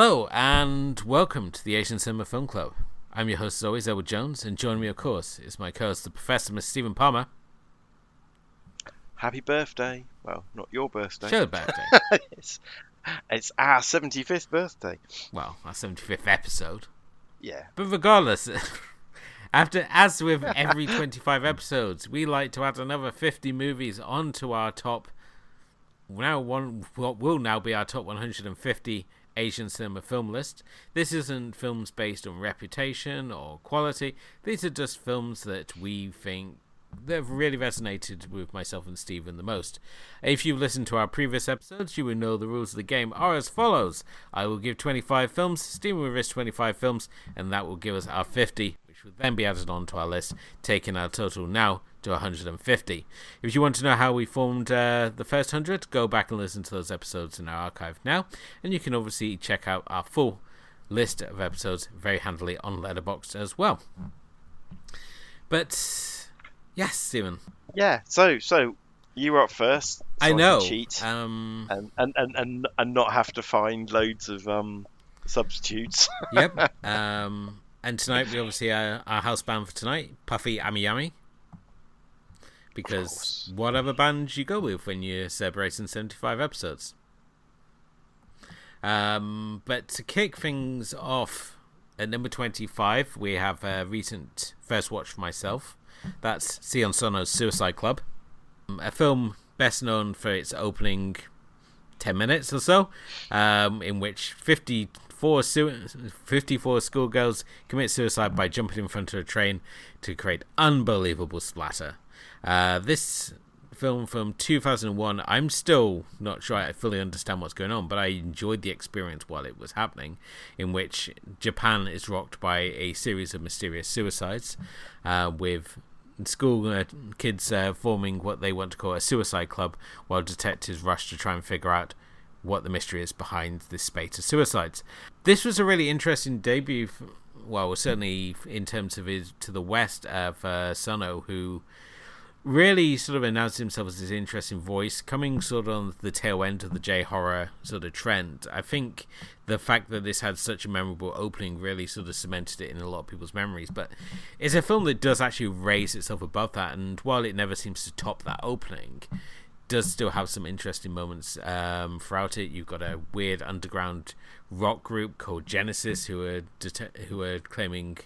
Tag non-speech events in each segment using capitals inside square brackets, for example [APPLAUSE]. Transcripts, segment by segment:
Hello, and welcome to the Asian Cinema Film Club. I'm your host, as always, Edward Jones, and joining me, of course, is my co host, the Professor, Mr. Stephen Palmer. Happy birthday. Well, not your birthday. Show birthday. [LAUGHS] it's, it's our 75th birthday. well, our 75th episode. Yeah. But regardless, [LAUGHS] after as with every 25 episodes, we like to add another 50 movies onto our top. Now, one what will now be our top 150 Asian cinema film list. This isn't films based on reputation or quality. These are just films that we think that have really resonated with myself and Stephen the most. If you've listened to our previous episodes, you will know the rules of the game are as follows. I will give 25 films, Stephen will risk 25 films, and that will give us our 50, which will then be added onto our list, taking our total now to 150. If you want to know how we formed uh, the first 100, go back and listen to those episodes in our archive now, and you can obviously check out our full list of episodes very handily on Letterboxd as well. But yes, Stephen. Yeah. So, so you were up first. So I know. cheat Um, and, and, and, and, and not have to find loads of um substitutes. yep. [LAUGHS] Um, and tonight we obviously are our house band for tonight, Puffy AmiYumi. Because what other band you go with when you're celebrating 75 episodes? Um, but to kick things off, at number 25, we have a recent first watch for myself. That's Sion Sono's Suicide Club. Um, A film best known for its opening 10 minutes or so, um, in which 54, su- 54 schoolgirls commit suicide by jumping in front of a train to create unbelievable splatter. Uh, this film from 2001, I'm still not sure I fully understand what's going on, but I enjoyed the experience while it was happening, in which Japan is rocked by a series of mysterious suicides, uh, with school uh, kids uh, forming what they want to call a suicide club, while detectives rush to try and figure out what the mystery is behind this spate of suicides. This was a really interesting debut. f well, certainly in terms of his to the west of uh, Sono, who really sort of announced himself as this interesting voice, coming sort of on the tail end of the J horror sort of trend. I think the fact that this had such a memorable opening really sort of cemented it in a lot of people's memories. But it's a film that does actually raise itself above that, and while it never seems to top that opening, does still have some interesting moments um, throughout it. You've got a weird underground rock group called Genesis who are det- who are claiming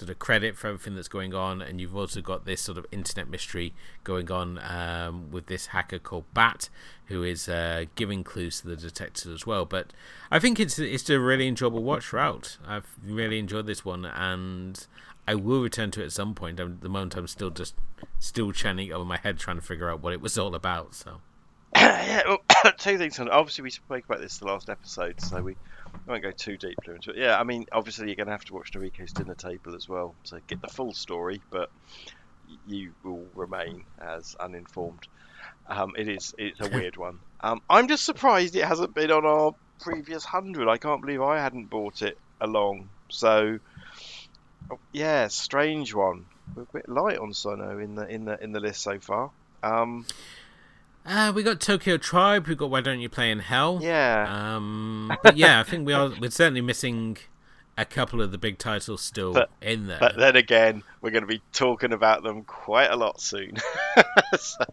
sort of credit for everything that's going on, and you've also got this sort of internet mystery going on um, with this hacker called Bat, who is uh, giving clues to the detectives as well. But I think it's it's a really enjoyable watch throughout. I've really enjoyed this one, and I will return to it at some point. At the moment, I'm still just still churning over my head trying to figure out what it was all about. So [COUGHS] yeah. Well, [COUGHS] two things. on- [COUGHS] Obviously, we spoke about this the last episode, so we won't go too deeply into it. Yeah. I mean, obviously, you're going to have to watch Noriko's Dinner Table as well to get the full story, but you will remain as uninformed. Um, it is it's a weird one. Um, I'm just surprised it hasn't been on our previous hundred. I can't believe I hadn't bought it along. So, yeah, strange one. We're a bit light on Sono in the in the in the list so far. Um, uh, we got Tokyo Tribe. We got Why Don't You Play in Hell? yeah, Um, but yeah, I think we are. We're certainly missing a couple of the big titles still But- in there. but then again, we're going to be talking about them quite a lot soon. [LAUGHS] so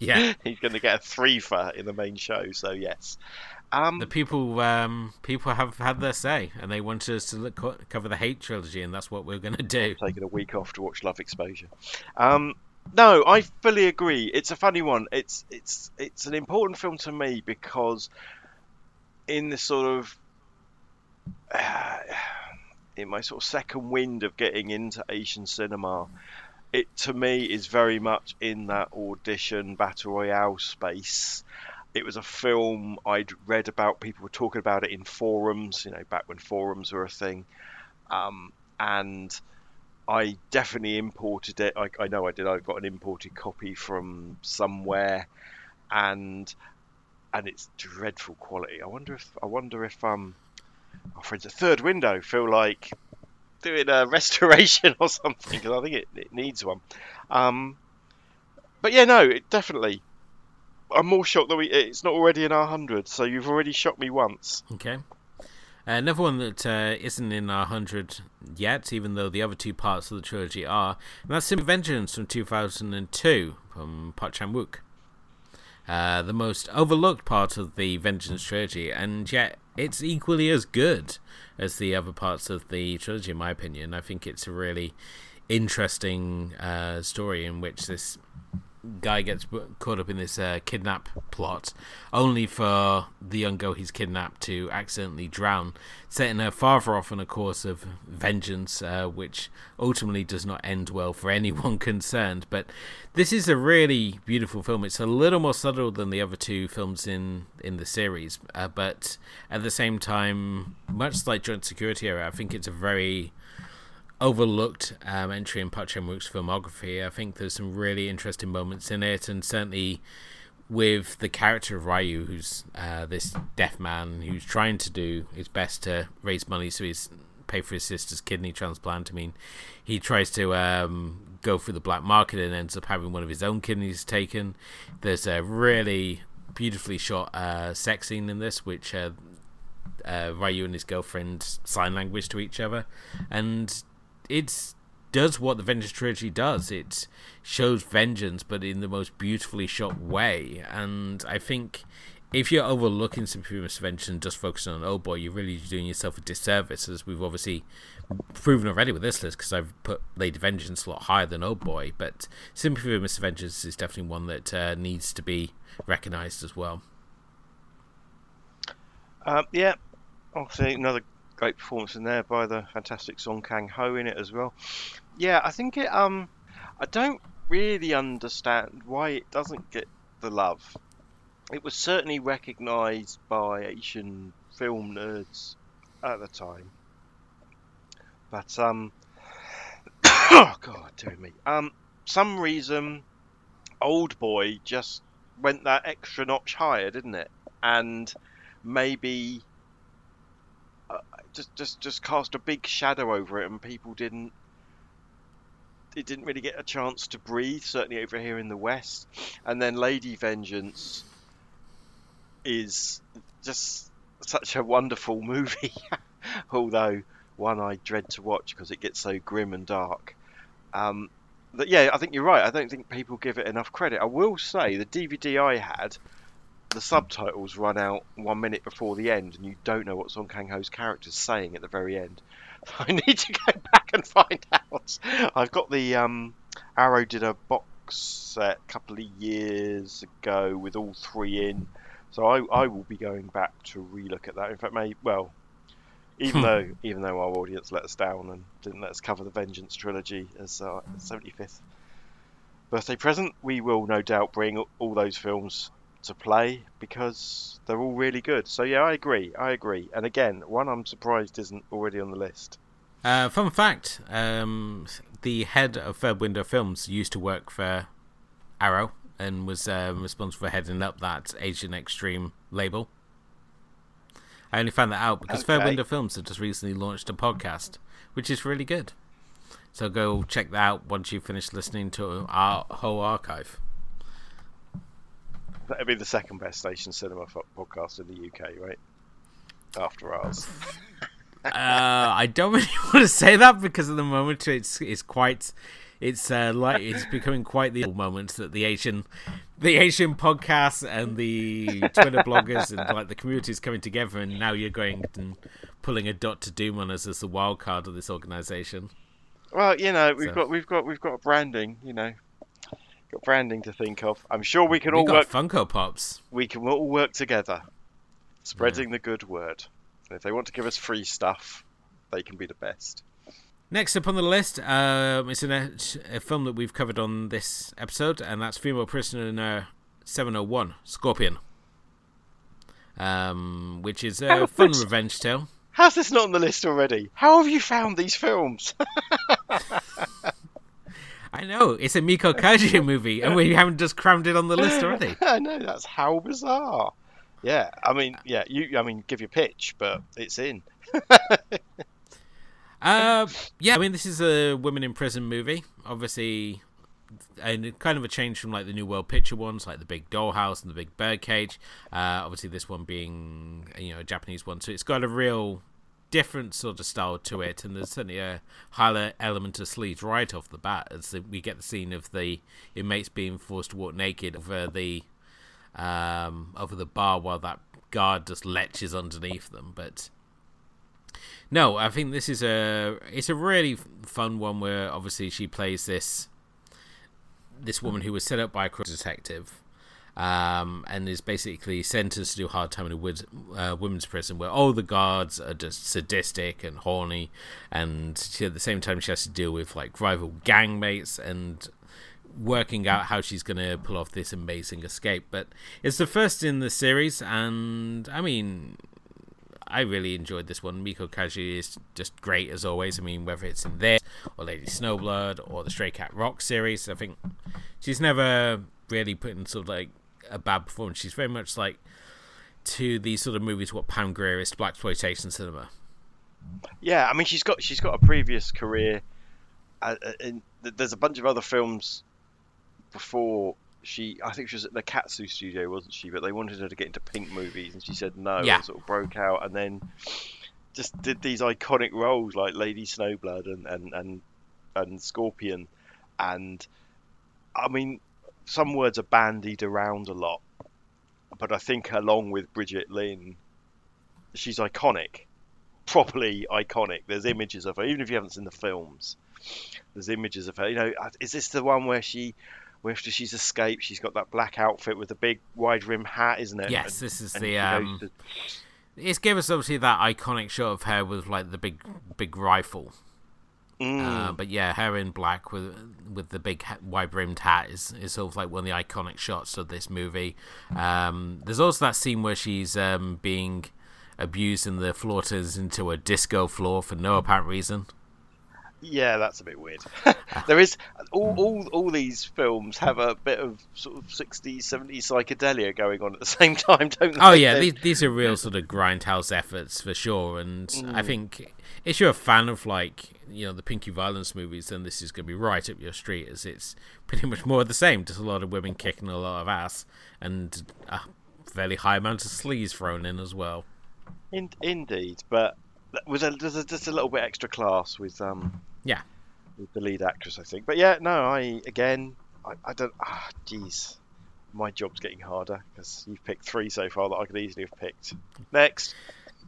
yeah, he's going to get a three for in the main show. So yes. Um, the people um, people have had their say, and they wanted us to look, cover the Hate trilogy, and that's what we're going to do. taking a week off to watch Love Exposure. Um, no, I fully agree. It's a funny one. It's it's it's an important film to me because in this sort of uh, [SIGHS] in my sort of second wind of getting into Asian cinema, it to me is very much in that audition battle royale space. It was a film I'd read about. People were talking about it in forums, you know, back when forums were a thing, um, and I definitely imported it. I, I know I did. I got an imported copy from somewhere, and and it's dreadful quality. I wonder if I wonder if um our friends at Third Window feel like doing a [LAUGHS] restoration or something because I think it, it needs one. Um, but yeah, no, it definitely. I'm more shocked that we, it's not already in our hundred. So you've already shocked me once. Okay. Uh, another one that uh, not in our hundred yet, even though the other two parts of the trilogy are, and that's Sin Vengeance from 2002 from Park Chan Wook. Uh, the most overlooked part of the Vengeance trilogy, and yet it's equally as good as the other parts of the trilogy, in my opinion. I think it's a really interesting uh, story in which this guy gets caught up in this uh, kidnap plot, only for the young girl he's kidnapped to accidentally drown, setting her father off on a course of vengeance, uh, which ultimately does not end well for [LAUGHS] anyone concerned. But this is a really beautiful film. It's a little more subtle than the other two films in in the series, uh, but at the same time, much like Joint Security Area, I think it's a very overlooked um, entry in Park Chan Wook's filmography. I think there's some really interesting moments in it, and certainly with the character of Ryu, who's uh, this deaf man who's trying to do his best to raise money so he's pay for his sister's kidney transplant. I mean, he tries to um, go through the black market and ends up having one of his own kidneys taken. There's a really beautifully shot uh, sex scene in this, which uh, uh, Ryu and his girlfriend sign language to each other, and it does what the Vengeance trilogy does. It shows vengeance, but in the most beautifully shot way. And I think if you're overlooking Supremacist Vengeance and just focusing on Oh Boy, you're really doing yourself a disservice, as we've obviously proven already with this list, because I've put Lady Vengeance a lot higher than Oh Boy. But for Vengeance is definitely one that uh, needs to be recognised as well. Um, yeah, obviously another great performance in there by the fantastic Song Kang Ho in it as well. Yeah, I think it. Um, I don't really understand why it doesn't get the love. It was certainly recognised by Asian film nerds at the time, but um, [COUGHS] oh god, dear me. Um, some reason, Old Boy just went that extra notch higher, didn't it? And maybe just just just cast a big shadow over it, and people didn't. It didn't really get a chance to breathe, certainly over here in the West. And then Lady Vengeance is just such a wonderful movie, [LAUGHS] although one I dread to watch because it gets so grim and dark. Um, but yeah, I think you're right. I don't think people give it enough credit. I will say the DVD I had the subtitles run out one minute before the end, and you don't know what Song Kang Ho's character's saying at the very end. [LAUGHS] I need to go back and find out. I've got the um, Arrow did a box set a couple of years ago with all three in, so I, I will be going back to relook at that. In fact, may well, even hmm. though even though our audience let us down and didn't let us cover the Vengeance trilogy as our 75th birthday present, we will no doubt bring all those films to play because they're all really good. So yeah, I agree. I agree. And again, one I'm surprised isn't already on the list. Uh, fun fact: um, the head of Third Window Films used to work for Arrow and was um, responsible for heading up that Asian Extreme label. I only found that out because okay. Third Window Films have just recently launched a podcast, which is really good. So go check that out once you finish listening to our whole archive. That'd be the second best station cinema podcast in the UK, right? After ours. uh, I don't [LAUGHS] really want to say that because at the moment it's it's quite it's uh, like it's becoming quite the moment that the Asian the Asian podcasts and the Twitter bloggers and like the community is coming together, and now you're going and pulling a dot to doom on us as the wild card of this organization. Well, you know, we've so. got we've got we've got branding, you know got branding to think of. I'm sure we can we all work. Funko Pops. We can all work together, spreading yeah. the good word. if they want to give us free stuff, they can be the best. Next up on the list, um, it's a, a film that we've covered on this episode, and that's Female Prisoner 701, Scorpion, um, which is a How fun revenge tale. How's this not on the list already? How have you found these films? [LAUGHS] I know it's a Meiko Kaji [LAUGHS] movie, and we haven't just crammed it on the list already. [LAUGHS] I know that's how bizarre. Yeah, I mean, yeah, you. I mean, give your pitch, but it's in. [LAUGHS] Uh, yeah, I mean, this is a women in prison movie. Obviously, and kind of a change from like the New World Picture ones, like the Big Dollhouse and the Big Birdcage. Uh, obviously, this one being you know a Japanese one, so it's got a real different sort of style to it, and there's certainly a higher element of sleaze right off the bat as we get the scene of the inmates being forced to walk naked over the um, over the bar while that guard just leches underneath them, but. No, I think this is a it's a really fun one where obviously she plays this this woman who was set up by a detective um, and is basically sentenced to do hard time in a wid- uh, women's prison where all the guards are just sadistic and horny and she, at the same time she has to deal with like rival gang mates and working out how she's going to pull off this amazing escape but it's the first in the series and i mean I really enjoyed this one. Meiko Kaji is just great as always. I mean, whether it's in this or Lady Snowblood or the Stray Cat Rock series, I think she's never really put in sort of like a bad performance. She's very much like to these sort of movies what Pam Grier is to blaxploitation cinema. Yeah, I mean, she's got she's got a previous career. Uh, uh, in, there's a bunch of other films before she. I think she was at the Katsu studio, wasn't she? But they wanted her to get into pink movies, and she said no. Yeah. And sort of broke out, and then just did these iconic roles like Lady Snowblood and and and, and Scorpion, and I mean, some words are bandied around a lot, but I think along with Brigitte Lin, she's iconic, properly iconic. There's images of her, even if you haven't seen the films. There's images of her. You know, uh, is this the one where she, where after she's escaped, she's got that black outfit with the big wide rim hat, isn't it? Yes, And- this is the um, to- it's gave us obviously that iconic shot of her with like the big big rifle. Mm. Uh, but yeah, her in black with with the big wide brimmed hat is, is sort of like one of the iconic shots of this movie. Um, there's also that scene where she's um, being abused and the floor turns into a disco floor for no apparent reason. Yeah, that's a bit weird. [LAUGHS] there is all, all all these films have a bit of sort of 60s, 70s psychedelia going on at the [LAUGHS] same time, don't they? Oh yeah, these, these are real [LAUGHS] sort of grindhouse efforts for sure, and I Mm. think if you're a fan of like you know the Pinky Violence movies, then this is going to be right up your street, as it's [LAUGHS] pretty much more of the same, just a lot of women kicking a lot of ass and a fairly high amount of sleaze thrown in as well. In, indeed, but with a, there's a, just a little bit extra class with um Yeah. with the lead actress, I think. But yeah, no, I again, I, I don't. Ah, jeez, my job's getting harder because you've picked three so far that I could easily have picked. Next,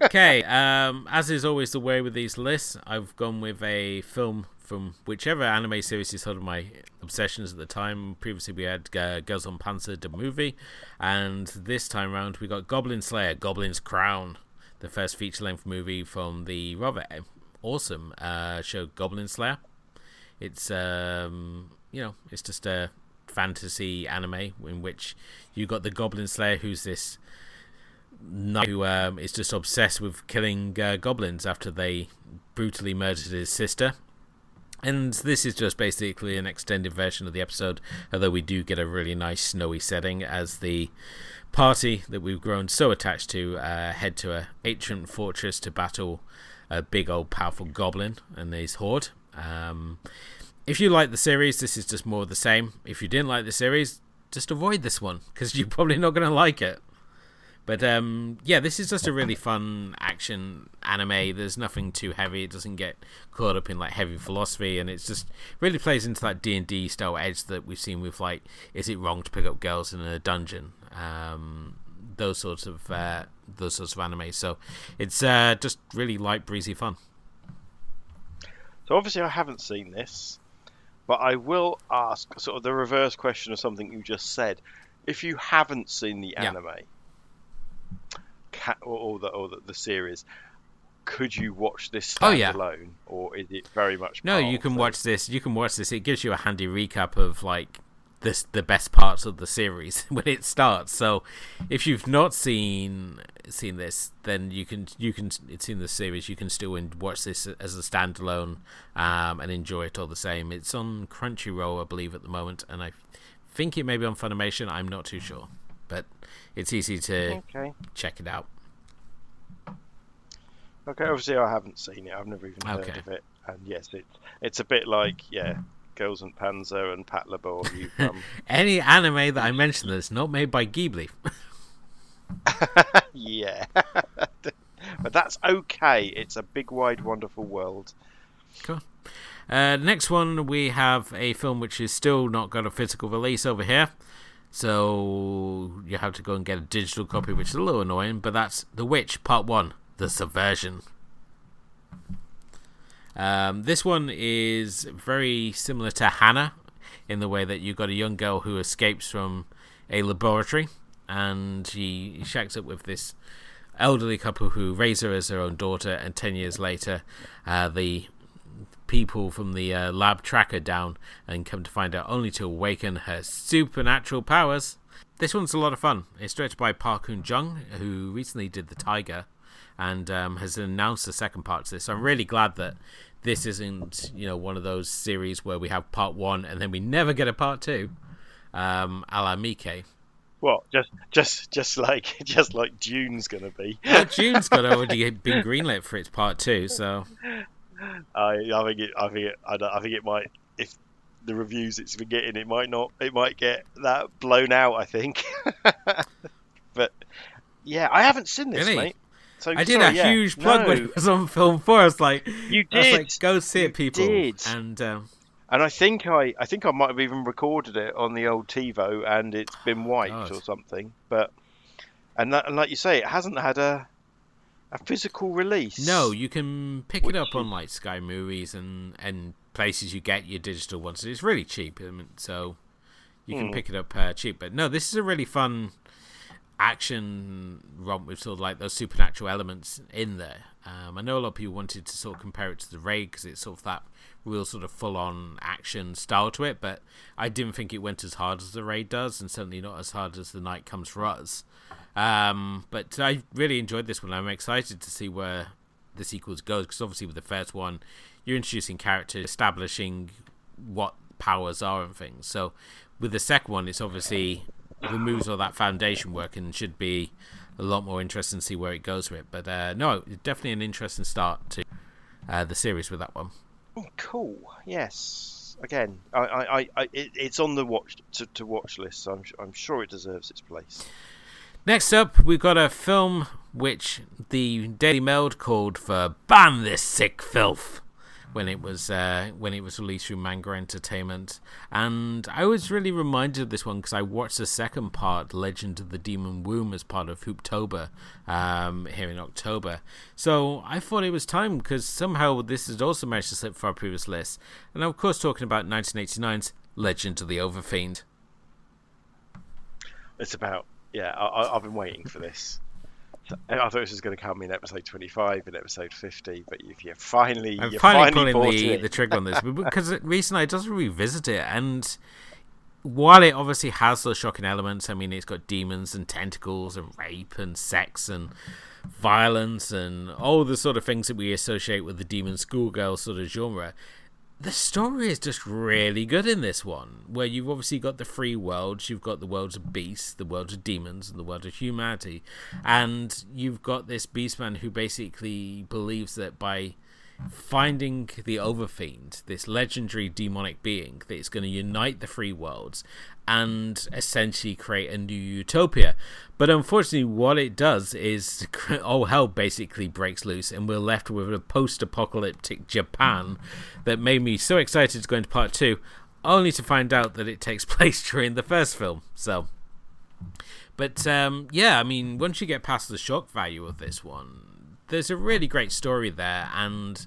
okay, um, as is always the way with these lists, I've gone with a film from whichever anime series is sort of my obsessions at the time. Previously, we had uh, Girls und Panzer, the movie, and this time round we got Goblin Slayer, Goblin's Crown, the first feature length movie from the rather awesome uh, show Goblin Slayer. It's um, you know, it's just a fantasy anime in which you got the Goblin Slayer, who's this knight who um, is just obsessed with killing uh, goblins after they brutally murdered his sister. And this is just basically an extended version of the episode, although we do get a really nice snowy setting as the party that we've grown so attached to uh, head to a ancient fortress to battle a big old powerful goblin and his horde. Um, if you like the series, this is just more of the same. If you didn't like the series, just avoid this one because you're probably not going to like it. But um, yeah, this is just a really fun action anime. There's nothing too heavy. It doesn't get caught up in like heavy philosophy, and it's just really plays into that D and D style edge that we've seen with like, is it wrong to pick up girls in a dungeon? Um, those sorts of uh, those sorts of anime. So it's uh, just really light, breezy fun. so obviously I haven't seen this, but I will ask sort of the reverse question of something you just said. If you haven't seen the Yeah. Ca- or, or the or the, the series, could you watch this Oh, yeah. standalone, or is it very much? No, you can watch this. You can watch this. It gives you a handy recap of like this the best parts of the series [LAUGHS] when it starts. So if you've not seen seen this, then you can you can it's in the series. You can still watch this as a standalone um, and enjoy it all the same. It's on Crunchyroll, I believe, at the moment, and I think it may be on Funimation. I'm not too sure, but it's easy to Okay. check it out. Okay. Obviously, I haven't seen it. I've never even heard Okay. of it. And yes, it's it's a bit like yeah, Girls and Panzer and Patlabor. You [LAUGHS] um, Any anime that I mention that's not made by Ghibli. [LAUGHS] yeah. [LAUGHS] but that's okay. It's a big, wide, wonderful world. Cool. Uh, next one, we have a film which is still not got a physical release over here. So you have to go and get a digital copy, which is a little annoying, but that's The Witch Part 1 The Subversion. Um, this one is very similar to Hanna in the way that you've got a young girl who escapes from a laboratory and she shacks up with this elderly couple who raise her as their own daughter, and 10 years later, uh, the people from the uh, lab track her down and come to find out only to awaken her supernatural powers. This one's a lot of fun. It's directed by Park Hoon Jung, who recently did The Tiger and um, has announced the second part to this. So I'm really glad that this isn't, you know, one of those series where we have part one and then we never get a part two, um, a la Mike. What? Just, just, just like, [LAUGHS] just like Dune's gonna be. Well, Dune's got already [LAUGHS] been greenlit for its part two, so I, I think it. I think it. I, I think it might. If the reviews it's been getting, it might not. It might get that blown out. I think. [LAUGHS] but yeah, I haven't seen this, Really? mate. So I did sorry, a yeah. huge plug No, when it was on film was like, You I was did. like, go see it, people. did. And um, And I think I, I think I might have even recorded it on the old TiVo, and it's been [GASPS] wiped God. or something. But and, that, and like you say, it hasn't had a a physical release. no, you can pick it up on like Sky Movies and and places you get your digital ones. It's really cheap, I mean, so you can Hmm. pick it up uh, cheap. But no, this is a really fun action romp with sort of like those supernatural elements in there. Um, I know a lot of people wanted to sort of compare it to the raid because it's sort of that real sort of full on action style to it, but I didn't think it went as hard as the raid does, and certainly not as hard as the night comes for us. Um, but I really enjoyed this one. I'm excited to see where the sequels goes because obviously with the first one, you're introducing characters, establishing what powers are and things. So with the second one, it's obviously removes all that foundation work and should be a lot more interesting to see where it goes with it. But uh, no, definitely an interesting start to uh, the series with that one. Oh, cool. Yes. Again, I, I, I, it, it's on the watch to, to watch list. So I'm, I'm sure it deserves its place. Next up, we've got a film which the Daily Mail called for "Ban this sick filth" when it was uh, when it was released through Manga Entertainment, and I was really reminded of this one because I watched the second part, Legend of the Demon Womb, as part of Hooptober um, here in October. So I thought it was time because somehow this has also managed to slip for our previous list, and I'm of course talking about 1989's Legend of the Overfiend. It's about yeah. I, I, I've been waiting for this. I thought this was going to come in episode 25 and episode 50, but you've you finally I'm you finally, finally, pulling the, it. the trigger on this because [LAUGHS] recently I just revisit it and while it obviously has those shocking elements, I mean it's got demons and tentacles and rape and sex and violence and all the sort of things that we associate with the demon schoolgirl sort of genre. The story is just really good in this one, where you've obviously got the three worlds. You've got the worlds of beasts, the worlds of demons, and the world of humanity. And you've got this beastman who basically believes that by finding the Overfiend, this legendary demonic being that is going to unite the three worlds and essentially create a new utopia. But unfortunately, what it does is [LAUGHS] all hell basically breaks loose, and we're left with a post apocalyptic Japan that made me so excited to go into part two, only to find out that it takes [LAUGHS] place during the first film. So. But um, yeah, I mean, once you get past the shock value of this one, there's a really great story there, and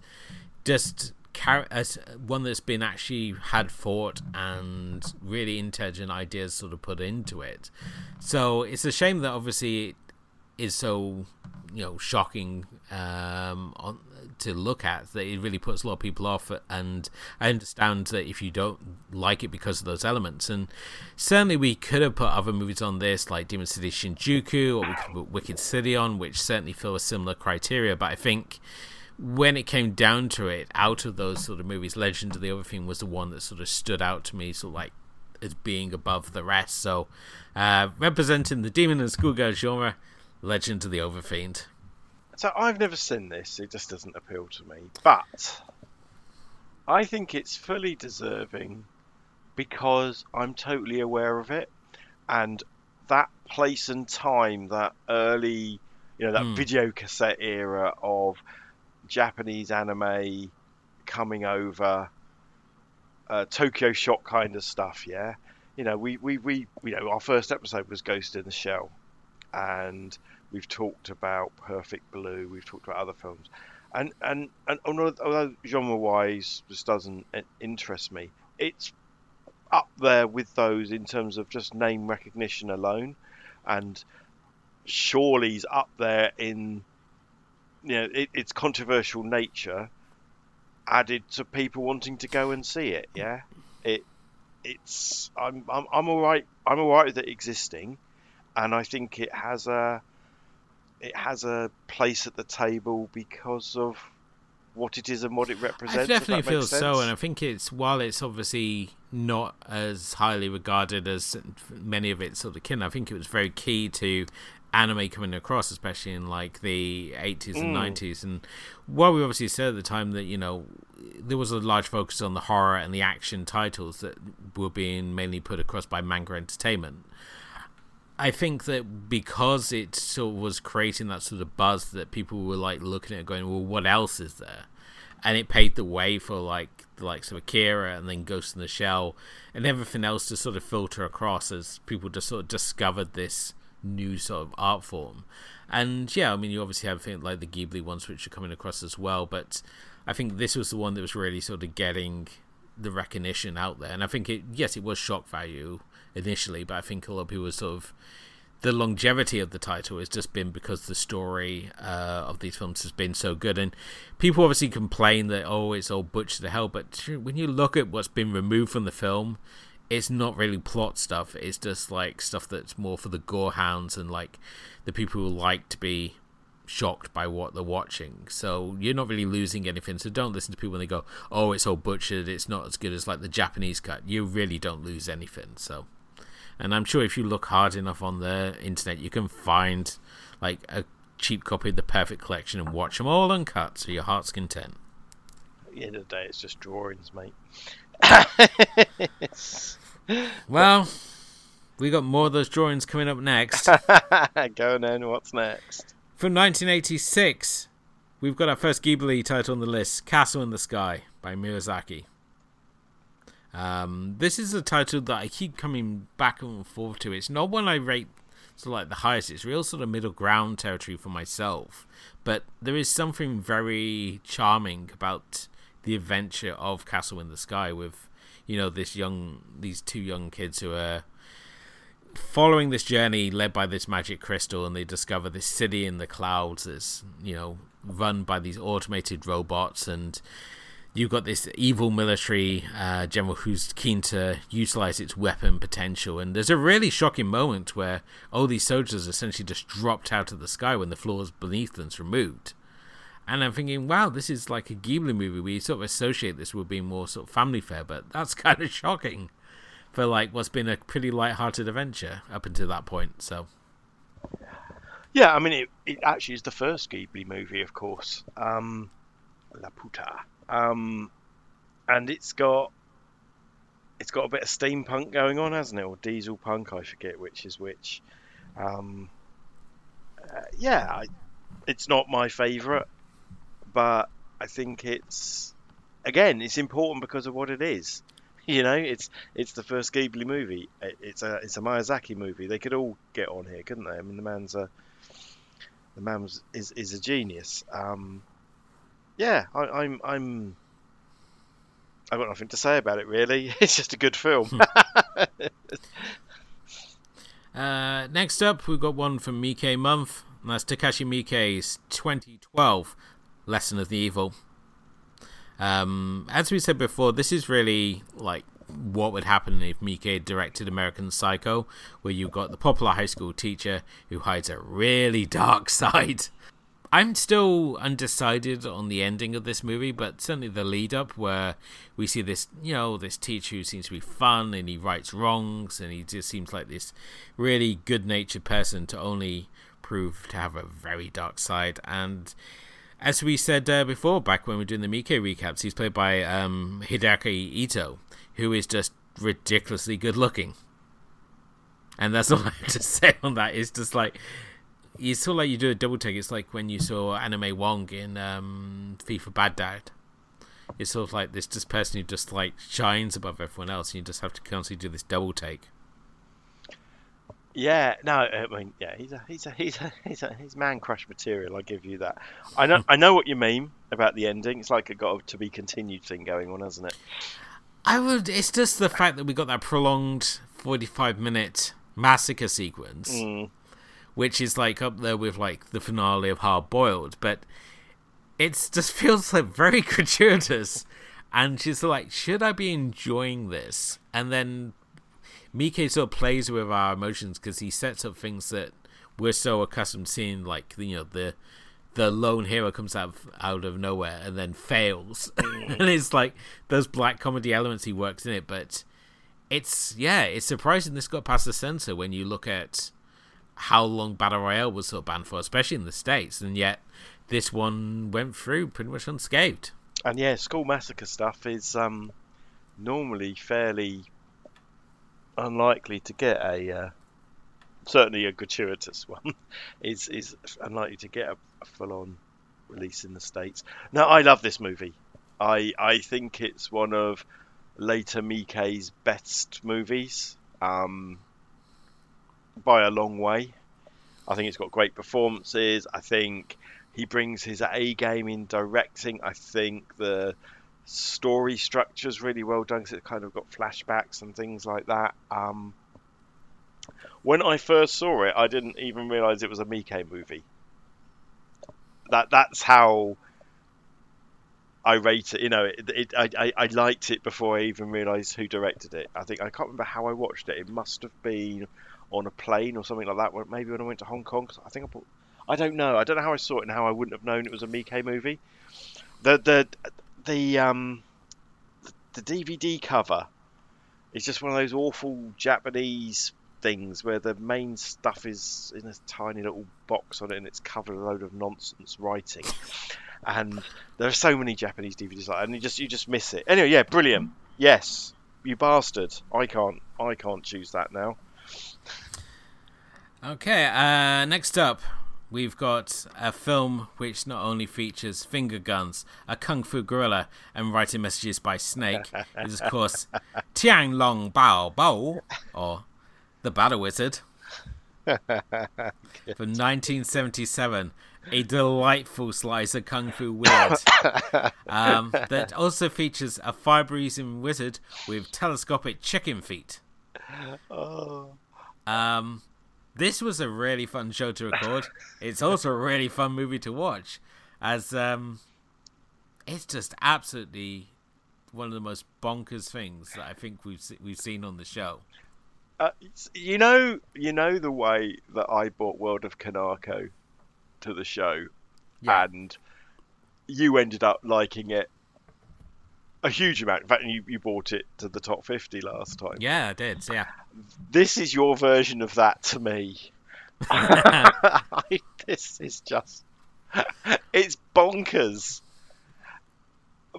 just char- as one that's been actually had thought and really intelligent ideas sort of put into it. So it's a shame that obviously it is so you know shocking um, on, to look at that it really puts a lot of people off and I understand that if you don't like it because of those elements and certainly we could have put other movies on this like Demon City Shinjuku or we could put Wicked City on which certainly fill a similar criteria but I think when it came down to it out of those sort of movies Legend of the Overfiend was the one that sort of stood out to me sort of like as being above the rest so uh, representing the demon and schoolgirl genre Legend of the Overfiend. So I've never seen this. It just doesn't appeal to me. But I think it's fully deserving because I'm totally aware of it, and that place and time, that early, you know, that Hmm. video cassette era of Japanese anime coming over, uh, Tokyo Shock kind of stuff. Yeah, you know, we we we you know our first episode was Ghost in the Shell, and we've talked about Perfect Blue, we've talked about other films, and and and although, although genre-wise this doesn't uh, interest me, it's up there with those in terms of just name recognition alone, and Shawley's up there in you know it, its controversial nature added to people wanting to go and see it. Yeah, it it's I'm I'm I'm all right. I'm all right with it existing, and I think it has a it has a place at the table because of what it is and what it represents. I definitely that feel so, and I think it's while it's obviously not as highly regarded as many of its sort of kin. I think it was very key to anime coming across, especially in like the 80s and Mm. 90s. And while we obviously said at the time that you know there was a large focus on the horror and the action titles that were being mainly put across by manga entertainment. I think that because it sort of was creating that sort of buzz that people were like looking at it going, well, what else is there? And it paved the way for like the likes of Akira and then Ghost in the Shell and everything else to sort of filter across as people just sort of discovered this new sort of art form. And yeah, I mean, you obviously have things like the Ghibli ones which are coming across as well, but I think this was the one that was really sort of getting the recognition out there. And I think it, yes, it was shock value initially, but I think a lot of people were sort of the longevity of the title has just been because the story uh, of these films has been so good, and people obviously complain that oh, it's all butcher to hell. But when you look at what's been removed from the film, it's not really plot stuff. It's just like stuff that's more for the gore hounds and like the people who like to be shocked by what they're watching. So you're not really losing anything. So don't listen to people when they go, "Oh, it's all butchered. It's not as good as like the Japanese cut." You really don't lose anything. So, and I'm sure if you look hard enough on the internet, you can find like a cheap copy of the Perfect Collection and watch them all uncut, so your heart's content. At the end of the day, it's just drawings, mate. [LAUGHS] Well, we got more of those drawings coming up next. [LAUGHS] Go on then. What's next? From 1986, we've got our first Ghibli title on the list, Castle in the Sky by Miyazaki. Um, this is a title that I keep coming back and forth to. It's not one I rate of like the highest. It's real sort of middle ground territory for myself. But there is something very charming about the adventure of Castle in the Sky with, you know, this young, these two young kids who are following this journey led by this magic crystal and they discover this city in the clouds that's you know run by these automated robots and you've got this evil military uh, general who's keen to utilize its weapon potential and there's a really shocking moment where all these soldiers essentially just dropped out of the sky when the floors beneath them's removed and I'm thinking, wow, this is like a Ghibli movie. We sort of associate this with being more sort of family fare, but that's [LAUGHS] kind of shocking for like what's been a pretty light-hearted adventure up until that point. So Yeah, I mean, it, it actually is the first Ghibli movie, of course. Um, Laputa. Um, and it's got it's got a bit of steampunk going on, hasn't it? Or diesel punk, I forget which is which. Um, uh, yeah, I, it's not my favourite, but I think it's again, it's important because of what it is. [LAUGHS] You know, it's it's the first Ghibli movie. It- It's a it's a Miyazaki movie. They could all get on here, couldn't they? I mean, the man's a the man was, is is a genius. Um, yeah, I, I'm I'm I've got nothing to say about it really. [LAUGHS] It's just a good film. [LAUGHS] uh, next up, we've got one from Miike Month. And that's Takashi Miike's 2012 Lesson of the Evil. Um, as we said before, this is really like what would happen if Miike directed American Psycho, where you've got the popular high school teacher who hides a really dark [LAUGHS] side. I'm still undecided on the ending of this movie, but certainly the lead up where we see this, you know, this teacher who seems to be fun and he rights wrongs and he just seems like this really good natured person to only prove to have a very dark side. And as we said uh, before, back when we were doing the Miike recaps, he's played by um, Hideaki Ito, who is just ridiculously good looking. And that's [LAUGHS] all I have to say on that. It's just like you sort of like you do a double take. It's like when you saw Anime Wong in um, FIFA Bad Dad. It's sort of like this just person who just like shines above everyone else, and you just have to constantly do this double take. Yeah, no, I mean, yeah, he's a he's a he's a [LAUGHS] he's a he's man crush material. I give you that. I know I know what you mean about the ending. It's like a got a to be continued thing going on, hasn't it? I would. It's just the fact that we got that prolonged forty-five minute massacre sequence. Mm which is like up there with like the finale of Hard Boiled, but it just [LAUGHS] feels like very [LAUGHS] gratuitous. And she's like, should I be enjoying this? And then Miike sort of plays with our emotions because he sets up things that we're so accustomed to seeing, like you know the the lone hero comes out of, out of nowhere and then fails, [LAUGHS] mm. and it's like those black comedy elements he works in it. But it's yeah, it's surprising this got past the censor when you look at how long Battle Royale was sort of banned for, especially in the States, and yet this one went through pretty much unscathed. And yeah, school massacre stuff is um, normally fairly unlikely to get a uh, certainly a gratuitous [LAUGHS] one is is unlikely to get a, a full on release in the states. Now I love this movie. I I think it's one of later Miike's best movies. Um, by a long way. I think it's got great performances. I think he brings his A game in directing. I think the story structure is really well done because it's kind of got flashbacks and things like that. Um, when I first saw it, I didn't even realize it was a Miike movie. That that's how I rate it. You know, it, it, I, I liked it before I even realized who directed it. I think I can't remember how I watched it. It must have been on a plane or something like that. Maybe when I went to Hong Kong, I think I bought. I don't know. I don't know how I saw it and how I wouldn't have known it was a Miike movie. The the the um the DVD cover is just one of those awful Japanese things where the main stuff is in a tiny little box on it and it's covered a load of nonsense writing. and there are so many Japanese DVDs like that, and you just you just miss it. Anyway, yeah, brilliant. Yes, you bastard. I can't I can't choose that now. Okay, uh, next up, we've got a film which not only features finger guns, a kung fu gorilla, and writing messages by Snake. is, of course, [LAUGHS] Tian Long Ba Bu, or The Battle Wizard, [LAUGHS] from 1977. A delightful slice of kung fu weird [LAUGHS] um, that also features a fire breathing wizard with telescopic chicken feet. Oh. Um, this was a really fun show to record. [LAUGHS] it's also a really fun movie to watch, as um, it's just absolutely one of the most bonkers things that I think we've we've seen on the show. Uh, you know, you know the way that I bought World of Kanako to the show, yeah. and you ended up liking it a huge amount. In fact, you, you bought it to the top 50 last time. Yeah, I did. Yeah. This is your version of that to me. [LAUGHS] [LAUGHS] this is just. It's bonkers.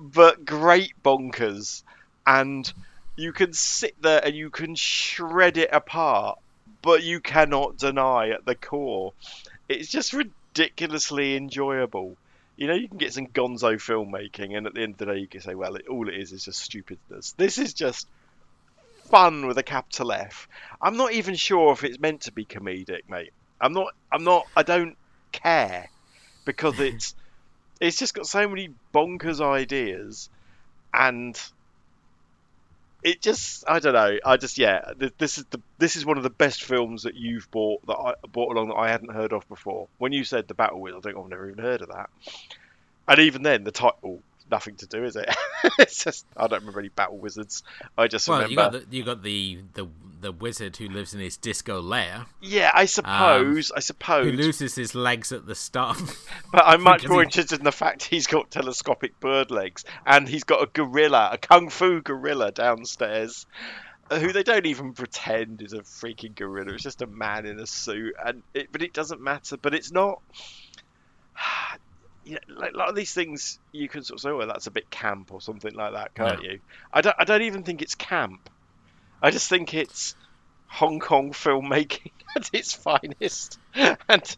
But great bonkers. And you can sit there and you can shred it apart, but you cannot deny at the core. It's just ridiculously enjoyable you know, you can get some gonzo filmmaking, and at the end of the day, you can say, well, it, all it is is just stupidness. This is just fun with a capital F. I'm not even sure if it's meant to be comedic, mate. I'm not. I'm not. I don't care because [LAUGHS] it's it's just got so many bonkers ideas, and it just I don't know. I just yeah. This is the this is one of the best films that you've bought that I bought along that I hadn't heard of before. When you said the Battle Wheel, I think I've never even heard of that. And even then, the title nothing to do, is it? [LAUGHS] it's just I don't remember any battle wizards. I just well, remember you got the, you got the the the wizard who lives in his disco lair. Yeah, I suppose. Um, I suppose who loses his legs at the start. [LAUGHS] but I'm much more interested in the fact he's got telescopic bird legs and he's got a gorilla, a kung fu gorilla downstairs. Uh, who they don't even pretend is a freaking gorilla. It's just a man in a suit, and it, but it doesn't matter. But it's not [SIGHS] you know, like a lot of these things you can sort of say, well, that's a bit camp or something like that, can't you? I don't, I don't even think it's camp. I just think it's Hong Kong filmmaking [LAUGHS] at its finest, [LAUGHS] and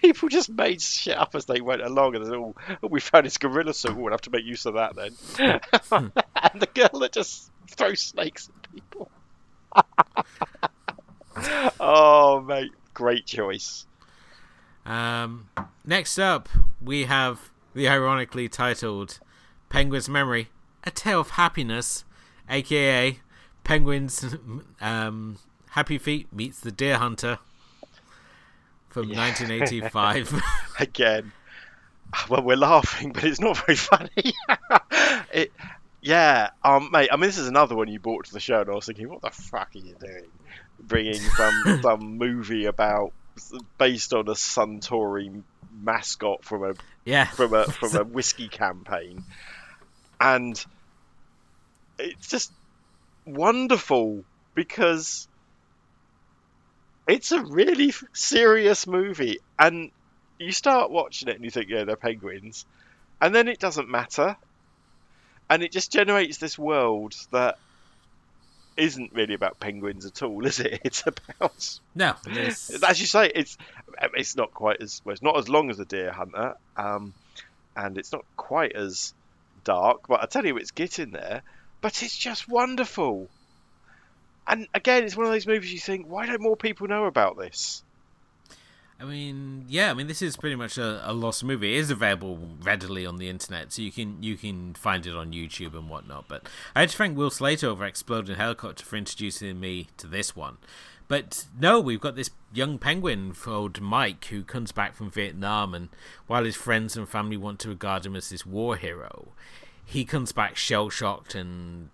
people just made shit up as they went along, and all, oh, oh, we found this gorilla suit, we'll have to make use of that then. Hmm. [LAUGHS] and the girl that just throws snakes at people. oh, mate, great choice. Um, next up, we have the ironically titled Penguin's Memory, A Tale of Happiness, aka Penguin's [LAUGHS] um, Happy Feet meets the Deer Hunter from yeah. 1985. [LAUGHS] [LAUGHS] Again, well, we're laughing, but it's not very funny. it, yeah, um, mate. I mean, this is another one you brought to the show, and I was thinking, what the fuck are you doing? Bringing some some movie about based on a Suntory mascot from a yeah. from a from a [LAUGHS] whiskey campaign, and it's just wonderful because it's a really serious movie, and you start watching it and you think, yeah, they're penguins, and then it doesn't matter, and it just generates this world that isn't really about penguins at all, [LAUGHS] is it? It's about no. [LAUGHS] It's... As you say, it's it's not quite as well, it's not as long as the Deer Hunter, um, and it's not quite as dark. But I tell you, it's getting there. But it's just wonderful. And again, it's one of those movies you think, why don't more people know about this? I mean, yeah, I mean, this is pretty much a, a, lost movie. It is available readily on the internet, so you can you can find it on YouTube and whatnot. But I had to thank Will Slater over Exploding Helicopter for introducing me to this one. But no, we've got this young penguin called Mike who comes back from Vietnam, and while his friends and family want to regard him as this war hero, he comes back shell shocked, and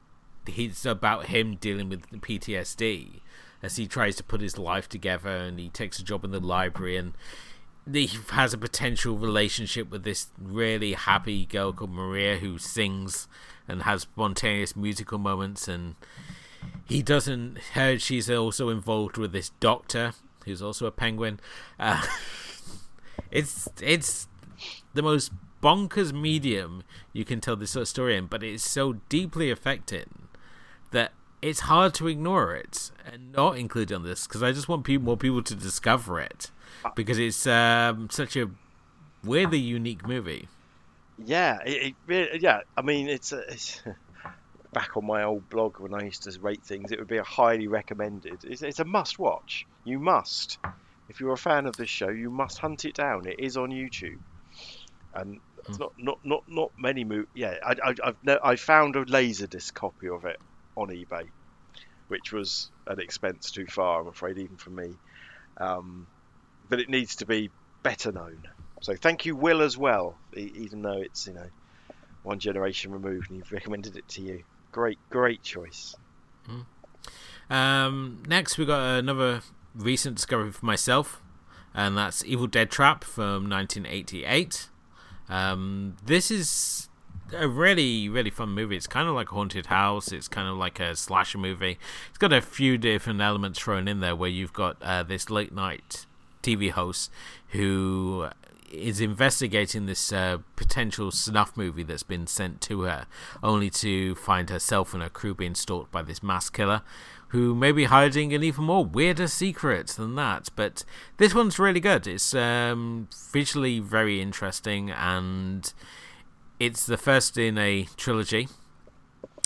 it's about him dealing with PTSD as he tries to put his life together and he takes a job in the library and he has a potential relationship with this really happy girl called Maria who sings and has spontaneous musical moments and he doesn't heard she's also involved with this doctor who's also a penguin. Uh, [LAUGHS] it's it's the most bonkers medium you can tell this sort of story in but it's so deeply affecting that it's hard to ignore it and not include on this because I just want people, more people to discover it because it's um, such a weirdly unique movie. Yeah, it, it, yeah. I mean, it's, a, it's [LAUGHS] back on my old blog when I used to rate things. It would be a highly recommended. It's, it's a must-watch. You must, if you're a fan of this show, you must hunt it down. It is on YouTube, and it's mm. not not not not many movies. Yeah, I, I, I've no, I found a laserdisc copy of it on eBay, which was an expense too far, I'm afraid, even for me. Um, but it needs to be better known. So thank you, Will, as well, even though it's you know one generation removed, and you've recommended it to you. Great, great choice. Mm. Um, next, we got another recent discovery for myself, and that's Evil Dead Trap from 1988. Um, this is a really really fun movie. It's kind of like a haunted house. It's kind of like a slasher movie. It's got a few different elements thrown in there where you've got uh, this late night TV host who is investigating this uh, potential snuff movie that's been sent to her, only to find herself and her crew being stalked by this mass killer who may be hiding an even more weirder secret than that. But this one's really good. It's um, visually very interesting and it's the first in a trilogy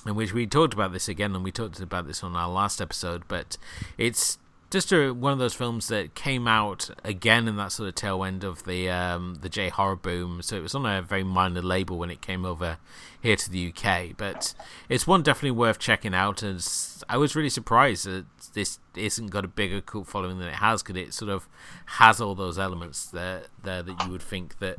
in which we talked about this again, and we talked about this on our last episode. But it's just a, one of those films that came out again in that sort of tail end of the um, the J horror boom. So it was on a very minor label when it came over here to the UK. But it's one definitely worth checking out. And I was really surprised that this isn't got a bigger cult following than it has, because it sort of has all those elements there there that you would think that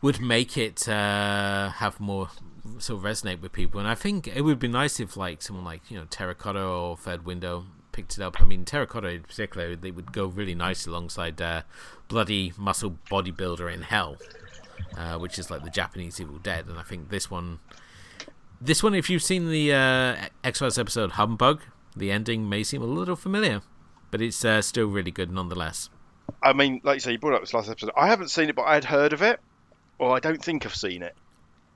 would make it uh, have more sort of resonate with people. And I think it would be nice if like someone like you know Terracotta or Third Window picked it up. I mean Terracotta in particular, they would go really nice alongside uh, Bloody Muscle Bodybuilder in Hell, uh, which is like the Japanese Evil Dead. And I think this one, this one, if you've seen the uh, X Files episode Humbug, the ending may seem a little familiar, but it's uh, still really good nonetheless. I mean, like you say, you brought up this last episode. I haven't seen it, but I had heard of it, or I don't think I've seen it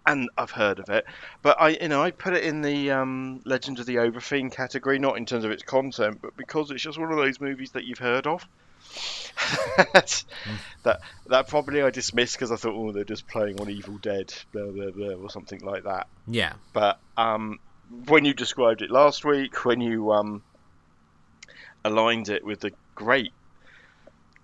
and I've heard of it, but I, you know, I put it in the um, Legend of the Overfiend category, not in terms of its content, but because it's just one of those movies that you've heard of. [LAUGHS] That that probably I dismissed because I thought, oh, they're just playing on Evil Dead, blah, blah, blah, or something like that. Yeah. But um, when you described it last week, when you um, aligned it with the great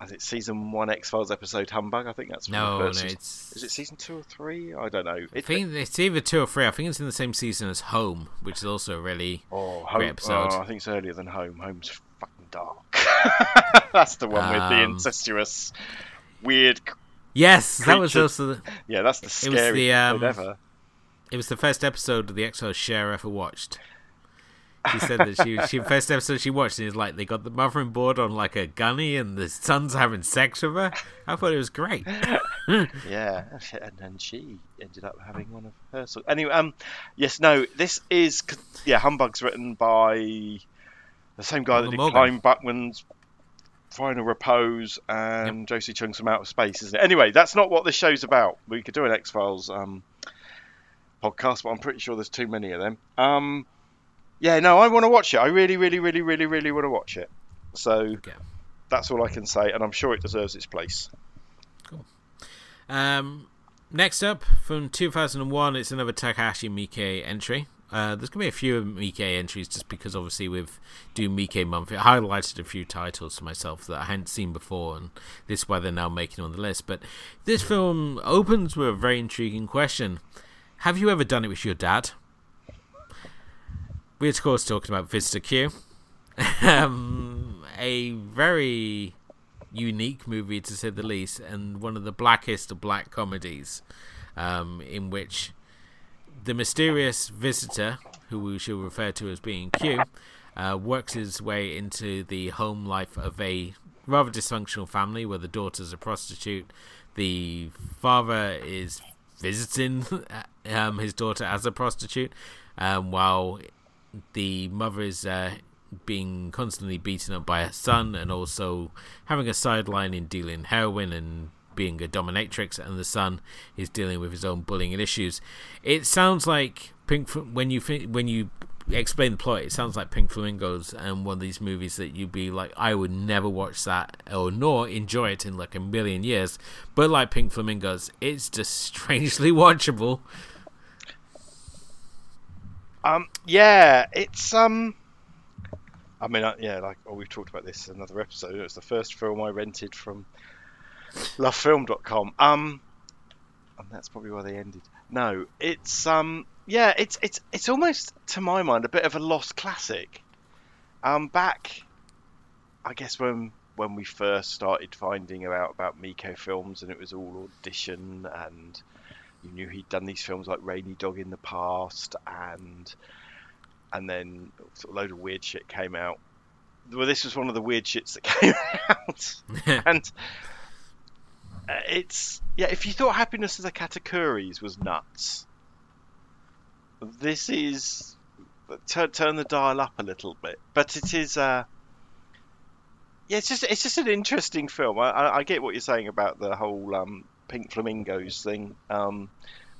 is it season one X Files episode Humbug? I think that's no, no. It's is it season two or three? I don't know. It, I think it's either two or three. I think it's in the same season as Home, which is also a really oh, Home, great episode. Oh, I think it's earlier than Home. Home's fucking dark. [LAUGHS] that's the one um, with the um, incestuous, weird. Yes, creature. that was also. The, yeah, that's the scariest it was the, um, ever. It was the first episode of the X Files Cher ever watched. She said that she she first episode she watched and it's like they got the mother on board on like a gunny and the son's having sex with her. I thought it was great. [LAUGHS] yeah, and then she ended up having one of her. So anyway, um, yes, no, this is yeah, Humbug's written by the same guy that did Clyde Bruckman's Final Repose and yep. Jose Chung's from Outer Space, isn't it? Anyway, that's not what this show's about. We could do an X Files um podcast, but I'm pretty sure there's too many of them. Um yeah, no, I want to watch it. I really, really, really, really, really want to watch it. So okay. that's all I can say, and I'm sure it deserves its place. Cool. Um, next up from 2001, it's another Takashi Miike entry. Uh, there's gonna be a few Miike entries just because obviously with do Miike month, it highlighted a few titles to myself that I hadn't seen before, and this is why they're now making on the list. But this film opens with a very intriguing question: Have you ever done it with your dad? We're of course talking about Visitor Q, [LAUGHS] um, a very unique movie to say the least, and one of the blackest of black comedies, um, in which the mysterious visitor, who we shall refer to as being Q, uh, works his way into the home life of a rather dysfunctional family where the daughter's a prostitute, the father is visiting [LAUGHS] um, his daughter as a prostitute, um, while the mother is uh, being constantly beaten up by her son and also having a sideline in dealing heroin and being a dominatrix and the son is dealing with his own bullying and issues. It sounds like pink when you when you explain the plot it sounds like pink flamingos and one of these movies that you'd be like i would never watch that or nor enjoy it in like a million years. But like pink flamingos it's just [LAUGHS] strangely watchable um, yeah, it's um. I mean, uh, yeah, like oh, we've talked about this in another episode. It was the first film I rented from lovefilm.com. Um, and that's probably why they ended. No, it's um, yeah, it's it's it's almost to my mind a bit of a lost classic. Um, back, I guess when when we first started finding out about Miike films, and it was all audition and you knew he'd done these films like Rainy Dog in the past, and and then sort of a load of weird shit came out. Well, this was one of the weird shits that [LAUGHS] came out, [LAUGHS] and uh, it's yeah. If you thought Happiness of the Katakuris was nuts, this is turn turn the dial up a little bit. But it is. Uh, yeah, it's just it's just an interesting film. I, I, I get what you're saying about the whole um, Pink Flamingos thing. Um,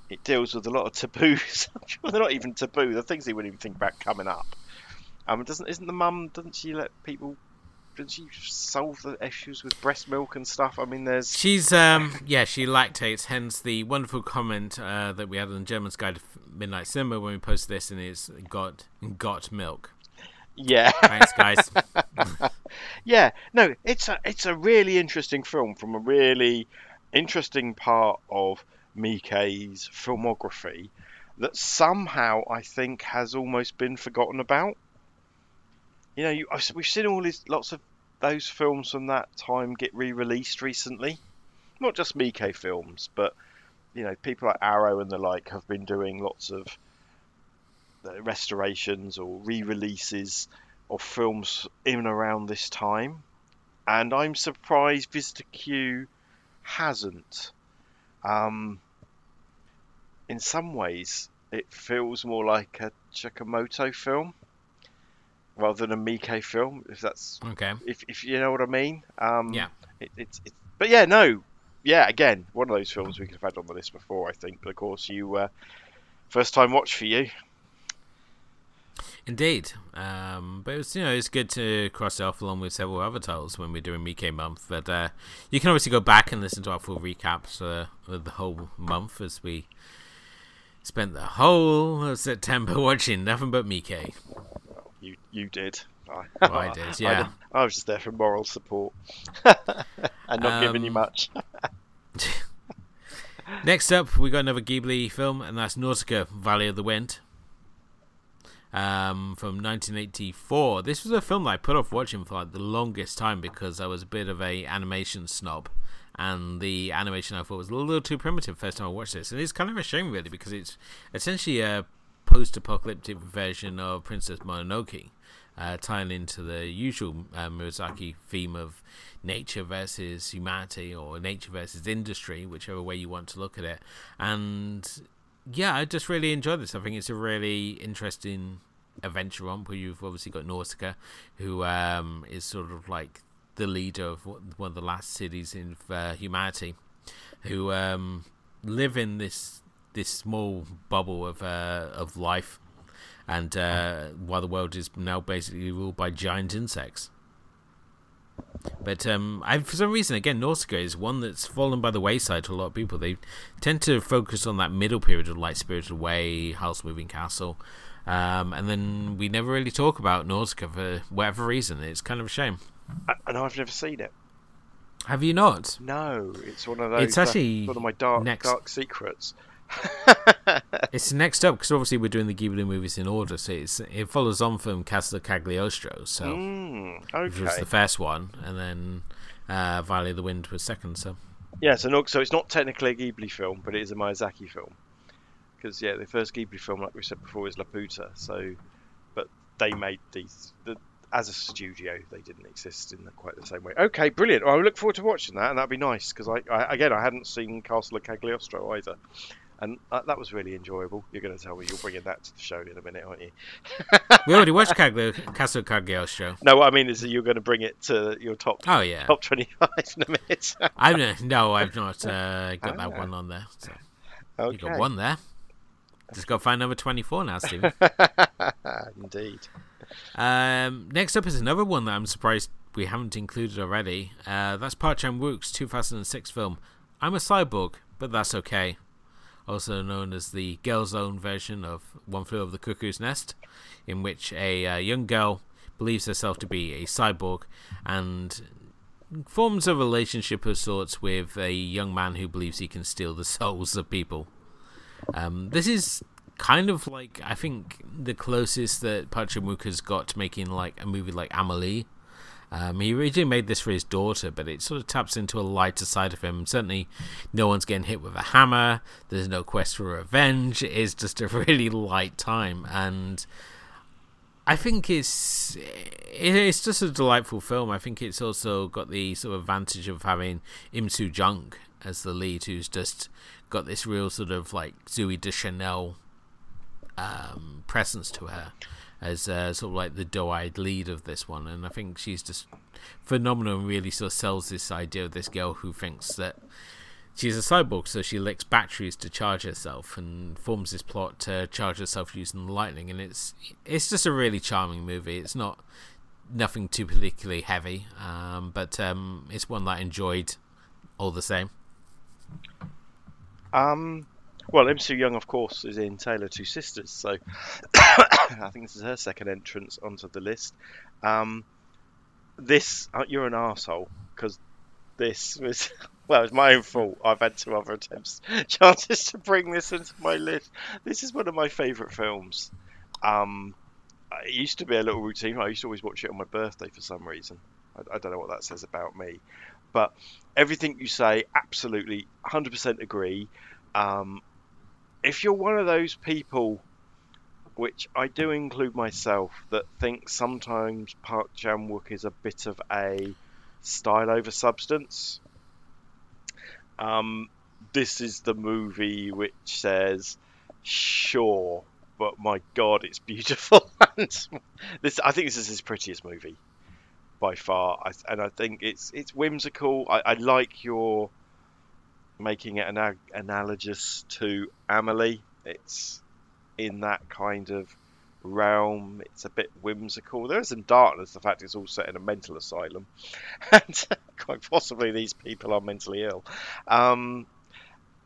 it deals with a lot of taboos. [LAUGHS] they're not even taboo. The things he wouldn't even think about coming up. Um, doesn't isn't the mum? Doesn't she let people? Doesn't she solve the issues with breast milk and stuff? I mean, there's. She's um yeah she lactates. Hence the wonderful comment uh, that we had on German's Guide to Midnight Cinema when we posted this, and it's got got milk. Yeah. Thanks, guys. [LAUGHS] yeah. No, it's a it's a really interesting film from a really interesting part of Miike's filmography that somehow I think has almost been forgotten about. You know, you, we've seen all these lots of those films from that time get re-released recently. Not just Miike films, but you know, people like Arrow and the like have been doing lots of uh, restorations or re-releases of films in and around this time, and I'm surprised Visitor Q hasn't. Um, in some ways, it feels more like a Tsukamoto film rather than a Miike film. If that's okay, if, if you know what I mean. Um, yeah. It, it's, it's but yeah, no, yeah. Again, one of those films we could have had on the list before, I think. But of course, you uh, first time watch for you. Indeed, um, but it's you know it's good to cross it off along with several other titles when we're doing Miike month. But uh, you can obviously go back and listen to our full recaps uh, of the whole month as we spent the whole of September [LAUGHS] watching nothing but Miike. You you did. I, well, I did. [LAUGHS] Yeah, I, I, was just there for moral support [LAUGHS] and not um, giving you um, much. Next up, we got another Ghibli film, and that's Nausicaa: Valley of the Wind um, from 1984. This was a film that I put off watching for like the longest time because I was a bit of a animation snob, and the animation I thought was a little too primitive first time I watched this. And it's kind of a shame really because it's essentially a post-apocalyptic version of Princess Mononoke. Uh, tying into the usual uh, Miyazaki theme of nature versus humanity or nature versus industry, whichever way you want to look at it. And yeah, I just really enjoyed this. I think it's a really interesting adventure romp where you've obviously got Nausicaa, who um, is sort of like the leader of one of the last cities in uh, humanity, who um, live in this this small bubble of uh, of life, and uh, while the world is now basically ruled by giant insects. But um, I, for some reason, again, Nausicaa is one that's fallen by the wayside to a lot of people. They tend to focus on that middle period of Light Spirited Away, Howl's Moving Castle, um, and then we never really talk about Nausicaa for whatever reason. It's kind of a shame. I know I've never seen it. Have you not? No, it's one of those. It's actually one of my dark next... dark secrets. [LAUGHS] it's next up because obviously we're doing the Ghibli movies in order, so it follows on from Castle Cagliostro. So mm, okay. which was the first one, and then uh, Valley of the Wind was second. So yeah, so no, so it's not technically a Ghibli film, but it is a Miyazaki film. Because yeah, the first Ghibli film, like we said before, is Laputa. So, but they made these the, as a studio, they didn't exist in the, quite the same way. Okay, brilliant. Well, I look forward to watching that, and that'd be nice because I, I, again I hadn't seen Castle of Cagliostro either and uh, that was really enjoyable. You're going to tell me you're bringing that to the show in a minute, aren't you? [LAUGHS] we already watched Castle Castle Cagliostro. No, what I mean is that you're going to bring it to your top. Oh yeah, top twenty-five in a minute. [LAUGHS] I've no, I've not uh, got that one on there. So. Okay. You got one there. Just got to find number twenty-four now, Stephen. [LAUGHS] Indeed. Um, next up is another one that I'm surprised we haven't included already. Uh, that's Park Chan Wook's 2006 film. I'm a cyborg, but that's okay also known as the Girls' Own version of One Flew Over the Cuckoo's Nest, in which a uh, young girl believes herself to be a cyborg and forms a relationship of sorts with a young man who believes he can steal the [LAUGHS] souls of people. Um, this is kind of like I think the closest that has got to making like a movie like Amelie, um, he originally made this for his daughter, but it sort of taps into a lighter side of him. Certainly, no one's getting hit with a hammer. There's no quest for revenge. It's just a [LAUGHS] really light time, and I think it's it's just a delightful film. I think it's also got the sort of advantage of having Im Soo Jung as the lead, who's just got this real sort of like Zooey Deschanel um, presence to her as uh, sort of like the doe-eyed lead of this one, and I think she's just phenomenal and really sort of sells this idea of this girl who thinks that she's a cyborg, so she licks batteries to charge herself and forms this plot to charge herself using lightning, and it's it's just a really charming movie. It's not nothing too particularly heavy, um, but um, it's one that I enjoyed all the same. Um, well, Im Soo Jung, of course, is in Tale of Two Sisters, so [COUGHS] I think this is her second entrance onto the list. Um, this, uh, you're an asshole because this was [LAUGHS] well, it's my own fault. I've had two other attempts, [LAUGHS] chances to bring this into my list. This is one of my favourite films. Um, it used to be a little routine. I used to always watch it on my birthday for some reason. I, I don't know what that says about me, but everything you say, absolutely, 100% agree. Um, if you're one of those people, which I do include myself, that think sometimes Park Chan Wook is a bit of a style over substance, um, this is the movie which says, sure, but my god, it's beautiful. [LAUGHS] this, I think this is his prettiest movie by far, I, and I think it's it's whimsical. I, I like your making it an analogous to Amelie. It's in that kind of realm. It's a bit whimsical. There is some darkness. The fact it's all set in a mental asylum, [LAUGHS] and quite possibly these people are mentally ill. Um,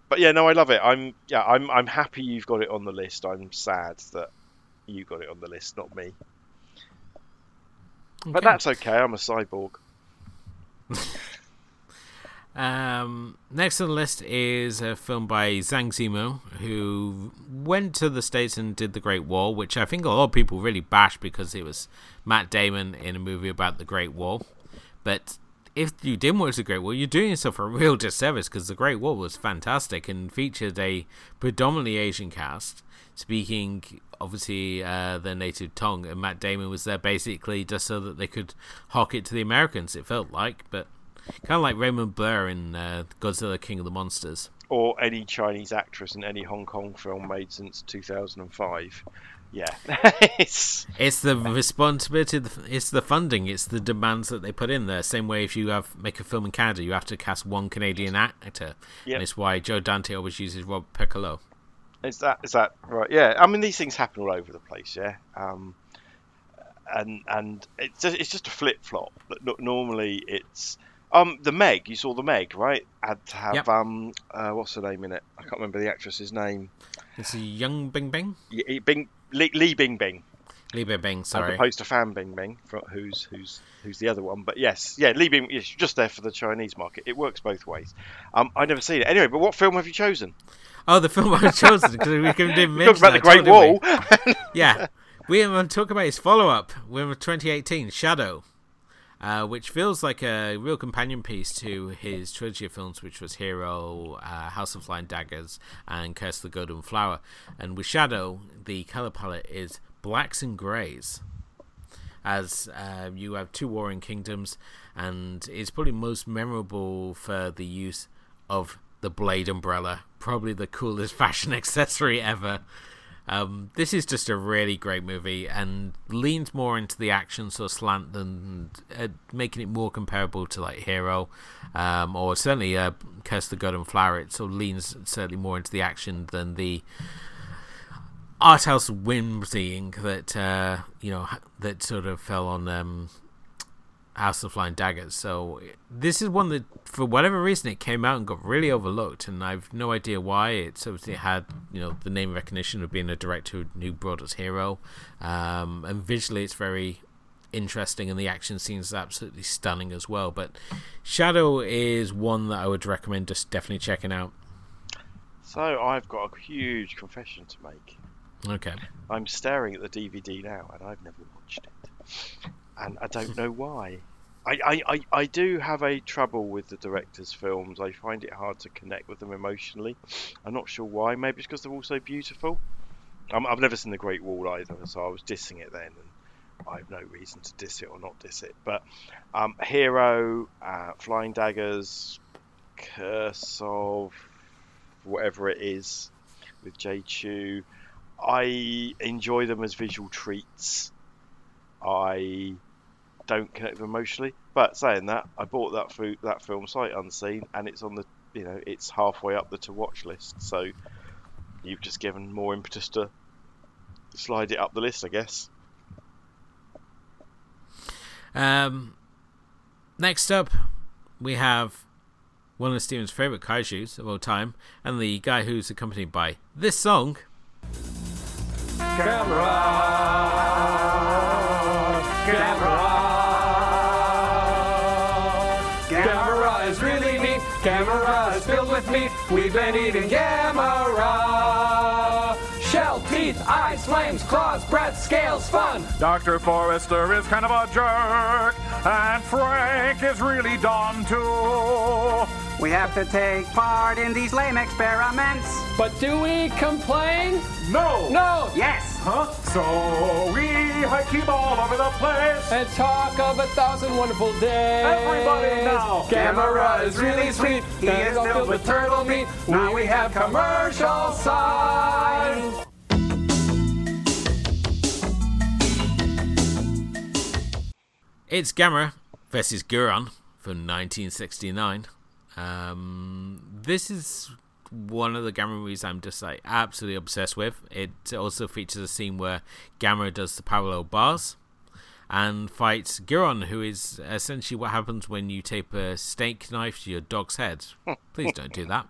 but yeah, no, I love it. I'm yeah, I'm I'm happy you've got it on the list. I'm sad that you got it on the list, not me. Okay. But that's okay. I'm a cyborg. [LAUGHS] um, next on the list is a film by Zhang Yimou, who went to the States and did The Great Wall, which I think a lot of people really bashed because it was Matt Damon in a movie about the Great Wall. But if you didn't watch The Great Wall, you're doing yourself a real disservice because The Great Wall was fantastic and featured a predominantly Asian cast, speaking obviously uh, their native tongue, and Matt Damon was there basically just so that they could hawk it to the Americans. It felt like, but kind of like Raymond Burr in uh, Godzilla King of the Monsters, or any Chinese actress in any Hong Kong film made since 2005 yeah, [LAUGHS] it's it's the responsibility. It's the funding. It's the demands that they put in there. Same way, if you have make a film in Canada, you have to cast one Canadian actor. Yeah, it's why Joe Dante always uses Rob Picardo. Is that is that right? Yeah, I mean these things happen all over the place. Yeah, um, and and it's just, it's just a flip flop. But normally it's um the Meg. You saw the Meg, right? Had to have yep. um uh, what's her name in it? I can't remember the actress's name. It's a young Bing Bing. Yeah, Bing Li, Li Bingbing. Li Bingbing, sorry. As opposed to Fan Bingbing, who's who's who's the other one. But yes, yeah, Li Bing is just there for the Chinese market. It works both ways. Um, I never seen it anyway. But what film have you chosen? Oh, the film I've chosen because we didn't [LAUGHS] mention about the Great Wall. [LAUGHS] yeah, we want to talk about his follow-up. We're 2018 Shadow. Uh, which feels like a real companion piece to his trilogy of films, which was Hero, uh, House of Flying Daggers, and Curse of the Golden Flower. And with Shadow, the color palette is blacks and grays, as uh, you have two warring kingdoms, and it's probably most memorable for the use of the blade umbrella, probably the coolest [LAUGHS] fashion accessory ever. Um, this is just a really great movie and leans more into the action sort of slant than uh, making it more comparable to like Hero um, or certainly uh, Curse the Golden Flower. It sort of leans certainly more into the action than the art house whimsying that uh, you know that sort of fell on um, House of Flying Daggers. So this is one that, for whatever reason, it came out and got really overlooked, and I've no idea why. It's obviously had you know the name recognition of being a director who brought us Hero, um, and visually it's very interesting, and the action scenes are absolutely stunning as well. But Shadow is one that I would recommend just definitely checking out. So I've got a huge confession to make. Okay. I'm staring at the DVD now, and I've never watched it and I don't know why. I, I, I, do have a trouble with the director's films. I find it hard to connect with them emotionally. I'm not sure why. Maybe it's because they're all so beautiful. i have never seen The Great Wall either, so I was dissing it then, and I have no reason to diss it or not diss it. But um, Hero, uh, Flying Daggers, Curse of whatever it is with Jay Chou, I enjoy them as visual treats. I don't connect them emotionally. But saying that, I bought that food, that film sight unseen, and it's on the you know it's halfway up the to watch list. So you've just given more impetus to slide it up the list, I guess. Um, next up, we have one of Steven's favorite kaijus of all time, and the guy who's accompanied by this song. Gamera, Gamera, Gamera is really neat. Gamera is filled with meat. We've been eating Gamera. Shell, teeth, eyes, flames, claws, breath, scales, fun. Dr. Forrester is kind of a jerk, and Frank is really dumb too. We have to take part in these lame experiments. But do we complain? No! No! Yes! Huh? So we keep all over the place. And talk of a thousand wonderful days. Everybody now. Gamera is really sweet. He is filled with turtle meat. Now we have commercial signs. It's Gamera versus Guiron from 1969. Um, this is one of the Gamera movies I'm just like absolutely obsessed with. It also features a scene where Gamera does the parallel bars and fights Guiron, who is essentially what happens when you tape a steak knife to your dog's head. [LAUGHS] Please don't do that.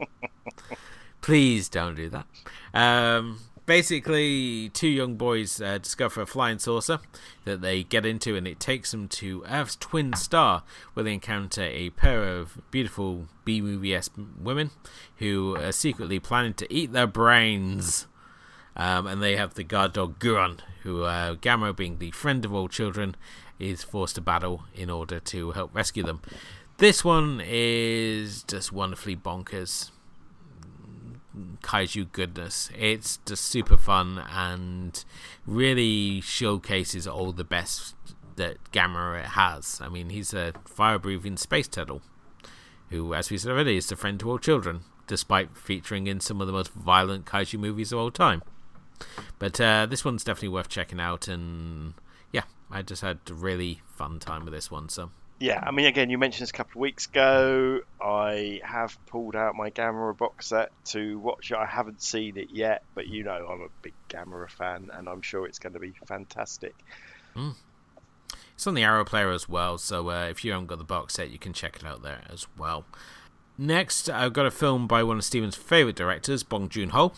Please don't do that. Um, basically, two young boys uh, discover a flying saucer that they get into, and it takes them to Earth's twin star, where they encounter a pair of beautiful B movie esque women who are secretly planning to eat their brains. Um, and they have the guard dog Guiron, who, uh, being the friend of all children, is forced to battle in order to help rescue them. This one is just wonderfully bonkers kaiju goodness. It's just super fun and really showcases all the best that Gamera has. I mean, he's a fire breathing space turtle who, as we said already, is a friend to all children, despite featuring in some of the most violent kaiju movies of all time. But uh, this one's definitely worth checking out, and yeah, I just had a really fun time with this one. So yeah, I mean, again, you mentioned this a couple of weeks ago. I have pulled out my Gamera box set to watch it. I haven't seen it yet, but you know, I'm a big Gamera fan, and I'm sure it's going to be fantastic. Mm. It's on the Arrow Player as well, so uh, if you haven't got the box set, you can check it out there as well. Next, I've got a film by one of Steven's favourite directors, Bong Joon Ho.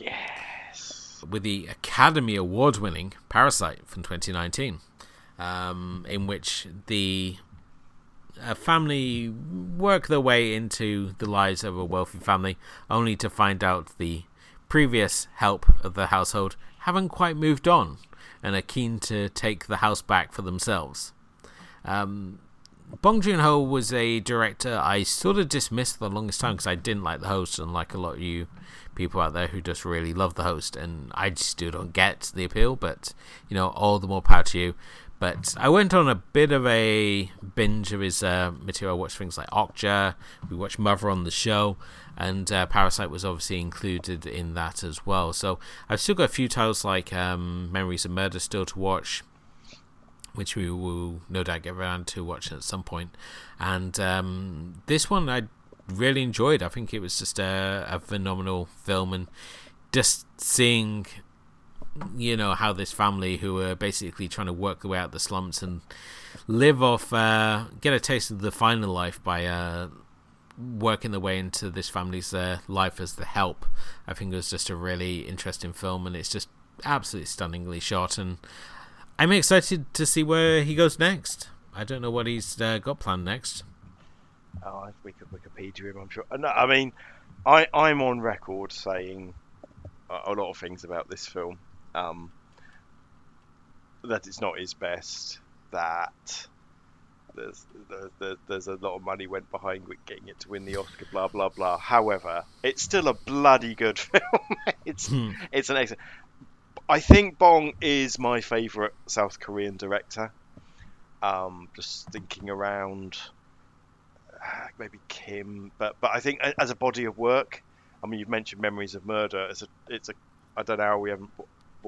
Yes. With the Academy Award winning Parasite from 2019, um, in which the a family work their way into the lives of a wealthy family, only to find out the previous help of the household haven't quite moved on and are keen to take the house back for themselves. Um, Bong Joon Ho was a director I sort of dismissed for the longest time because I didn't like the host, and like a lot of you people out there who just really love the host, and I still don't get the appeal. But you know, all the more power to you. But I went on a bit of a binge of his uh, material. I watched things like Okja, we watched Mother on the show, and uh, Parasite was obviously included in that as well. So I've still got a few titles like um, Memories of Murder still to watch, which we will no doubt get around to watching at some point. And um, this one I really enjoyed. I think it was just a, a phenomenal film, and just seeing you know how this family who are basically trying to work their way out the slumps and live off uh, get a taste of the final life by uh, working their way into this family's uh, life as the help i think it was just a really interesting film and it's just absolutely stunningly shot and i'm excited to see where he goes next. I don't know what he's uh, got planned next. Oh we could wikipedia him i'm sure. No, i mean I, i'm on record saying a lot of things about this film um, that it's not his best, that there's, there's, there's a lot of money went behind getting it to win the Oscar, blah blah blah. However, it's still a bloody good [LAUGHS] film. it's Hmm. it's an excellent. I think Bong is my favourite South Korean director. Um, just thinking around, uh, maybe Kim, but but I think as a body of work, I mean, you've mentioned Memories of Murder. It's a it's a I don't know how we haven't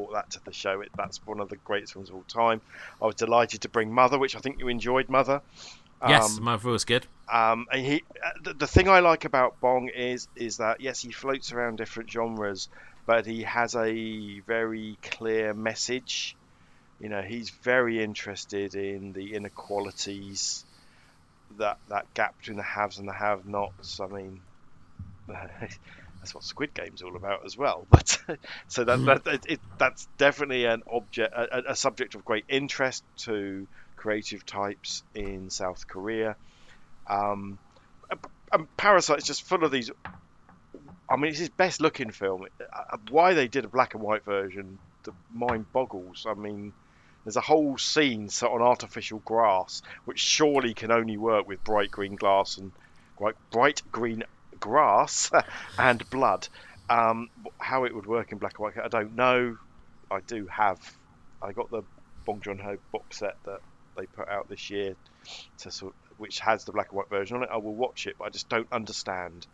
brought that to the show. It, that's one of the greatest films of all time. I was delighted to bring Mother, which I think you enjoyed, Mother. yes Um, Mother was good um, and he, uh, the, the thing I like about Bong is is that yes, he floats around different genres, but he has a very clear message. You know, he's very interested in the inequalities that that gap between the haves and the have-nots. I mean, [LAUGHS] that's what Squid Game's all about as well. [LAUGHS] But so that, that it, that's definitely an object, a, a subject of great interest to creative types in South Korea. Um, and Parasite's just full of these. I mean, it's his best looking film. Uh, Why they did a black and white version, the mind boggles. I mean, there's a whole scene set on artificial grass, which surely can only work with bright green glass and bright green grass [LAUGHS] and blood. Um, how it would work in black and white, I don't know. I do have. I got the Bong Joon Ho box set that they put out this year, to sort, which has the black and white version on it. I will watch it, but I just don't understand.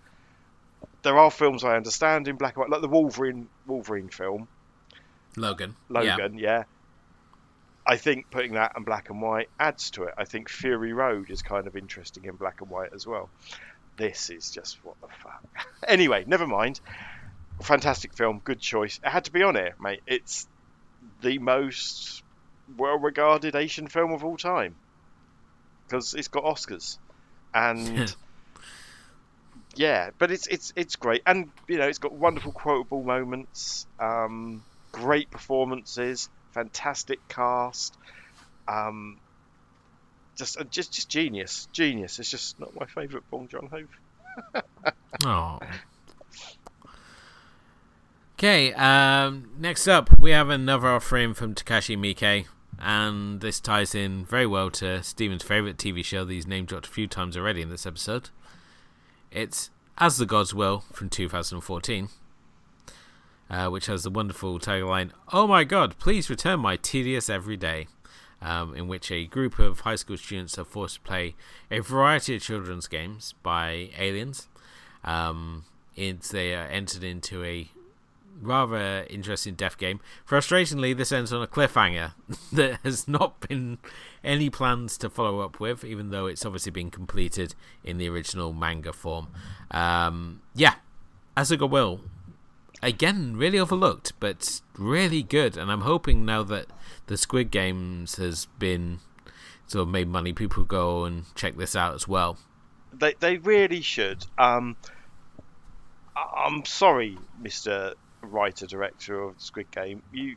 There are films I understand in black and white, like the Wolverine Wolverine film. Logan. Logan, yeah. yeah. I think putting that in black and white adds to it. I think Fury Road is kind of interesting in black and white as well. This is just what the fuck. [LAUGHS] anyway, never mind. Fantastic film, good choice. It had to be on here, mate. It's the most well-regarded Asian film of all time because it's got Oscars, and [LAUGHS] yeah, but it's it's it's great, and you know it's got wonderful quotable moments, um, great performances, fantastic cast, um, just uh, just just genius, genius. It's just not my favourite Bong Joon Ho. [LAUGHS] oh. Okay, um, next up we have another offering from Takashi Miike, and this ties in very well to Steven's favourite TV show that he's name dropped a few times already in this episode. It's As the Gods Will from 2014, uh, which has the wonderful tagline, Oh my god, please return my tedious every day. Um, in which a group of high school students are forced to play a variety of children's games by aliens. Um, they are entered into a rather interesting death game. Frustratingly, this ends on a cliffhanger [LAUGHS] that has not been any plans to follow up with, even though it's obviously been completed in the original manga form. Um, yeah, As the Gods Will. Again, really overlooked, but really good. And I'm hoping now that the Squid Games has been sort of made money, people go and check this out as well. They they really should. Um, I'm sorry, Mister writer director of Squid Game, you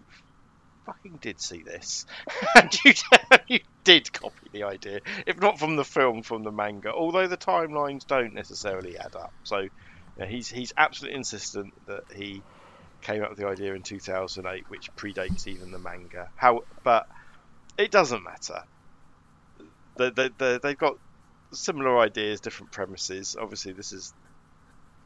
fucking did see this, [LAUGHS] and you [LAUGHS] you did copy the idea, if not from the film, from the manga. Although the timelines don't necessarily add up. So he's he's absolutely insistent that he came up with the idea in 2008, which predates even the manga. How, but it doesn't matter. They, they, they, they've got similar ideas, different premises. Obviously, this is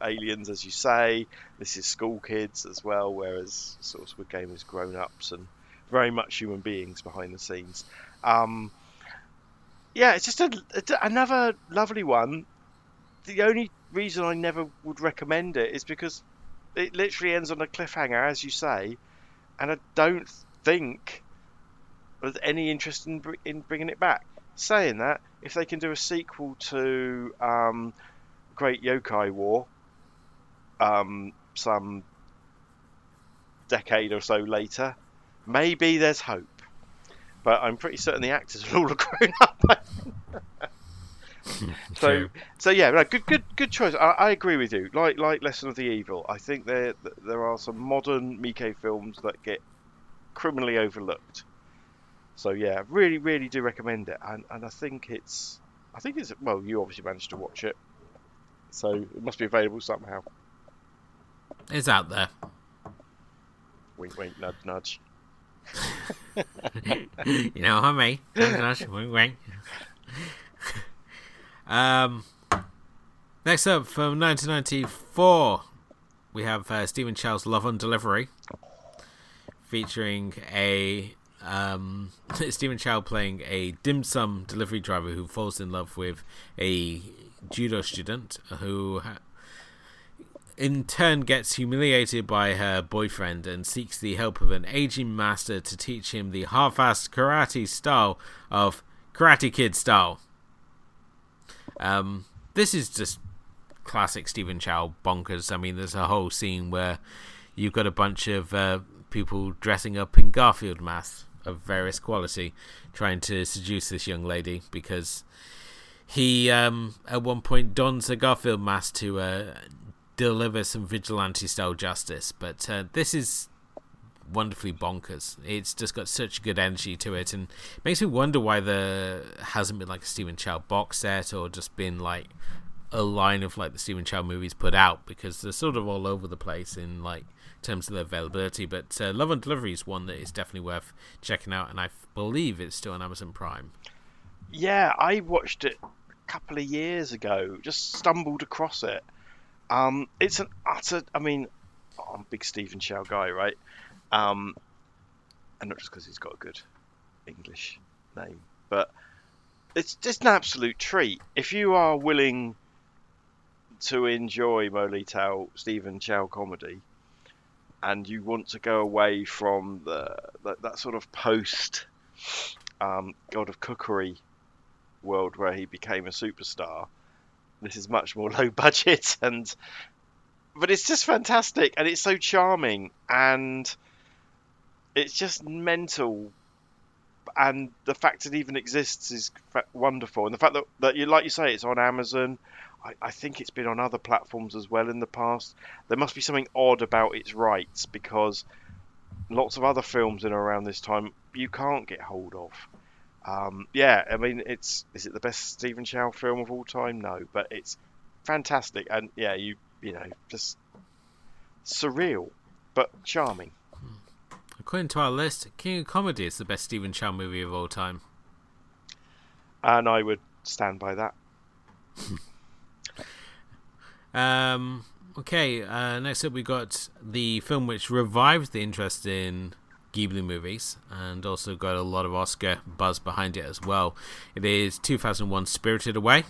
aliens, as you say. This is school kids as well, whereas sort of Squid Game is grown ups and very much human beings behind the scenes. Um, yeah, it's just a, another lovely one. The only reason I never would recommend it is because it literally ends on a cliffhanger, as you say, and I don't think there's any interest in, in bringing it back. Saying that, if they can do a sequel to um, Great Yokai War, um, some decade or so later, maybe there's hope. But I'm pretty certain the actors are all [LAUGHS] grown up. [LAUGHS] Mm, so, so yeah, no, good, good, good choice. I, I, agree with you. Like, like Lesson of the Evil, I think there there are some modern Miike films that get criminally overlooked. So yeah, really, really do recommend it, and and I think it's, I think it's well, you obviously managed to watch it, so it must be available somehow. It's out there. Wink, wink, nudge, nudge. [LAUGHS] you know how me. Nudge, nudge, wink, wink. [LAUGHS] Um, next up from 1994, we have uh, Stephen Chow's Love on Delivery, featuring a um, [LAUGHS] Stephen Chow playing a dim sum delivery driver who falls in love with a judo student who in turn gets humiliated by her boyfriend and seeks the help of an aging master to teach him the half-assed karate style of Karate Kid style. Um, this is just classic Stephen Chow bonkers. I mean, there's a whole scene where you've got a bunch of uh, people dressing up in Garfield masks of various quality, trying to seduce this young lady because he um, at one point dons a Garfield mask to uh, deliver some vigilante style justice. But uh, this is wonderfully bonkers. It's just got such good energy to it, and it makes me wonder why there hasn't been like a Stephen Chow box set or just been like a line of like the Stephen Chow movies put out because they're sort of all over the place in like terms of their availability. But uh, Love on Delivery is one that is definitely worth checking out, and I believe it's still on Amazon Prime. Yeah, I watched it a couple of years ago. Just stumbled across it. Um, it's an utter. I mean, I'm a big Stephen Chow guy, right? Um, and not just because he's got a good English name, but it's just an absolute treat. If you are willing to enjoy mo lei tau, Stephen Chow comedy, and you want to go away from the that, that sort of post um, God of Cookery world where he became a superstar, this is much more [LAUGHS] low budget and but it's just fantastic and it's so charming and it's just mental. And the fact it even exists is wonderful. And the fact that, that you like you say it's on amazon. I, I think it's been on other platforms as well in the past. There must be something odd about its rights because lots of other films in around this time you can't get hold of. Um, yeah i mean it's is it the best stephen chow film of all time? No but it's fantastic. And yeah you you know just surreal but charming According to our list, King of Comedy is the best Stephen Chow movie of all time. And I would stand by that. [LAUGHS] um, okay, uh, next up we got the film which revived the interest in Ghibli movies and also got a lot of Oscar buzz behind it as well. It is 2001 Spirited Away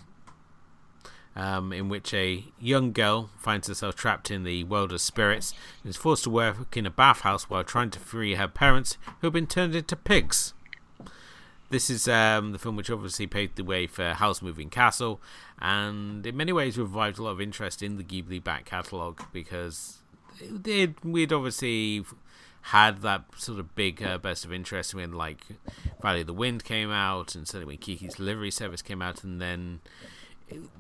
um, in which a young girl finds herself trapped in the world of spirits and is forced to work in a bathhouse while trying to free her parents who have been turned into pigs. This is um, the film which obviously paved the way for Howl's Moving Castle and in many ways revived a lot of interest in the Ghibli back catalogue because it, we'd obviously had that sort of big uh, burst of interest when like Valley of the Wind came out and certainly when Kiki's Delivery Service came out and then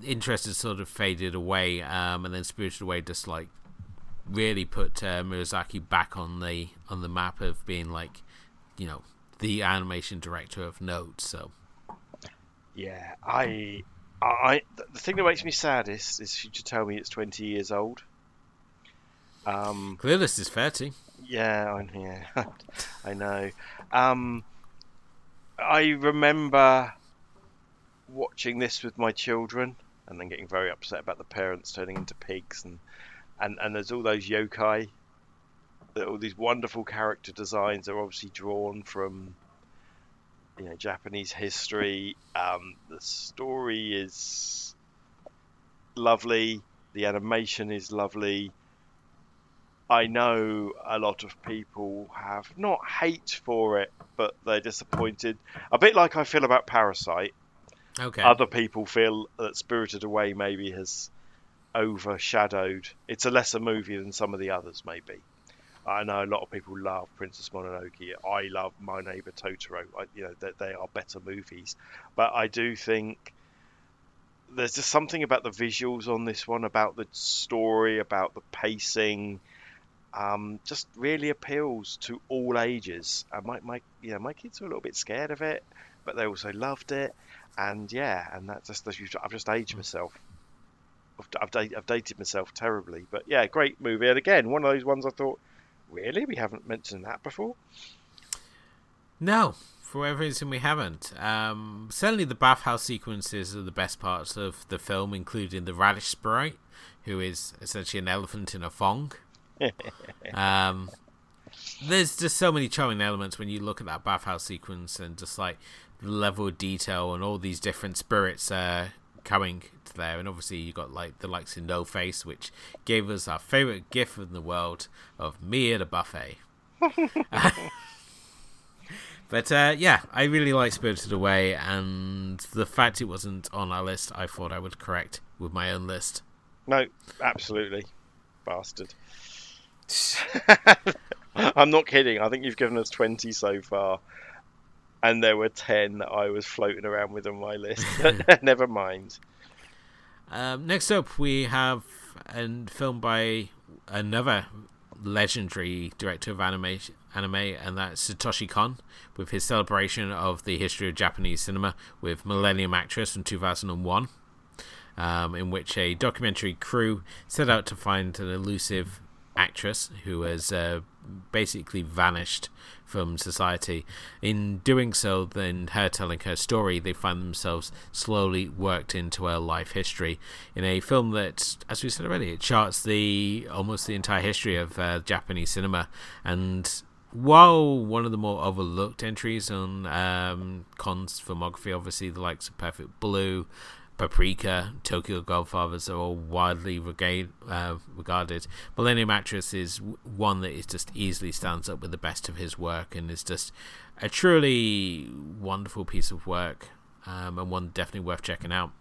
interest has sort of faded away, um, and then Spirited Away just like really put uh, Miyazaki back on the on the map of being like, you know, the animation director of note. So, yeah, I, I, the thing that makes me saddest is you to tell me it's twenty years old. Um, Clueless is thirty. Yeah, I, yeah, [LAUGHS] I know. Um, I remember watching this with my children and then getting very upset about the parents turning into pigs and and, and there's all those yokai all these wonderful character designs are obviously drawn from you know Japanese history. Um, the story is lovely. The animation is lovely. I know a lot of people have not hate for it but they're disappointed. A bit like I feel about Parasite Okay. Other people feel that Spirited Away maybe has overshadowed. It's a lesser movie than some of the others, maybe. I know a lot of people love Princess Mononoke. I love My Neighbor Totoro. I, you know, they, they are better movies, but I do think there's just something about the visuals on this one, about the story, about the pacing. Um, just really appeals to all ages. And my, my, you know, my kids are a little bit scared of it, but they also loved it and yeah, and that's just I've just aged myself. I've, I've, dated myself terribly, but yeah, great movie. And again, one of those ones I thought, really, we haven't mentioned that before. No, for whatever reason, we haven't. Um, certainly, the bathhouse sequences are the best parts of the film, including the radish sprite, who is essentially an elephant in a thong. [LAUGHS] um, there's just so many charming elements when you look at that bathhouse sequence and just like level of detail and all these different spirits uh, coming to there. And obviously, you got like the likes of No Face, which gave us our favorite gift in the world of me at a buffet. [LAUGHS] but uh, yeah, I really like Spirited Away, and the fact it wasn't on our list, I thought I would correct with my own list. No, absolutely, bastard. [LAUGHS] [LAUGHS] I'm not kidding. I think you've given us 20 so far and there were ten that I was floating around with on my list. [LAUGHS] [LAUGHS] Never mind. Um, next up, we have a film by another legendary director of anime, anime, and that's Satoshi Kon, with his celebration of the history of Japanese cinema with Millennium Actress from 2001, um, in which a documentary crew set out to find an elusive actress who has uh, basically vanished from society. In doing so, then her telling her story, they find themselves slowly worked into her life history in a film that, as we said already, it charts the almost the entire history of uh, Japanese cinema. And while one of the more overlooked entries on um, Kon's filmography, obviously the likes of Perfect Blue, Paprika, Tokyo Godfathers are all widely regard, uh, regarded. Millennium Actress is one that is just easily stands up with the best of his work and is just a truly wonderful piece of work um, and one definitely worth checking out.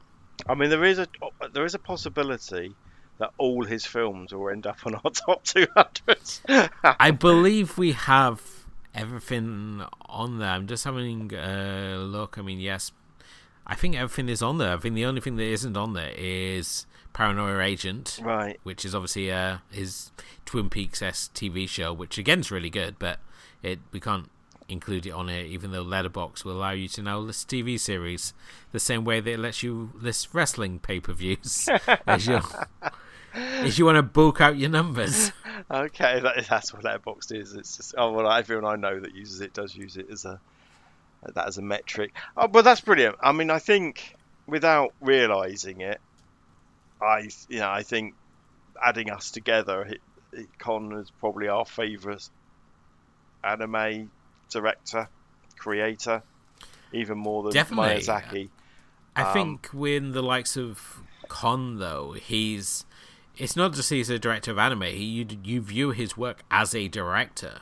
I mean, there is a there is a possibility that all his films will end up on our [LAUGHS] top 200. I believe we have everything on there. I'm just having a look. I mean, yes, I think everything is on there. I think the only thing that isn't on there is Paranoia Agent, right? Which is obviously uh, his Twin Peaks s TV show, which again is really good, but it we can't include it on here, even though Letterboxd will allow you to now list TV series the same way that it lets you list wrestling pay per views [LAUGHS] as you as you want to bulk out your numbers. Okay, that, that's what Letterboxd is. It's just oh well, everyone I know that uses it does use it as a that as a metric. Oh, but that's brilliant. I mean, I think without realizing it, I you know I think adding us together, it, it, Kon is probably our favorite anime director, creator, even more than Definitely. Miyazaki. I Um, think when the likes of Kon though, he's it's not just he's a director of anime. He, you you view his work as a director.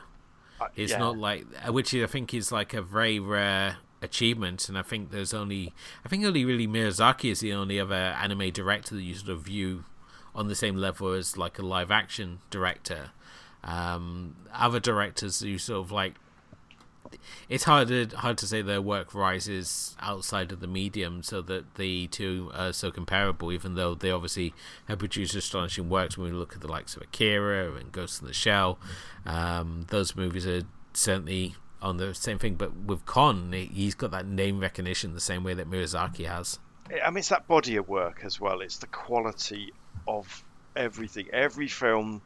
Uh, It's yeah. not like which I think is like a very rare achievement, and I think there's only I think only really Miyazaki is the only other anime director that you sort of view on the same level as like a live action director. Um, other directors you sort of like it's hard to, hard to say their work rises outside of the medium so that the two are so comparable, even though they obviously have produced astonishing works. When we look at the likes of Akira and Ghost in the Shell, um, those movies are certainly on the same thing. But with Kon, he's got that name recognition the same way that Miyazaki has. I mean, it's that body of work as well. It's the quality of everything. Every film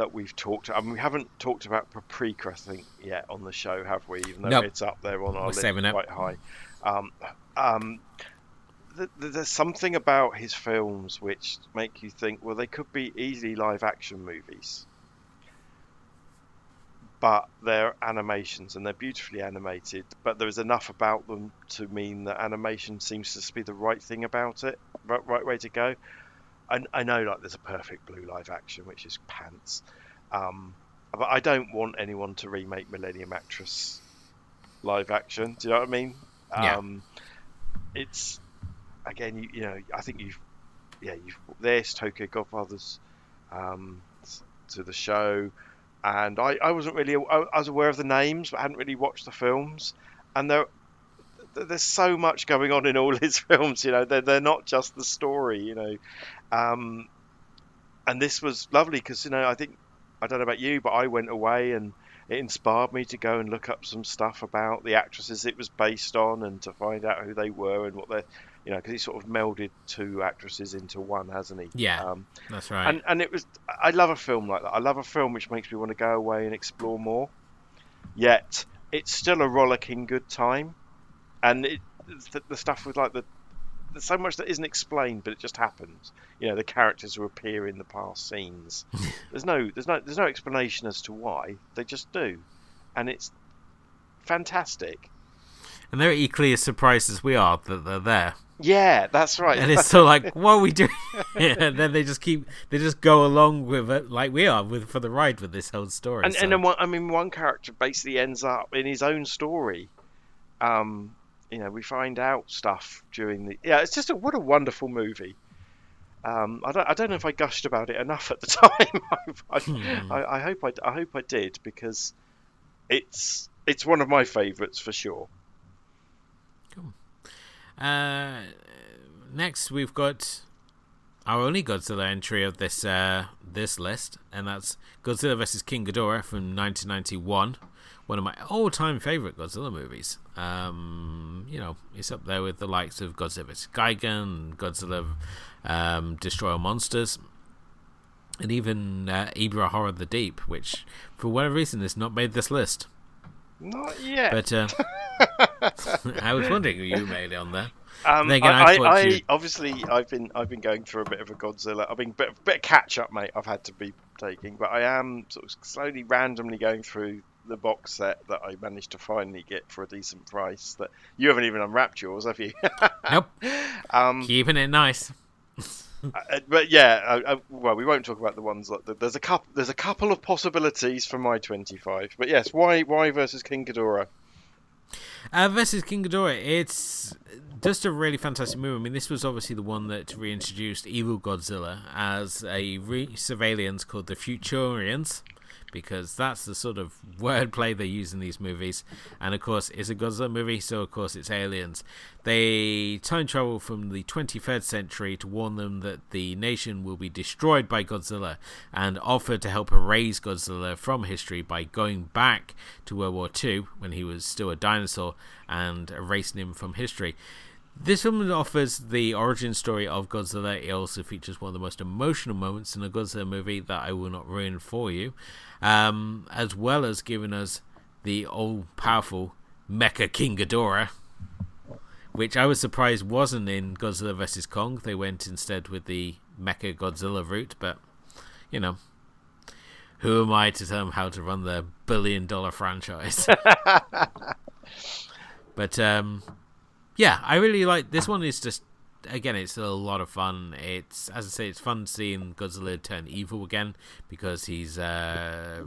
that we've talked. I mean, we haven't talked about Paprika, I think, yet on the show, have we? Even though Nope. it's up there on our We're list quite high. Um, um, th- th- there's something about his films which make you think, well, they could be easily live action movies. But they're animations and they're beautifully animated. But there is enough about them to mean that animation seems to be the right thing about it, right, right way to go. I, I know like there's a perfect blue live action, which is pants. Um, but I don't want anyone to remake Millennium Actress live action. Do you know what I mean? Yeah. Um, it's again, you, you know, I think you've yeah, you've there's Tokyo Godfathers um, to the show, and I, I wasn't really I, I was aware of the names, but I hadn't really watched the films, and there th- there's so much going on in all [LAUGHS] his films. You know, they're they're not just the story. You know, um, and this was lovely because you know I think I don't know about you, but I went away and it inspired me to go and look up some stuff about the actresses it was based on and to find out who they were and what they're you know because he sort of melded two actresses into one hasn't he Yeah. um, That's right. and and it was I love a film like that I love a film which makes me want to go away and explore more yet it's still a rollicking good time and it the, the stuff with like the there's so much that isn't explained but it just happens you know the characters who appear in the past scenes [LAUGHS] there's no there's no there's no explanation as to why they just do and it's fantastic and they're equally as surprised as we are that they're there. yeah that's right and it's so like, what are we doing? [LAUGHS] and then they just keep, they just go along with it like we are with for the ride with this whole story. and, so- and then one, I mean, one character basically ends up in his own story. Um, you know, we find out stuff during the. Yeah, it's just a what a wonderful movie. Um, I don't, I don't know if I gushed about it enough at the [LAUGHS] time. [LAUGHS] I, Hmm. I, I hope I, I hope I did because it's it's one of my favourites for sure. Cool uh, next, we've got our only Godzilla entry of this uh, this list, and that's Godzilla vs King Ghidorah from 1991. One of my all-time favorite Godzilla movies. Um, you know, it's up there with the likes of Godzilla vs Gigan, Godzilla um, Destroy All Monsters, and even uh, Ebirah Horror of the Deep, which for whatever reason has not made this list. Not yet. But uh, [LAUGHS] I was wondering who you made it on there. Um, again, I I, I, you- obviously I've been I've been going through a bit of a Godzilla. I've been bit, bit of catch up, mate. I've had to be taking, but I am sort of slowly, randomly going through the box set that I managed to finally get for a decent price. That you haven't even unwrapped yours, have you? [LAUGHS] Nope, um, keeping it nice. [LAUGHS] uh, but yeah, I, I, well, we won't talk about the ones that there's a couple. There's a couple of possibilities for my 25. But yes, why why versus King Ghidorah? Uh, versus King Ghidorah, it's just a really fantastic movie. I mean, this was obviously the one that reintroduced evil Godzilla as a of aliens called the Futurians, because that's the sort of [LAUGHS] wordplay they use in these movies. And of course, it's a Godzilla movie, so of course it's aliens. They time travel from the 23rd century to warn them that the nation will be destroyed by Godzilla and offer to help erase Godzilla from history by going back to World War II when he was still a dinosaur and erasing him from history. This film offers the origin story of Godzilla. It also features one of the most emotional moments in a Godzilla movie that I will not ruin for you, um, as well as giving us the all powerful Mecha King Ghidorah, which I was surprised wasn't in Godzilla vs. Kong. They went instead with the Mecha Godzilla route, but you know, who am I to tell them how to run their billion dollar franchise? [LAUGHS] but um, yeah, I really like this one. Is just again, it's a lot of fun. It's as I say, it's fun seeing Godzilla turn evil again because he's. Uh,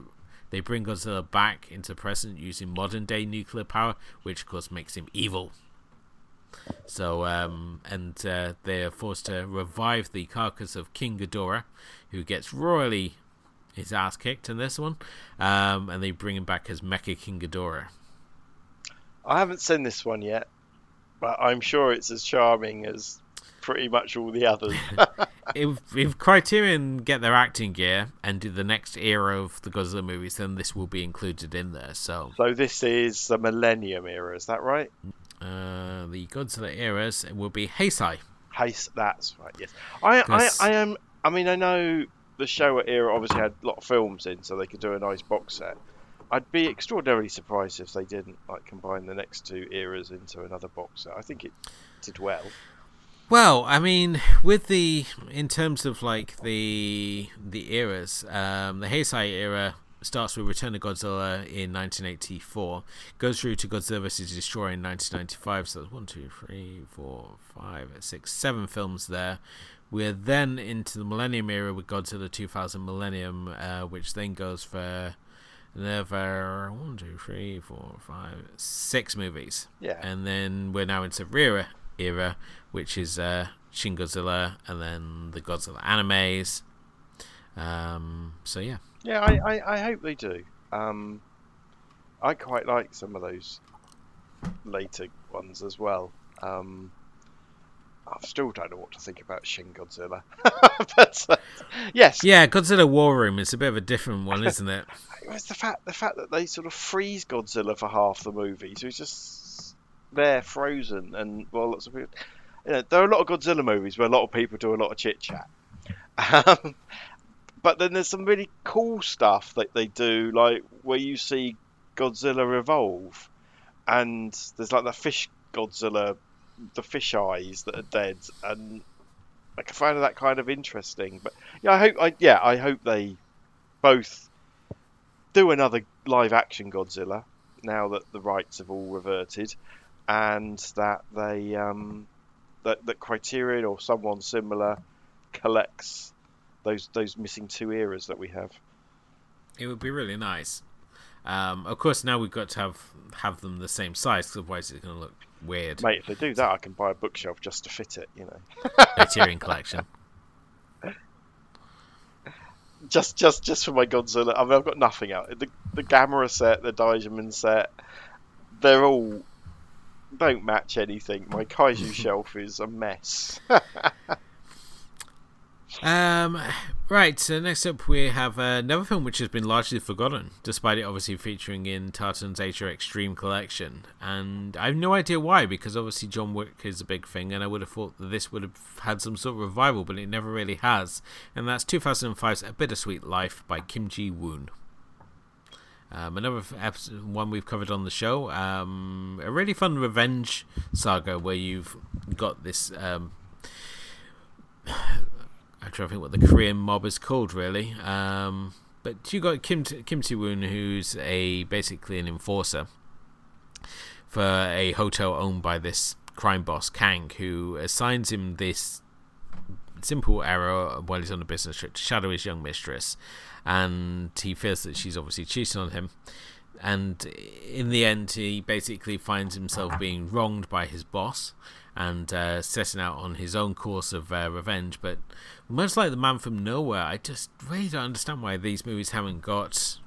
they bring Godzilla back into present using modern day nuclear power, which of course makes him evil. So, um, and uh, they are forced to revive the carcass of King Ghidorah, who gets royally his ass kicked in this one, um, and they bring him back as Mecha King Ghidorah. I haven't seen this one yet, but I'm sure it's as charming as pretty much all the others. [LAUGHS] if if Criterion get their acting gear and do the next era of the Godzilla movies, then this will be included in there. So so this is the Millennium era, is that right? uh, the Godzilla eras will be Heisei. Hey, that's right. Yes, I, I, I am. I mean, I know the Showa era obviously had a lot of films in, so they could do a nice box set. I'd be extraordinarily surprised if they didn't like combine the next two eras into another box set. I think it did well. Well, I mean, with the in terms of like the the eras, um, the Heisei era starts with Return of Godzilla in 1984, goes through to Godzilla vs. Destroyer in 1995. So there's one, two, three, four, five, six, seven films there. We're then into the Millennium era with Godzilla 2000 Millennium, uh, which then goes for another one, two, three, four, five, six movies. Yeah. And then we're now into Reiwa era, which is uh, Shin Godzilla, and then the Godzilla animes. Um, so yeah, Yeah, I, I, I hope they do. Um, I quite like some of those later ones as well. Um, I still don't know what to think about Shin Godzilla, [LAUGHS] but uh, yes, yeah, Godzilla War Room is a bit of a different one, [LAUGHS] isn't it? It's the fact the fact that they sort of freeze Godzilla for half the movie, so he's just there frozen, and well, lots of people. You know, there are a lot of Godzilla movies where a lot of people do a lot of chit chat. Um, but then there's some really cool stuff that they do, like where you see Godzilla evolve, and there's like the fish Godzilla, the fish eyes that are dead, and I find that kind of interesting. But yeah, I hope, I yeah, I hope they both do another live action Godzilla now that the rights have all reverted, and that they um, that that Criterion or someone similar collects those those missing two eras that we have. It would be really nice. Um, of course, now we've got to have have them the same size, 'cause otherwise it's going to look weird. Mate, if they do that, I can buy a bookshelf just to fit it. You know, [LAUGHS] Criterion collection. Just just just for my Godzilla. I mean, I've got nothing out. The the Gamera set, the Daimajin set, they're all don't match anything. My kaiju [LAUGHS] shelf is a mess. [LAUGHS] Um, right. So next up, we have another film which has been largely forgotten, despite it obviously featuring in Tartan's Asia Extreme Collection. And I have no idea why, because obviously John Wick is a big thing, and I would have thought that this would have had some sort of revival, but it never really has. And that's 2005's A Bittersweet Life by Kim Ji Woon. Um, another episode, one we've covered on the show. Um, a really fun revenge saga where you've got this. Um, I'm trying to think what the Korean mob is called, really. Um, but you got Kim Kim Tae Woon, who's a basically an enforcer for a hotel owned by this crime boss Kang, who assigns him this simple error while he's on a business trip to shadow his young mistress, and he feels that she's obviously cheating on him. And in the end, he basically finds himself being wronged by his boss and uh, setting out on his own course of uh, revenge. But much like The Man from Nowhere, I just really don't understand why these movies haven't got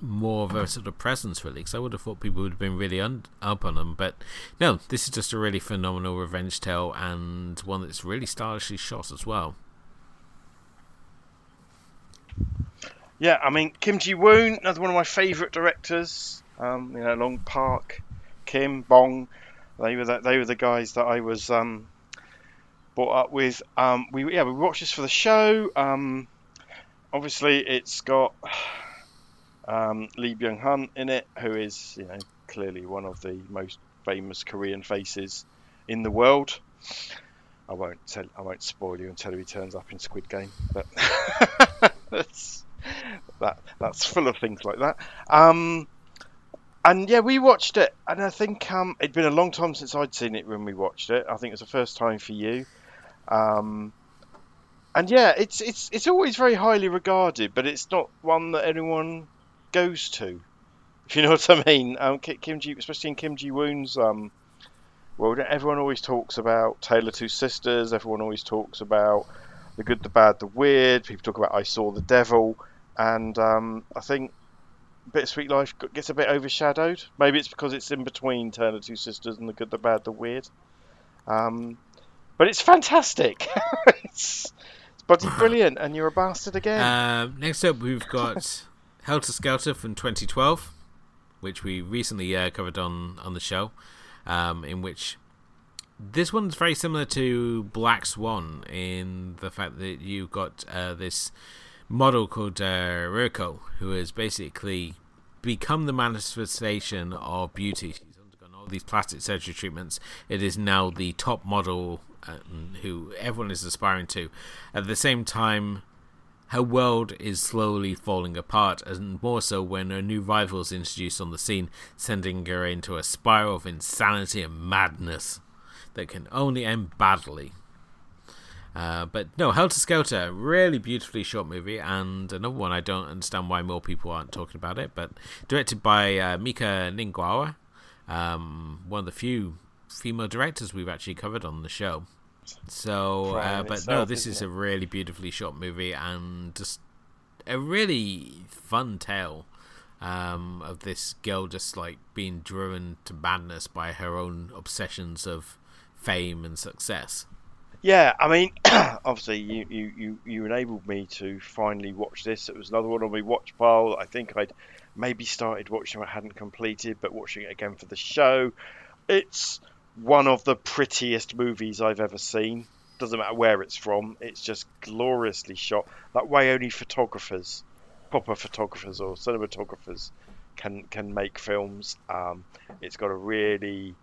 more of a sort of presence, really, because I would have thought people would have been really un- up on them. But no, this is just a really phenomenal revenge tale and one that's really stylishly shot as well. Yeah, I mean Kim Ji Woon, another one of my favourite directors. Um, you know, Long Park, Kim Bong, they were the, they were the guys that I was um, brought up with. Um, we yeah we watched this for the show. Um, obviously, it's got um, Lee Byung Hun in it, who is you know clearly one of the most famous Korean faces in the world. I won't tell I won't spoil you until he turns up in Squid Game, but [LAUGHS] that's that that's full of things like that. Um, and yeah, we watched it, and I think um, it'd been a long time since I'd seen it when we watched it. I think it was the first time for you. Um, and yeah, it's it's it's always very highly regarded, but it's not one that anyone goes to. If you know [LAUGHS] what I mean, um, Kim Ji, especially in Kim Ji Woon's um, world, everyone always talks about Tale of Two Sisters. Everyone always talks about the good, the bad, the weird. People talk about I Saw the Devil, and um, I think Bittersweet Life gets a bit overshadowed. Maybe it's because it's in between Tale of Two Sisters and the good, the bad, the weird. Um, but it's fantastic. [LAUGHS] it's, it's bloody brilliant, and you're a bastard again. Um, next up, we've got [LAUGHS] Helter Skelter from 2012, which we recently uh, covered on on the show. Um, in which this one's very similar to Black Swan in the fact that you've got uh, this model called uh, Ryuko, who has basically become the manifestation of beauty. She's undergone all these plastic surgery treatments. It is now the top model uh, who everyone is aspiring to. At the same time, her world is slowly falling apart, and more so when a new rival is introduced on the scene, sending her into a spiral of insanity and madness that can only end badly. Uh, but no, Helter Skelter, really beautifully shot movie, and another one I don't understand why more people aren't talking about it. But directed by uh, Mika Ninagawa, um, one of the few female directors we've actually covered on the show. So, uh, but itself, no, this is it? a really beautifully shot movie and just a really fun tale um, of this girl just like being driven to madness by her own obsessions of fame and success. Yeah, I mean, [CLEARS THROAT] obviously, you, you, you, you enabled me to finally watch this. It was another one on my watch pile. I think I'd maybe started watching it, hadn't completed, but watching it again for the show. It's one of the prettiest movies I've ever seen. Doesn't matter where it's from, it's just gloriously shot. That way, only photographers, proper photographers or cinematographers, can can make films. Um, it's got a really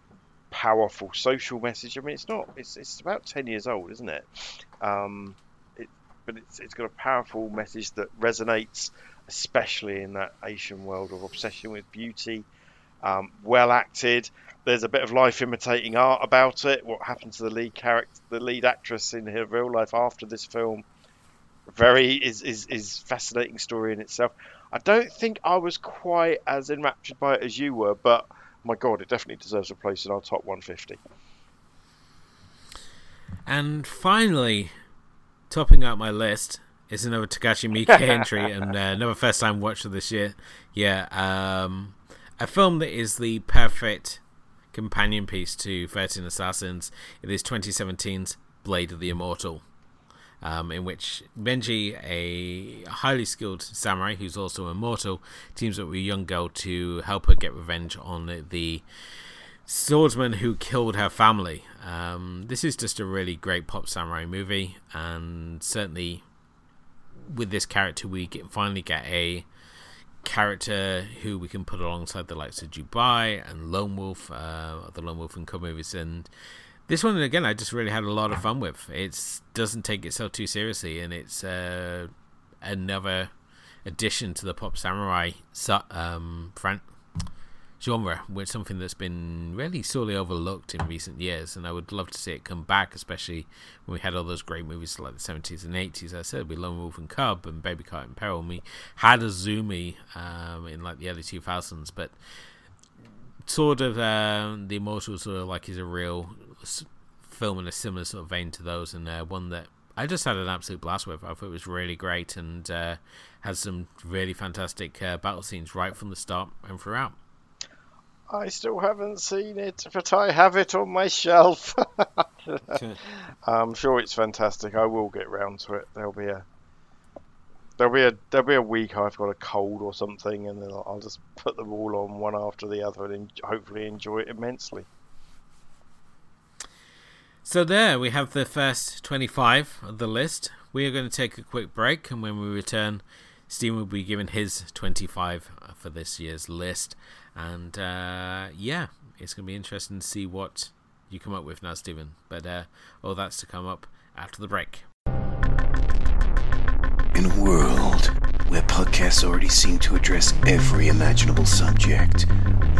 powerful social message. I mean, it's not. It's it's about ten years old, isn't it? Um, it but it's it's got a powerful message that resonates, especially in that Asian world of obsession with beauty. Um, well acted. There's a bit of life imitating art about it. What happened to the lead character, the lead actress in her real life after this film, very is is is fascinating story in itself. I don't think I was quite as enraptured by it as you were, but my god, it definitely deserves a place in our top 150. And finally, topping out my list is another Takashi Miike [LAUGHS] entry and uh, another first time watch of this year. Yeah, um, a film that is the perfect companion piece to 13 Assassins. It is 2017's Blade of the Immortal, um, in which Manji, a highly skilled samurai who's also immortal, teams up with a young girl to help her get revenge on the swordsman who killed her family. Um, this is just a really great pop samurai movie, and certainly with this character, we get, finally get a character who we can put alongside the likes of Dubai and Lone Wolf, uh, the Lone Wolf and Cub movies, and this one again, I just really had a lot of fun with. It doesn't take itself too seriously, and it's uh, another addition to the pop samurai um, genre, which something that's been really sorely overlooked in recent years, and I would love to see it come back, especially when we had all those great movies like the 70s and 80s. I said with Lone Wolf and Cub and Baby Cart in Peril. And we had Azumi um, in like the early 2000s, but sort of uh, the Immortal sort of like is a real film in a similar sort of vein to those, and uh, one that I just had an absolute blast with. I thought it was really great and uh, has some really fantastic uh, battle scenes right from the start and throughout. I still haven't seen it, but I have it on my shelf. [LAUGHS] I'm sure it's fantastic. I will get round to it. There'll be a there'll be a there'll be a week I've got a cold or something, and then I'll, I'll just put them all on one after the other and en- hopefully enjoy it immensely. So there we have the first 25 of the list. We are going to take a quick break, and when we return, Stephen will be given his 25 for this year's list. And uh, yeah, it's going to be interesting to see what you come up with now, Stephen. But uh, all that's to come up after the break. In a world where podcasts already seem to address every imaginable subject,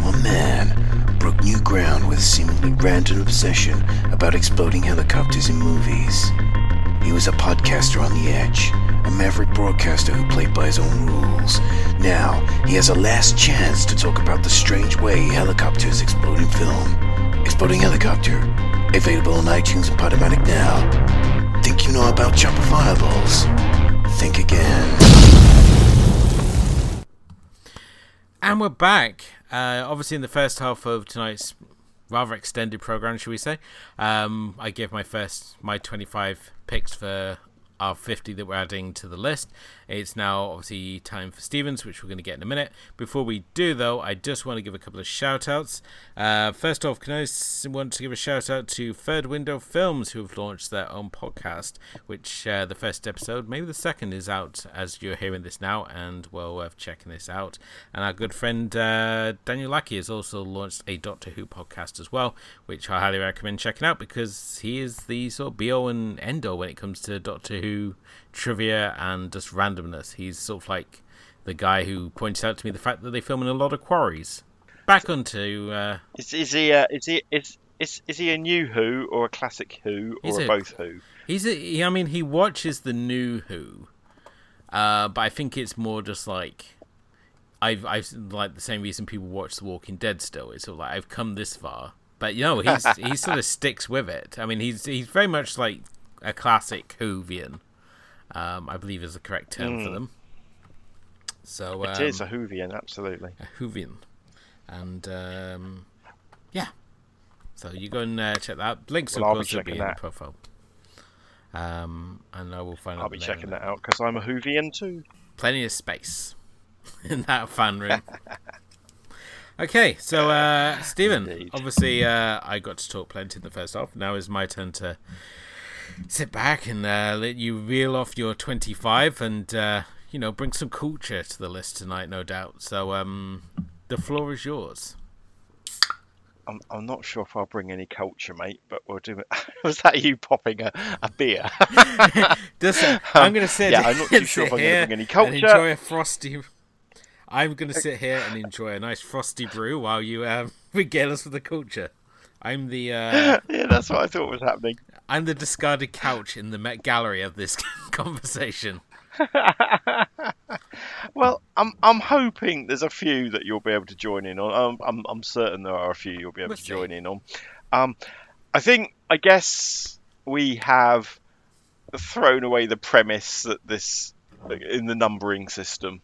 one man broke new ground with a seemingly random obsession about exploding helicopters in movies. He was a podcaster on the edge, a maverick broadcaster who played by his own rules. Now, he has a last chance to talk about the strange way helicopters explode in film. Exploding Helicopter, available on iTunes and Podomatic now. Think you know about chopper fireballs? Think again. And we're back. Uh, obviously, in the first half of tonight's rather extended program, should we say? Um, I gave my first my 25 picks for our 50 that we're adding to the list. It's now obviously time for Stevens, which we're going to get in a minute. Before we do, though, I just want to give a couple of shout outs. Uh, first off, can I want to give a shout out to Third Window Films, who have launched their own podcast, which uh, the first episode, maybe the second, is out as you're hearing this now, and well worth checking this out. And our good friend uh, Daniel Lackey has also launched a Doctor Who podcast as well, which I highly recommend checking out because he is the sort of all and end all when it comes to Doctor Who trivia and just randomness. He's sort of like the guy who points out to me the fact that they film in a lot of quarries. Back onto. Uh, Is, is he? Uh, is he? Is, is is he a new Who or a classic Who or a a- both Who? he's a, he, I mean, he watches the new Who, uh, but I think it's more just like. I've, I've like the same reason people watch The Walking Dead still. It's sort of like I've come this far, but you know he's [LAUGHS] he sort of sticks with it. I mean he's he's very much like a classic Whovian, um, I believe is the correct term for them. So It is um, a Whovian, absolutely. a Whovian, and um, yeah. So you go and uh, check that. out. Links Well, of I'll be course be checking in that. the profile. Um, and I will find I'll be checking that out because I'm a Whovian too. Plenty of space [LAUGHS] in that fan room. [LAUGHS] okay, so uh, Stephen, Indeed. obviously uh, I got to talk plenty in the first half. Now is my turn to sit back and uh, let you reel off your 25 and uh, you know bring some culture to the list tonight, no doubt. So um, the floor is yours. I'm, I'm not sure if I'll bring any culture, mate, but we'll do it. [LAUGHS] Was that you popping a, a beer? [LAUGHS] Just, uh, I'm going to sit. yeah, I'm not too sure if I'm gonna here bring any and culture. enjoy a frosty. I'm going to sit here and enjoy a nice frosty brew while you um, [LAUGHS] regale us with the culture. I'm the uh, yeah, that's what I thought was happening. I'm the discarded couch in the Met Gallery of this [LAUGHS] conversation. [LAUGHS] Well, I'm I'm hoping there's a few that you'll be able to join in on. I'm I'm, I'm certain there are a few you'll be able to see. join in on. Um, I think I guess we have thrown away the premise that this in the numbering system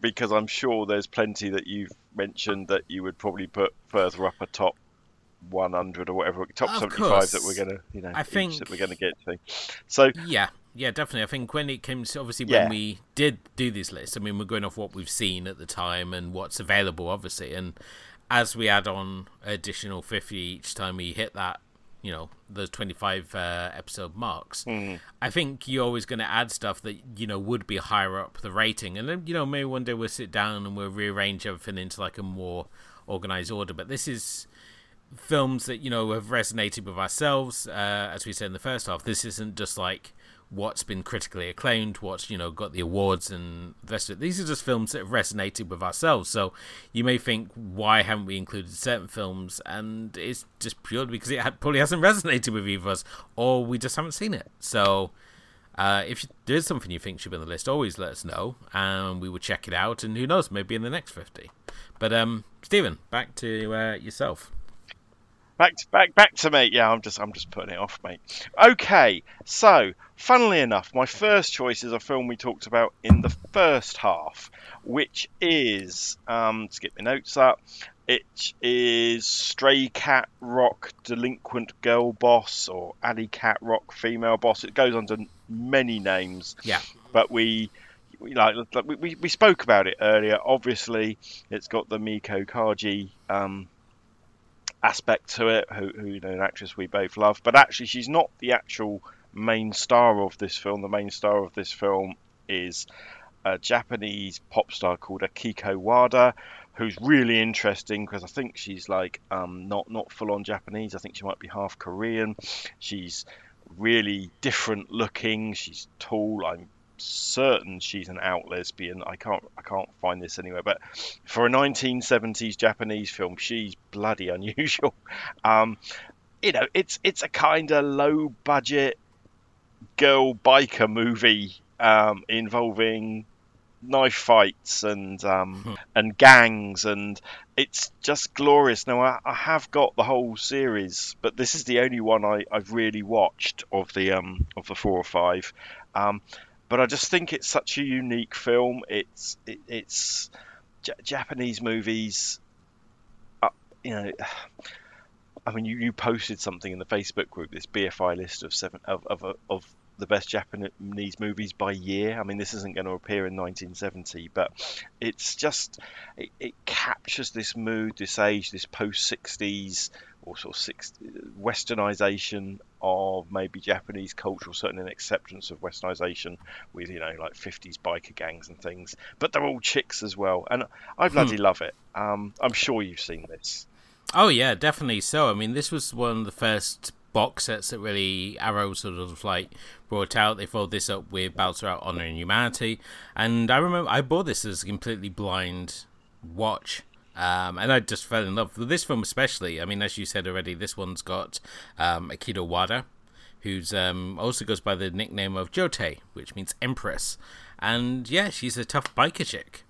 because I'm sure there's plenty that you've mentioned that you would probably put further up atop 100 or whatever, top Of 75 course. that we're gonna, you know, I think- that we're gonna get to. So Yeah, yeah, definitely. I think when it came to obviously Yeah. when we did do these lists, I mean, we're going off what we've seen at the time and what's available, obviously. And as we add on additional 50 each time we hit that, you know, those 25 uh, episode marks, I think you're always going to add stuff that, you know, would be higher up the rating. And then, you know, maybe one day we'll sit down and we'll rearrange everything into like a more organized order. But this is films that you know have resonated with ourselves uh, as we said in the first half this isn't just like what's been critically acclaimed what's you know got the awards and the rest of it these are just films that have resonated with ourselves so you may think why haven't we included certain films and it's just purely because it probably hasn't [LAUGHS] resonated with either of us or we just haven't seen it so uh, if there is something you think should be on the list, always let us know, and we will check it out. And who knows, maybe in the next fifty. But um, Stephen, back to uh, yourself. Back to, back back to me. Yeah, I'm just I'm just putting it off, mate. Okay, so funnily enough, my first choice is a film we talked about in the first half, which is um, let's get my notes up. It is Stray Cat Rock Delinquent Girl Boss or Alley Cat Rock Female Boss. It goes under many names Yeah, but we we like like, we, we, we spoke about it earlier. Obviously, it's got the Meiko Kaji um, aspect to it, who, who you know, an actress we both love. But actually, she's not the actual main star of this film. The main star of this film is a Japanese pop star called Akiko Wada, who's really interesting because I think she's like um, not not full on Japanese. I think she might be half Korean. She's really different looking. She's tall. I'm certain she's an out lesbian. I can't I can't find this anywhere, but for a 1970s Japanese film, she's bloody unusual. [LAUGHS] Um, you know, it's it's a kind of low budget girl biker movie um, involving knife fights and um, and gangs and it's just glorious. Now I, I have got the whole series, but this is the only one I, I've really watched of the um of the four or five. Um, but I just think it's such a unique film. It's it, it's J- Japanese movies. Uh, you know, I mean, you, you posted something in the Facebook group, this BFI list of seven of of, of the best Japanese movies by year. I mean, this isn't going to appear in 1970, but it's just it, it captures this mood, this age, this post 60s or sort of 60, westernization of maybe Japanese culture, or certainly an acceptance of westernization with you know like 50s biker gangs and things. But they're all chicks as well, and I bloody love it. Um, I'm sure you've seen this. Oh yeah, definitely so. I mean, this was one of the first box sets that really Arrow sort of like brought out. They followed this up with Battles Without Honor and Humanity, and I remember I bought this as a completely blind watch. Um, and I just fell in love with this film, especially. I mean, as you said already, this one's got um, Akiko Wada, who's um, also goes by the nickname of Jote, which means Empress. And yeah, she's a tough biker chick.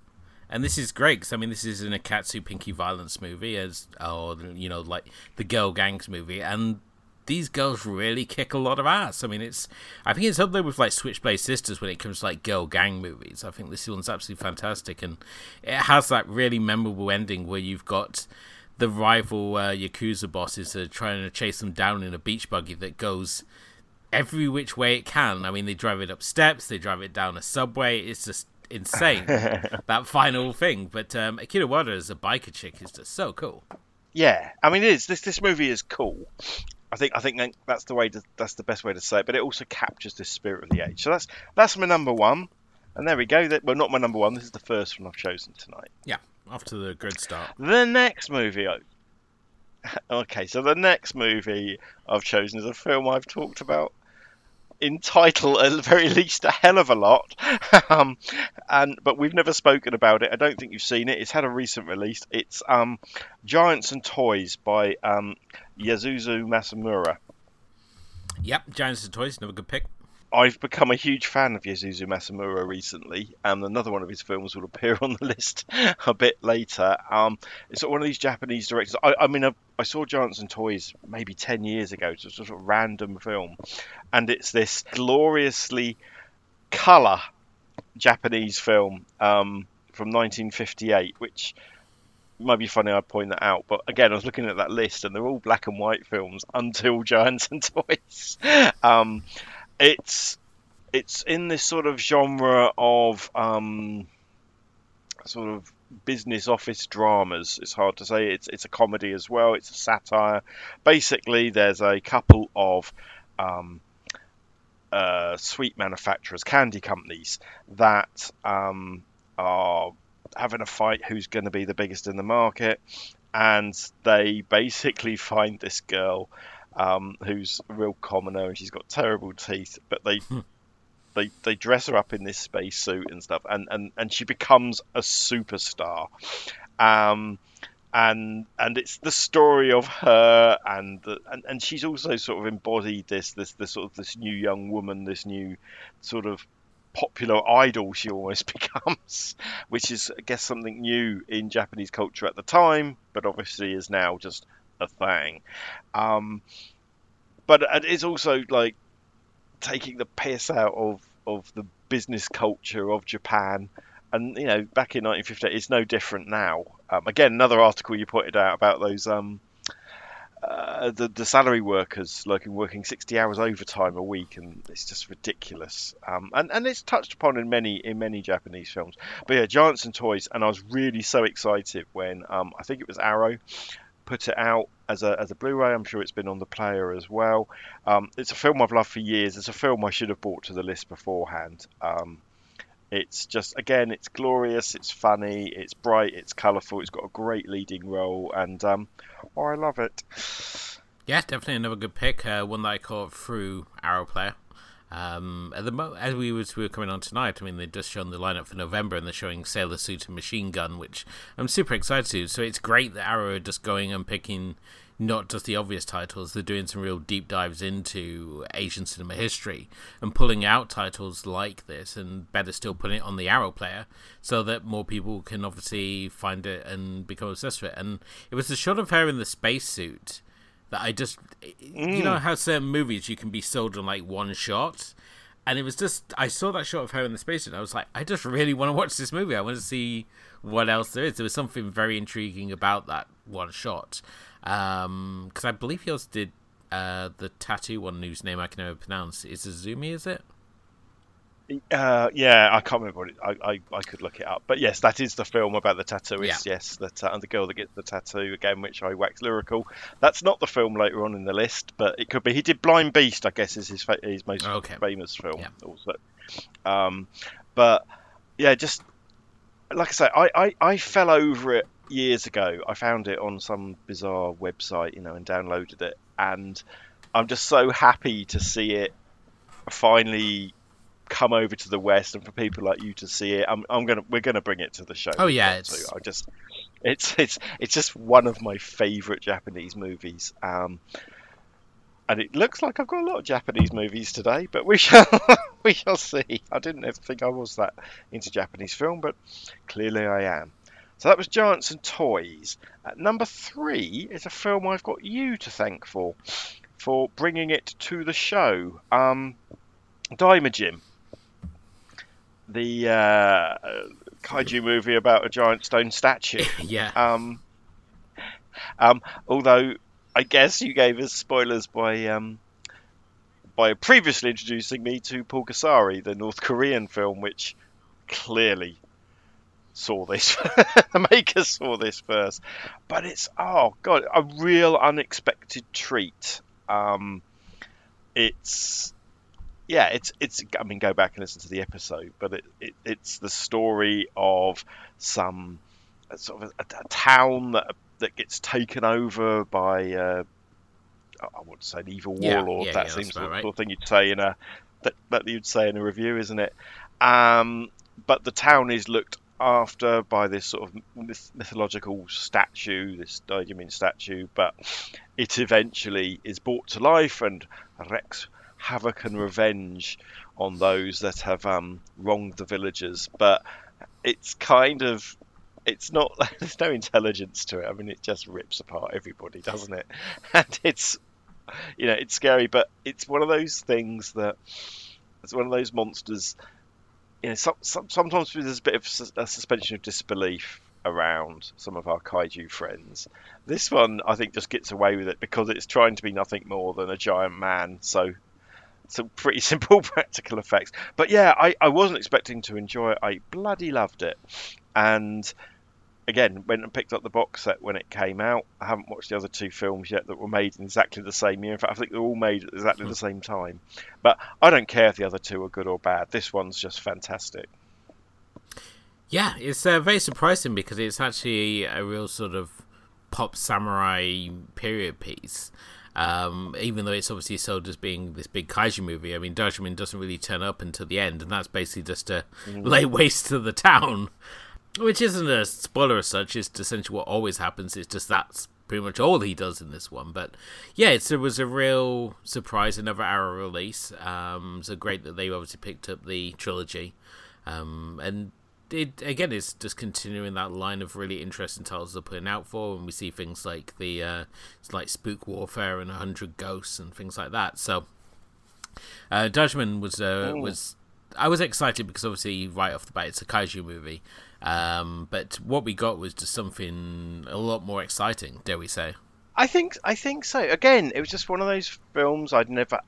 And this is great because I mean, this is an Nikkatsu Pinky Violence movie, as or you know, like the Girl Gangs movie, and these girls really kick a lot of ass. I mean, it's I think it's up there with like Switchblade Sisters when it comes to like girl gang movies. I think this one's absolutely fantastic, and it has that really memorable ending where you've got the rival uh, yakuza bosses are trying to chase them down in a beach buggy that goes every which way it can. I mean, they drive it up steps, they drive it down a subway. It's just insane [LAUGHS] that final thing. But um, Akiko Wada as a biker chick is just so cool. Yeah, I mean, it is. This this movie is cool. I think I think that's the way to, that's the best way to say it. But it also captures the spirit of the age. So that's that's my number one. And there we go. That well, not my number one. This is the first one I've chosen tonight. Yeah, off to the good start. The next movie. I... [LAUGHS] Okay, so the next movie I've chosen is a film I've talked about in title at the very [LAUGHS] least a hell of a lot. [LAUGHS] um, and but we've never spoken about it. I don't think you've seen it. It's had a recent release. It's um, Giants and Toys by um, Yasuzo Masumura. Yep, Giants and Toys, another good pick. I've become a huge fan of Yasuzo Masumura recently, and another one of his films will appear [LAUGHS] on the list a bit later. Um, it's one of these Japanese directors. I, I mean, I, I saw Giants and Toys maybe 10 years ago, just a sort of random film, and it's this gloriously colour Japanese film um, from 1958, which might be funny I point that out, but again, I was looking at that list, and they're all black and white films [LAUGHS] until Giants and Toys. [LAUGHS] Um, it's it's in this sort of genre of um, sort of business office dramas. It's hard to say. It's it's a comedy as well. It's a satire. Basically, there's a couple of um, uh, sweet manufacturers, candy companies that um, are having a fight who's going to be the biggest in the market, and they basically find this girl um, who's a real commoner and she's got terrible teeth, but they they they dress her up in this space suit and stuff, and and and she becomes a superstar. Um, and and it's the story of her and the, and and she's also sort of embodied this this this sort of this new young woman this new sort of popular idol she almost [LAUGHS] becomes which is i guess something new in japanese culture at the time but obviously is now just a thing. Um but it is also like taking the piss out of of the business culture of japan. And you know back in 1958 it's no different now. Um, again another article you pointed out about those um, uh, the the salary workers like working 60 hours overtime a week and it's just ridiculous. Um, and and it's touched upon in many in many Japanese films. But yeah Giants and Toys and I was really so excited when um, I think it was Arrow put it out as a, as a Blu-ray. I'm sure it's been on the player as well. Um, it's a film I've loved for years. It's a film I should have brought to the list beforehand. Um, it's just again, it's glorious, it's funny, it's bright, it's colourful, it's got a great leading role, and um, oh, I love it. Yeah, definitely another good pick. Uh, one that I caught through Arrow Player. Um, at the mo- as we was we were coming on tonight, I mean they've just shown the lineup for November and they're showing Sailor Suit and Machine Gun, which I'm super excited to. So it's great that Arrow are just going and picking not just the obvious titles, they're doing some real deep dives into Asian cinema history and pulling out titles like this, and better still, putting it on the Arrow player so that more people can obviously find it and become obsessed with it. And it was the shot of her in the spacesuit that I just, mm. you know, how certain movies you can be sold on like one shot. And it was just, I saw that shot of her in the spacesuit. I was like, I just really want to watch this movie. I want to see what else there is. There was something very intriguing about that one shot because um, I believe he also did uh, the tattoo one whose name I can never pronounce. Is Irezumi, is it? Uh, yeah, I can't remember what it, I, I, I could look it up, but yes, that is the film about the tattooist. Yeah. Yes, that uh, and the girl that gets the tattoo again, which I wax lyrical. That's not the film later on in the list, but it could be. He did Blind Beast, I guess, is his fa- his most okay. famous film. Yeah. Also, um, but yeah, just like I say, I, I, I fell over it years ago. I found it on some bizarre website, you know, and downloaded it, and I'm just so happy to see it finally come over to the west and for people like you to see it. I'm, I'm gonna we're gonna bring it to the show. Oh yeah, it's... I just it's it's it's just one of my favorite Japanese movies. Um, and it looks like I've got a lot of Japanese movies today, but we [LAUGHS] shall we shall see. I didn't ever think I was that into Japanese film, but clearly I am. So that was Giants and Toys. At number three is a film I've got you to thank for, for bringing it to the show. Um, Daimajin, the uh, kaiju movie about a giant stone statue. [LAUGHS] yeah. Um, um, although I guess you gave us spoilers by um, by previously introducing me to Pulgasari, the North Korean film, which clearly saw this. [LAUGHS] the makers saw this first, but it's oh god, a real unexpected treat. Um, it's yeah, it's it's. I mean, go back and listen to the episode, but it, it it's the story of some sort of a, a, town that that gets taken over by. Uh, I want to say an evil warlord. Yeah, that yeah, seems the right. sort of thing you'd say in a that, that you'd say in a review, isn't it? Um, but the town is looked after by this sort of myth- mythological statue, this Daimajin statue, but it eventually is brought to life and wreaks havoc and revenge on those that have um, wronged the villagers. But it's kind of it's not [LAUGHS] there's no intelligence to it. I mean, it just rips apart everybody, doesn't it? [LAUGHS] And it's you know it's scary, but it's one of those things that it's one of those monsters you know, some, some, sometimes there's a bit of a suspension of disbelief around some of our kaiju friends. This one, I think, just gets away with it because it's trying to be nothing more than a giant man. So, some pretty [LAUGHS] simple practical effects. But yeah, I, I wasn't expecting to enjoy it. I bloody loved it. And again, went and picked up the box set when it came out. I haven't watched the other two films yet that were made in exactly the same year. In fact, I think they're all made at exactly the same time. But I don't care if the other two are good or bad. This one's just fantastic. Yeah, it's uh, very surprising because it's actually a real sort of pop samurai period piece. Um, even though it's obviously sold as being this big kaiju movie, I mean, Daimajin doesn't really turn up until the end, and that's basically just to lay [LAUGHS] waste to the town, which isn't a spoiler as such. It's essentially what always happens. It's just that's pretty much all he does in this one. But yeah, it's, it was a real surprise, another Arrow release. Um, so great that they obviously picked up the trilogy, um, and it again is just continuing that line of really interesting titles they're putting out for, and we see things like the uh, it's like Spook Warfare and Hundred Ghosts and things like that. So, uh, Daimajin was uh, was I was excited because obviously right off the bat it's a kaiju movie, um, but what we got was just something a lot more exciting, dare we say? I think I think so. Again, it was just one of those films I'd never.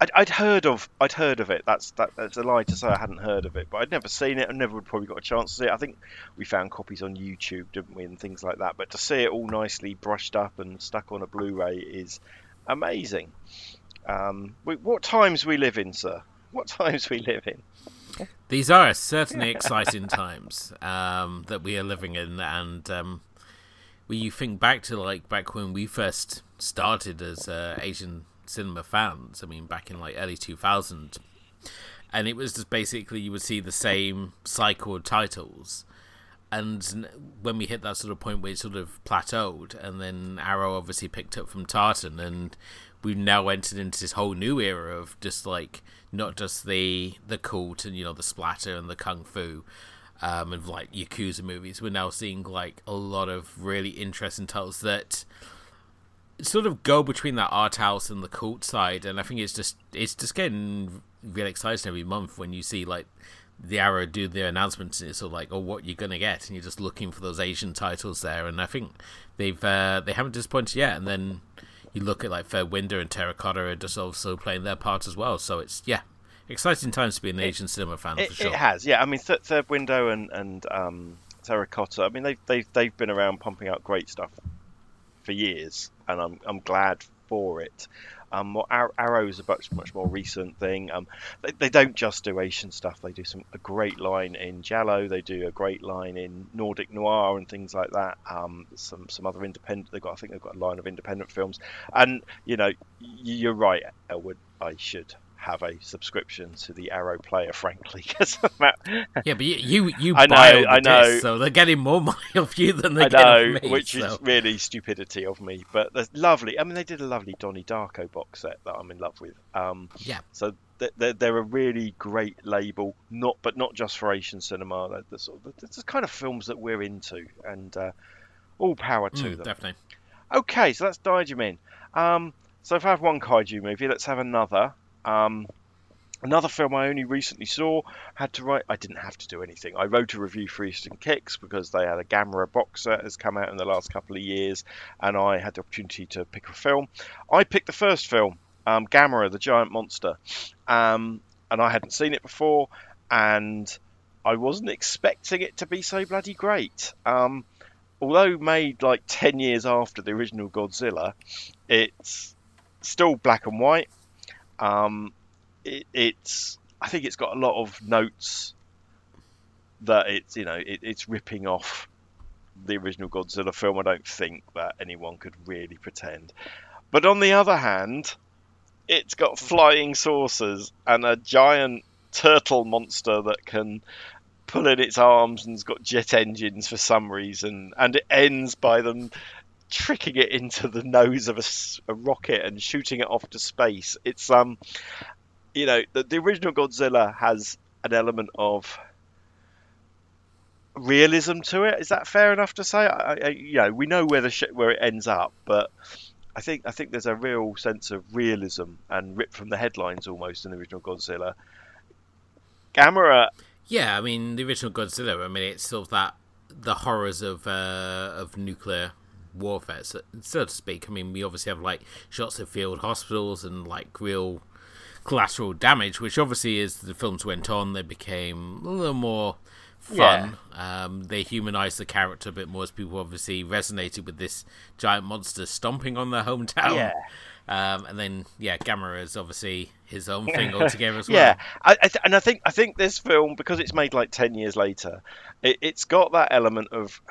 I'd, I'd heard of I'd heard of it. That's that, that's a lie to say I hadn't heard of it, but I'd never seen it. I never would probably got a chance to see it. I think we found copies on YouTube, didn't we, and things like that. But to see it all nicely brushed up and stuck on a Blu-ray is amazing. Um, what times we live in, sir? What [LAUGHS] times we live in? These are certainly exciting times um, that we are living in, and um, when you think back to like back when we first started as uh, Asian cinema fans, I mean, back in like early 2000, and it was just basically you would see the same cycle of titles. And when we hit that sort of point where it sort of plateaued, and then Arrow obviously picked up from Tartan, and we've now entered into this whole new era of just like not just the the cult and you know the splatter and the kung fu, um, and like yakuza movies. We're now seeing like a lot of really interesting titles that sort of go between that art house and the cult side, and I think it's just it's just getting really exciting every month when you see like the Arrow do their announcements. And it's sort of like, oh, what you're gonna get, and you're just looking for those Asian titles there, and I think they've uh, they haven't disappointed yet. And then you look at like Third Window and Terracotta are just also playing their part as well. So it's yeah, exciting times to be an Asian cinema fan It, for sure. it has, yeah. I mean, th- Third Window and and um, Terracotta. I mean, they've they've they've been around pumping out great stuff for years, and I'm I'm glad for it. Um, is a much much more recent thing. Um, they, they don't just do Asian stuff. They do some a great line in giallo. They do a great line in Nordic noir and things like that. Um, some some other independent. They've got I think they've got a line of independent films. And you know, you're right, Elwood. I should have a subscription to the Arrow player, frankly, [LAUGHS] because Yeah, but you you, you I know, buy all the I know. discs, so they're getting more [LAUGHS] money off you than they I get know, off me. which so. is really stupidity of me. But that's lovely. I mean, they did a lovely Donnie Darko box set that I'm in love with. Um, Yeah. So th- they're, they're a really great label, not but not just for Asian cinema. They're the sort of the, kind of films that we're into, and uh, all power to Mm, them. definitely. Okay, so that's Daimajin. Um, so if I have one kaiju movie, let's have another. Um, another film I only recently saw. Had to write. I didn't have to do anything. I wrote a review for Eastern Kicks because they had a Gamera box set has come out in the last couple of years, and I had the opportunity to pick a film. I picked the first film, um, Gamera, the giant monster, um, and I hadn't seen it before, and I wasn't expecting it to be so bloody great. Um, although made like 10 years after the original Godzilla, it's still black and white. Um, it, it's I think it's got a lot of notes that it's you know it, it's ripping off the original Godzilla film. I don't think that anyone could really pretend. But on the other hand, it's got flying saucers and a giant turtle monster that can pull in its arms and's got jet engines for some reason, and it ends by them tricking it into the nose of a rocket and shooting it off to space. It's um, you know, the, the original Godzilla has an element of realism to it. Is that fair enough to say? I, I, you know, we know where the sh- where it ends up, but I think I think there's a real sense of realism and ripped from the headlines almost in the original Godzilla. Gamera Yeah, I mean the original Godzilla. I mean it's sort of that the horrors of uh, of nuclear warfare, so, so to speak. I mean, we obviously have like shots of field hospitals and like real collateral damage, which obviously as the films went on, they became a little more fun. Um, they humanized the character a bit more as people obviously resonated with this giant monster stomping on their hometown. Yeah. Um, and then yeah, Gamera is obviously his own thing altogether as [LAUGHS] well. Yeah, I, I th- and I think I think this film because it's made like ten years later, it, it's got that element of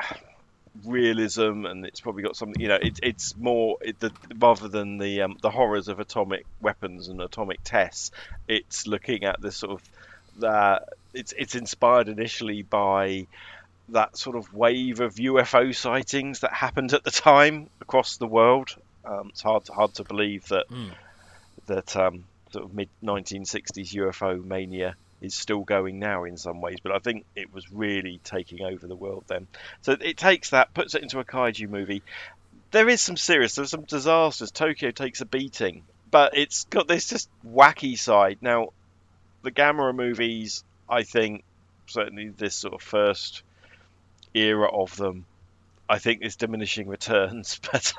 realism, and it's probably got something. You know, it, it's more it, the, rather than the um, the horrors of atomic weapons and atomic tests. It's looking at this sort of that it's it's inspired initially by that sort of wave of UFO sightings that happened at the time across the world. Um, it's hard hard to believe that that um, sort of mid 1960s UFO mania is still going now in some ways, but I think it was really taking over the world then. So it takes that, puts it into a kaiju movie. There is some serious, there's some disasters. Tokyo takes a beating, but it's got this just wacky side. Now, the Gamera movies, I think, certainly this sort of first era of them, I think is diminishing returns. [LAUGHS] But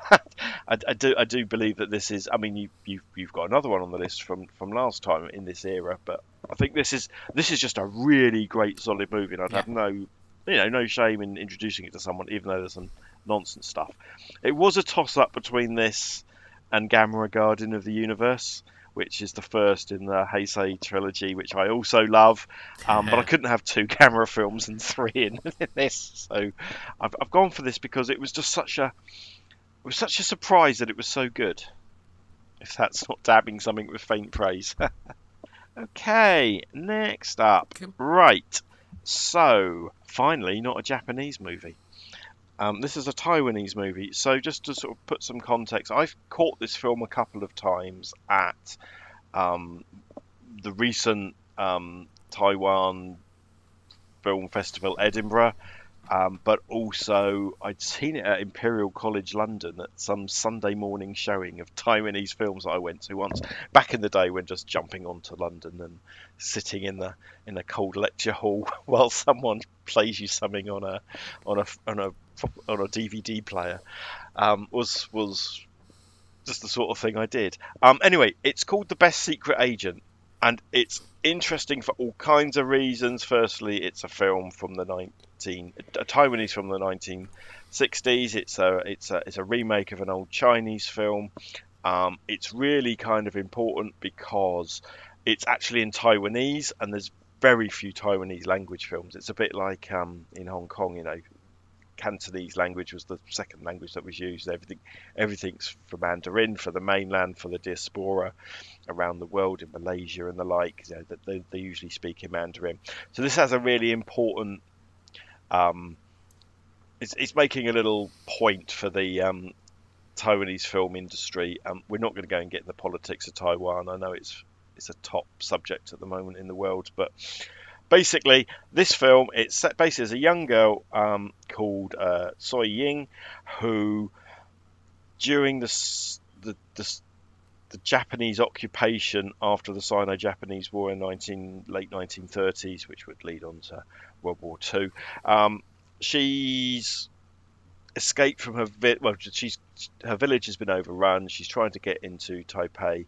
I, I do I do believe that this is. I mean, you you you've got another one on the list from from last time in this era, but I think this is this is just a really great solid movie, and I'd have no you know no shame in introducing it to someone, even though there's some nonsense stuff. It was a toss up between this and Gamera Guardian of the Universe. Which is the first in the Heisei trilogy, which I also love, um, but I [LAUGHS] couldn't have two [LAUGHS] Gamera films and three in, [LAUGHS] in this, so I've, I've gone for this because it was just such a it was such a surprise that it was so good. If that's not dabbing something with faint praise. okay, next up. Right. So, finally, not a Japanese movie. Um, this is a Taiwanese movie. So, just to sort of put some context, I've caught this film a couple of times at um, the recent um, Taiwan Film Festival, Edinburgh. Um, but also, I'd seen it at Imperial College London at some Sunday morning showing of Taiwanese films that I went to once back in the day when just jumping onto London and sitting in the in a cold lecture hall [LAUGHS] while someone plays you something on a on a on a on a DVD player um, was was just the sort of thing I did. Um, anyway, it's called The Best Secret Agent, and it's interesting for all kinds of reasons. Firstly, it's a film from the 19 a Taiwanese from the 1960s. It's a it's a it's a remake of an old Chinese film. Um, it's really kind of important because it's actually in Taiwanese, and there's very few Taiwanese language films. It's a bit like um, in Hong Kong, you know, Cantonese language was the second language that was used. Everything, everything's for Mandarin for the mainland, for the diaspora around the world in Malaysia and the like. You know, they, they usually speak in Mandarin. So this has a really important. Um, it's, it's making a little point for the um, Taiwanese film industry. Um, we're not going to go and get the politics of Taiwan. I know it's it's a top subject at the moment in the world, but basically, this film it's set basically as a young girl um, called uh, Soy Ying, who during the, the the the Japanese occupation after the Sino-Japanese War in 19 late 1930s, which would lead on to World War Two, um, she's escaped from her vi- well she's her village has been overrun. She's trying to get into taipei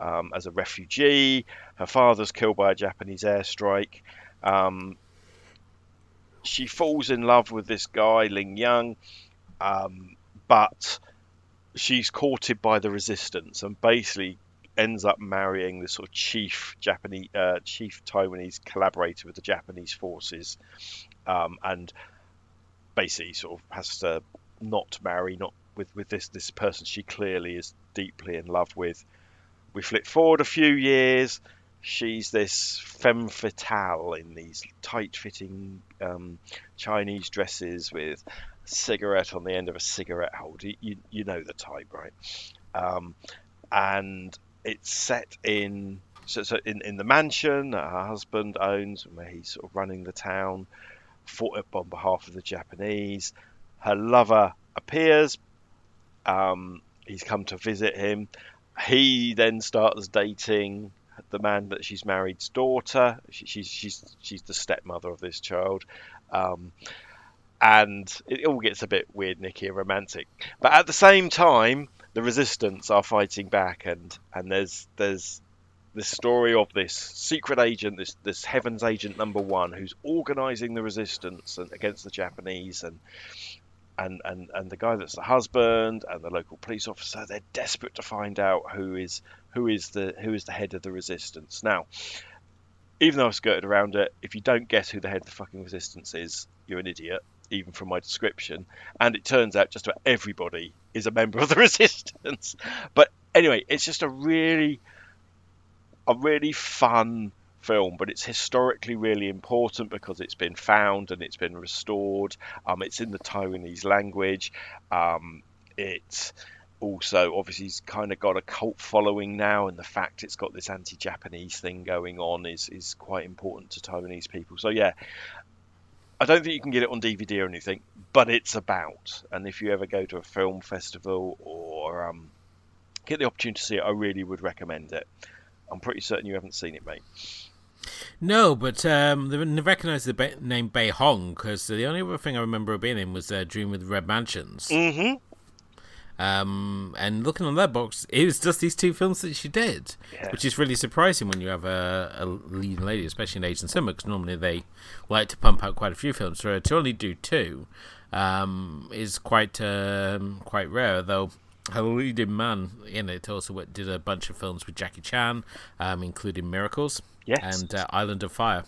um, as a refugee. Her father's killed by a japanese airstrike. Um, she falls in love with this guy ling yang um, but she's courted by the resistance and basically ends up marrying this sort of chief japanese uh, chief taiwanese collaborator with the japanese forces um, and basically sort of has to not marry not with with this this person she clearly is deeply in love with. We flip forward a few years. She's this femme fatale in these tight fitting um, chinese dresses with a cigarette on the end of a cigarette holder. You, you know the type right? Um, and it's set in so, so in, in the mansion that her husband owns where he's sort of running the town fought up on behalf of the Japanese. Her lover appears. Um, he's come to visit him. He then starts dating the man that she's married's daughter. She, she's she's she's the stepmother of this child, um, and it all gets a bit weird, Nicky, and romantic. But at the same time, the resistance are fighting back, and and there's there's this story of this secret agent, this this Heaven's Agent number one, who's organising the resistance and, against the Japanese, and and and and the guy that's the husband and the local police officer. They're desperate to find out who is who is the who is the head of the resistance. Now, even though I've skirted around it, if you don't guess who the head of the fucking resistance is, you're an idiot. Even from my description, and it turns out just about everybody is a member of the [LAUGHS] resistance. But anyway, it's just a really a really fun film, but it's historically really important because it's been found and it's been restored. Um, it's in the Taiwanese language. Um, it's also obviously it's kind of got a cult following now, and the fact it's got this anti-Japanese thing going on is is quite important to Taiwanese people. So yeah. I don't think you can get it on DVD or anything, but it's about. And if you ever go to a film festival or um, get the opportunity to see it, I really would recommend it. I'm pretty certain you haven't seen it, mate. No, but um, they recognise the name Bei Hong because the only other thing I remember of being in was uh, Dream with Red Mansions. Mm-hmm. Um, and looking on that box, it was just these two films that she did, Yeah. which is really surprising when you have a, a leading lady, especially in Asian cinema, because normally they like to pump out quite a few films. So to only do two um, is quite um, quite rare, though. Her leading man in it also did a bunch of films with Jackie Chan, um, including Miracles Yes. and uh, Island of Fire.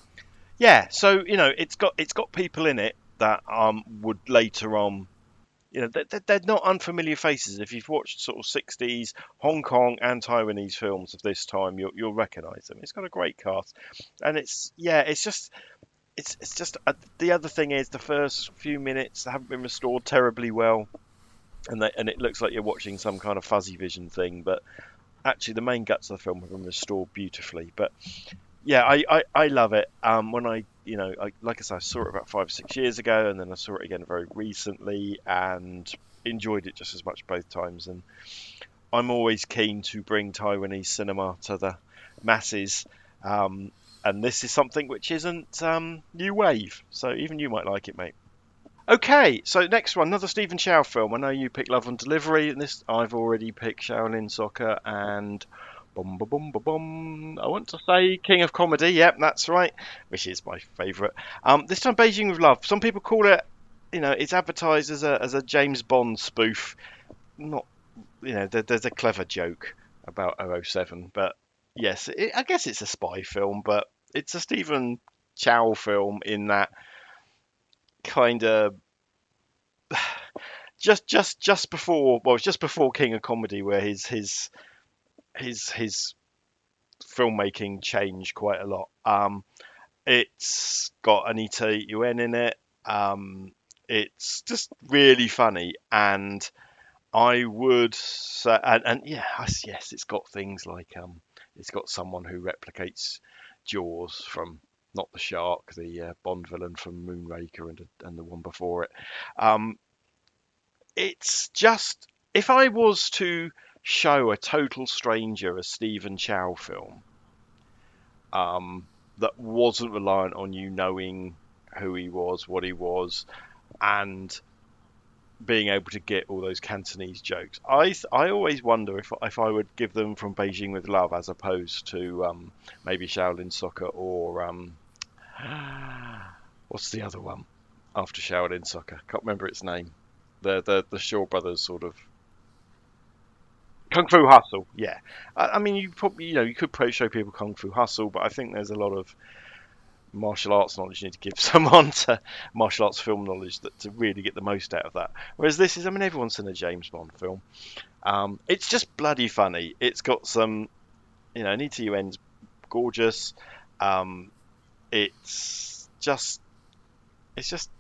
Yeah, so you know, it's got it's got people in it that um would later on, you know, they're, they're not unfamiliar faces. If you've watched sort of '60s Hong Kong and Taiwanese films of this time, you'll you'll recognise them. It's got a great cast, and it's yeah, it's just. It's, it's just uh, the other thing is the first few minutes haven't been restored terribly well, and they, and it looks like you're watching some kind of fuzzy vision thing. But actually, the main guts of the film have been restored beautifully. But yeah, I, I, I love it. Um, when I, you know, I, like I said, I saw it about five, six years ago, and then I saw it again very recently, and enjoyed it just as much both times. And I'm always keen to bring Taiwanese cinema to the masses. Um, and this is something which isn't um, new wave, so even you might like it, mate. Okay, so next one, another Stephen Chow film. I know you picked Love on Delivery, and this I've already picked Shaolin Soccer and Bum, bum, bum, bum, bum. I want to say King of Comedy. Yep, that's right. Which is my favourite. Um, this time Beijing with Love. Some people call it, you know, it's advertised as a as a James Bond spoof. Not, you know, there, there's a clever joke about 007, but yes, it, I guess it's a spy film, but it's a Stephen Chow film in that kind of [SIGHS] just just just before well it's just before king of comedy where his his his his filmmaking changed quite a lot. Um it's got anita yuen in it. Um it's just really funny. And i would say and, and yeah yes it's got things like um it's got someone who replicates jaws from not the shark the uh, bond villain from moonraker and, and the one before it. Um it's just if I was to show a total stranger a Stephen Chow film um, that wasn't reliant on you knowing who he was, what he was, and being able to get all those Cantonese jokes, I I always wonder if if I would give them from Beijing with Love as opposed to um, maybe Shaolin Soccer or um, [GASPS] what's the other one? After Shaolin Soccer? Can't remember its name. The the the Shaw brothers sort of Kung Fu Hustle. Yeah, I, I mean you probably you know you could show people Kung Fu Hustle, but I think there's a lot of martial arts knowledge you need to give [LAUGHS] someone to martial arts film knowledge that to really get the most out of that. Whereas this is, I mean, everyone's seen a James Bond film. Um, it's just bloody funny. It's got some, you know, Anita Yuen's gorgeous. Um, it's just, it's just,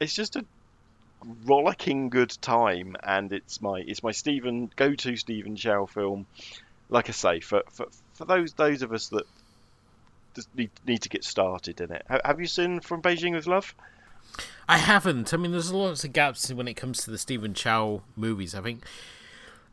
it's just a rollicking good time, and it's my it's my Stephen go to Stephen Chow film. Like I say, for, for, for those those of us that just need need to get started in it. Have you seen From Beijing with Love? I haven't. I mean, there's lots of gaps when it comes to the Stephen Chow movies. I think,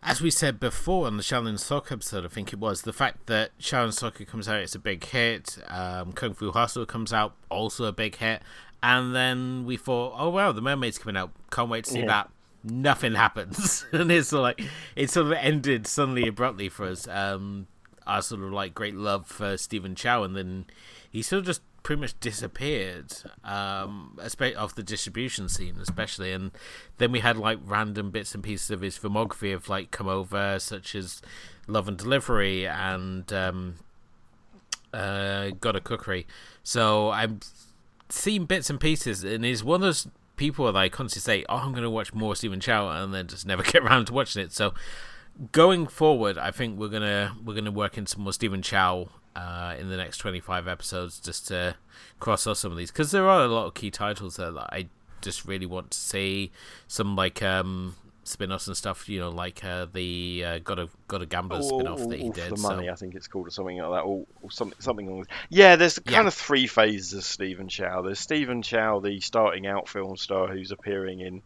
as we said before on the Shaolin Soccer episode, I think it was the fact that Shaolin Soccer comes out, it's a big hit. Um, Kung Fu Hustle comes out, also a big hit. And then we thought, oh wow, the mermaid's coming out. Can't wait to see Yeah. that. Nothing happens, [LAUGHS] and it's sort of like it sort of ended suddenly abruptly for us. Um, our sort of like great love for Stephen Chow, and then he sort of just pretty much disappeared um, off the distribution scene, especially. And then we had like random bits and pieces of his filmography of like come over, such as Love on Delivery and um, uh, God of Cookery. So I've seen bits and pieces, and he's one of those people that I constantly say, "Oh, I'm going to watch more Stephen Chow," and then just never [LAUGHS] get around to watching it. So going forward, I think we're gonna we're gonna work in some more Stephen Chow uh, in the next 25 episodes, just to cross off some of these because there are a lot of key titles there that I just really want to see. Some like um, spin-offs and stuff, you know, like uh, the uh, Got a God of Gambler spin-off that he did. the so- money, I think it's called, or something like that, or, or something, something along. Yeah, there's Yeah. kind of three phases of Stephen Chow. There's Stephen Chow, the starting out film star who's appearing in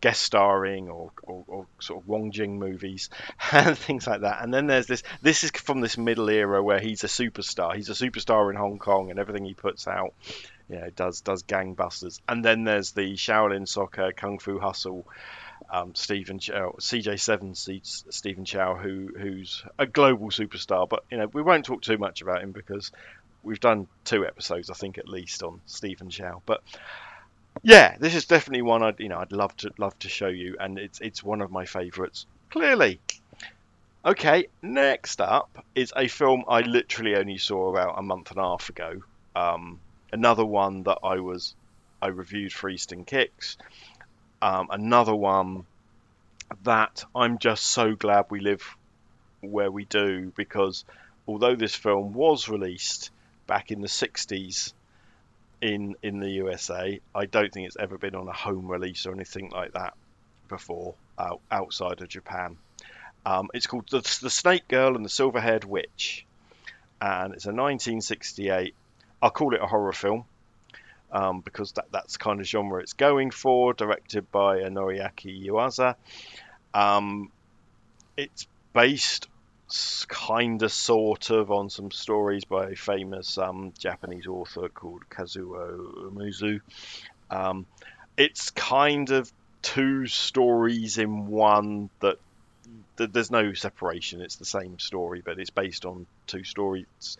guest starring or, or, or sort of Wong Jing movies [LAUGHS] and things like that. And then there's this. This is from this middle era where he's a superstar. He's a superstar in Hong Kong, and everything he puts out, you know, does does gangbusters. And then there's the Shaolin Soccer Kung Fu Hustle um, Stephen Chow, CJ7 seats Stephen Chow, who who's a global superstar. But you know, we won't talk too much about him because we've done two episodes, I think, at least on Stephen Chow. But yeah, this is definitely one I'd you know I'd love to love to show you, and it's it's one of my favourites. Clearly. Okay, next up is a film I literally only saw about a month and a half ago. Um, another one that I was I reviewed for Eastern Kicks. Um, another one that I'm just so glad we live where we do because although this film was released back in the 60s in in the USA, I don't think it's ever been on a home release or anything like that before out, outside of Japan. Um, it's called the, the Snake Girl and the Silver Haired Witch, and it's a 1968. I'll call it a horror film um, because that, that's the kind of genre it's going for. Directed by Noriaki Yuasa. Um, it's based kind of, sort of, on some stories by a famous um, Japanese author called Kazuo Umezu. Um, it's kind of two stories in one that th- there's no separation. It's the same story, but it's based on two stories.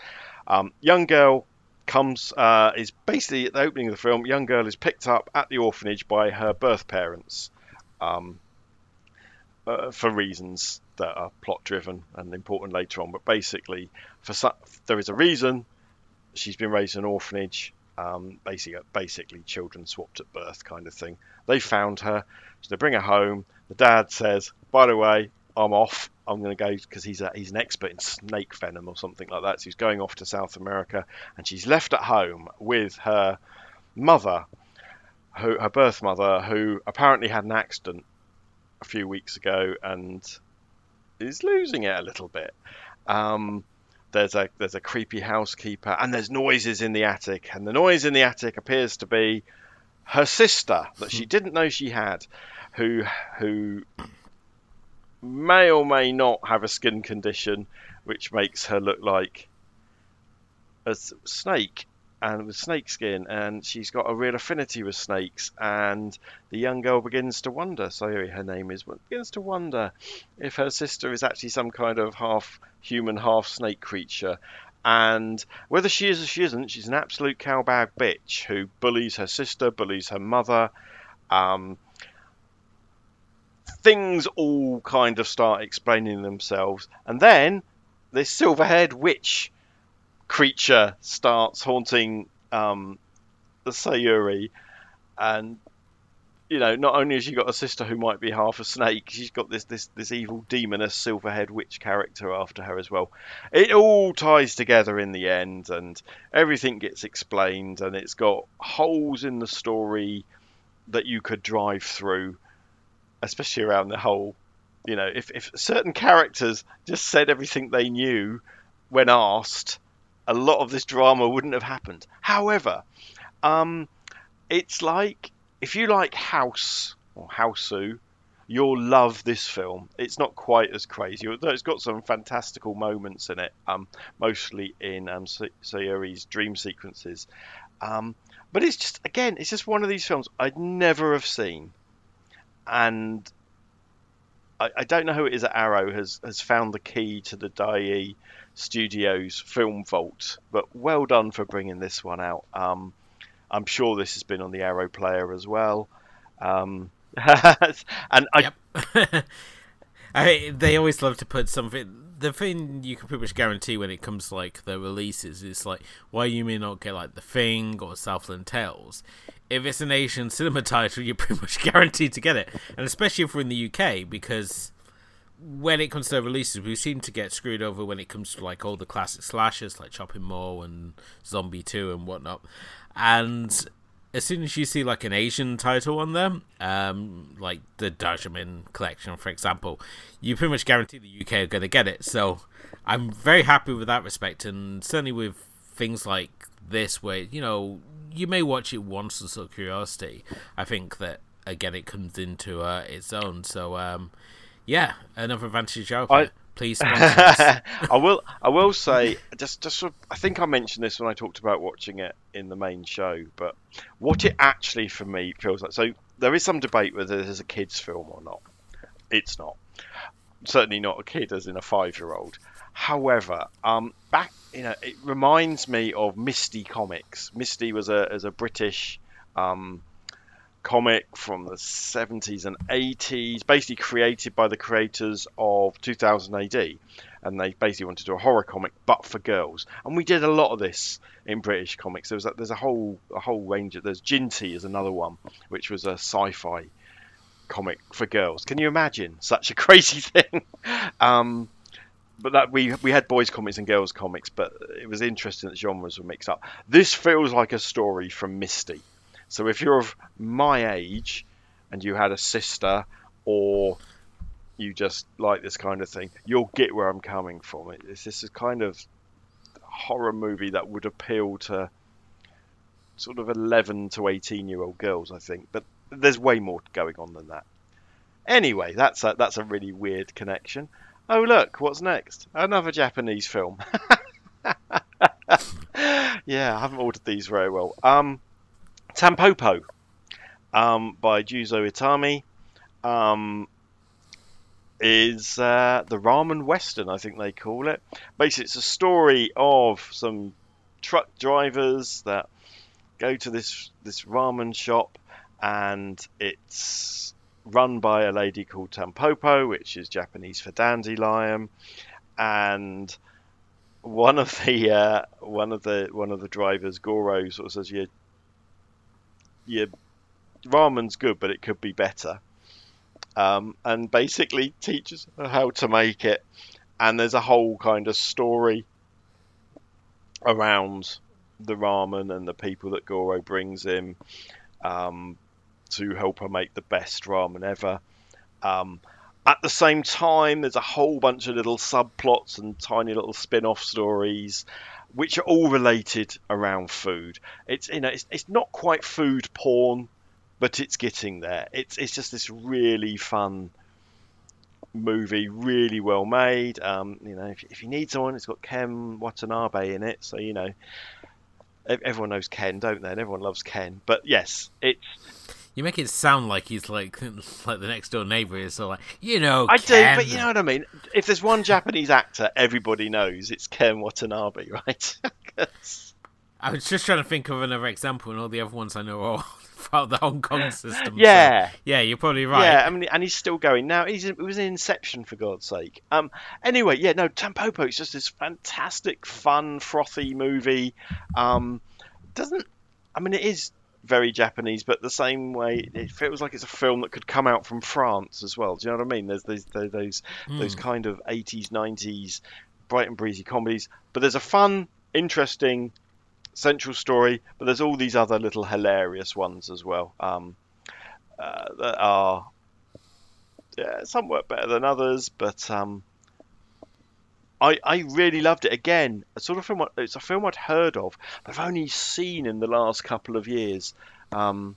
Um, young girl comes uh, is basically at the opening of the film. Young girl is picked up at the orphanage by her birth parents, um, uh, for reasons that are plot driven and important later on. But basically, for some, there is a reason she's been raised in an orphanage. Um, basically, basically children swapped at birth kind of thing. They found her, so they bring her home. The dad says, "By the way, I'm off. I'm going to go because he's a, he's an expert in snake venom or something like that. So he's going off to South America, and she's left at home with her mother, who her birth mother, who apparently had an accident a few weeks ago and is losing it a little bit. Um, there's a there's a creepy housekeeper, and there's noises in the attic, and the noise in the attic appears to be her sister that she [LAUGHS] didn't know she had, who who may or may not have a skin condition which makes her look like a snake and with snake skin and she's got a real affinity with snakes and the young girl begins to wonder sorry her name is begins to wonder if her sister is actually some kind of half human half snake creature and whether she is or she isn't she's an absolute cowbag bitch who bullies her sister bullies her mother um, things all kind of start explaining themselves. And then this silver haired witch creature starts haunting um, the Sayuri. And, you know, not only has she got a sister who might be half a snake, she's got this, this, this evil demoness silverhead witch character after her as well. It all ties together in the end, and everything gets explained, and it's got holes in the story that you could drive through especially around the whole you know if, if certain characters just said everything they knew when asked a lot of this drama wouldn't have happened. However um it's like if you like house or Hausu you'll love this film. It's not quite as crazy although it's got some fantastical moments in it um mostly in um Sayuri's dream sequences. Um but it's just again, it's just one of these films I'd never have seen, and I, I don't know who it is at Arrow has has found the key to the Daiei Studios film vault, but well done for bringing this one out. Um, I'm sure this has been on the Arrow player as well. Um, [LAUGHS] and I, Yep. [LAUGHS] I, they always love to put something. The thing you can pretty much guarantee when it comes to like the releases is like why you may not get like The Thing or Southland Tales. If it's an Asian cinema [LAUGHS] title, you're pretty much guaranteed to get it, and especially if we're in the UK because when it comes to releases, we seem to get screwed over when it comes to like all the classic slashers like Chopping Mall and Zombie Two and whatnot. And as soon as you see like an Asian title on them, um, like the Daimajin collection, for example, you pretty much guarantee the UK are going to get it. So I'm very happy with that respect, and certainly with things like this, where you know you may watch it once as of curiosity. I think that again it comes into uh, its own. So um, yeah, another advantage out. I- Please. [LAUGHS] I will. I will say just, just. Sort of, I think I mentioned this when I talked about watching it in the main show. But what it actually for me feels like. So there is some debate whether this is a kids' film or not. It's not. Certainly not a kid, as in a five-year-old. However, um, back you know, it reminds me of Misty comics. Misty was a as a British um, comic from the 70s and 80s, basically created by the creators of 2000 AD. And they basically wanted to do a horror comic, but for girls. And we did a lot of this in British comics. There was a, there's a whole a whole range. Of, there's Jinty is another one, which was a sci-fi comic for girls. Can you imagine such a [LAUGHS] crazy thing? um, but that we we had boys comics and girls comics, but it was interesting that genres were mixed up. This feels like a story from Misty. So if you're of my age and you had a sister or you just like this kind of thing, you'll get where I'm coming from. It- It's this is kind of horror movie that would appeal to sort of 11 to 18 year old girls, I think. But there's way more going on than that. Anyway, that's a, that's a really weird connection. Oh look, what's next? Another Japanese film. [LAUGHS] yeah, I haven't ordered these very well. Um, Tampopo, um, by Juzo Itami, um, is uh, the ramen western, I think they call it. Basically, it's a story of some truck drivers that go to this this ramen shop, and it's run by a lady called Tampopo, which is Japanese for dandelion, and one of the uh, one of the one of the drivers, Goro, sort of says, "Yeah, your ramen's good, but it could be better." Um, and basically teaches her how to make it. And there's a whole kind of story around the ramen and the people that Goro brings him um, to help her make the best ramen ever. Um, at the same time, there's a whole bunch of little subplots and tiny little spin-off stories, which are all related around food. It's you know it's, it's not quite food porn, but it's getting there. It's it's just this really fun movie, really well made. Um, you know, if, if you need someone, it's got Ken Watanabe in it, so you know everyone knows Ken, don't they? And everyone loves Ken. But yes, it's You make it sound like he's like [LAUGHS] like the next door neighbor is so like you know. I Ken. do, but you know what I mean. If there's one Japanese actor everybody knows, it's Ken Watanabe, [LAUGHS] right? I was just trying to think of another example, and all the other ones I know are [LAUGHS] about the Hong Kong system. so- Yeah. yeah, you're probably right. Yeah, I mean, and he's still going now. He's it was in Inception for God's sake. Um, anyway, yeah, no, Tampopo is just this fantastic, fun, frothy movie. Um, doesn't I mean it is very Japanese, but the same way it feels like it's a film that could come out from France as well. Do you know what I mean? There's those those those, those kind of 80s, 90s bright and breezy comedies, but there's a fun, interesting central story, but there's all these other little hilarious ones as well. Um, uh, that are yeah, some work better than others, but um, I I really loved it. Again, a sort of film. It's a film I'd heard of, but I've only seen in the last couple of years. Um,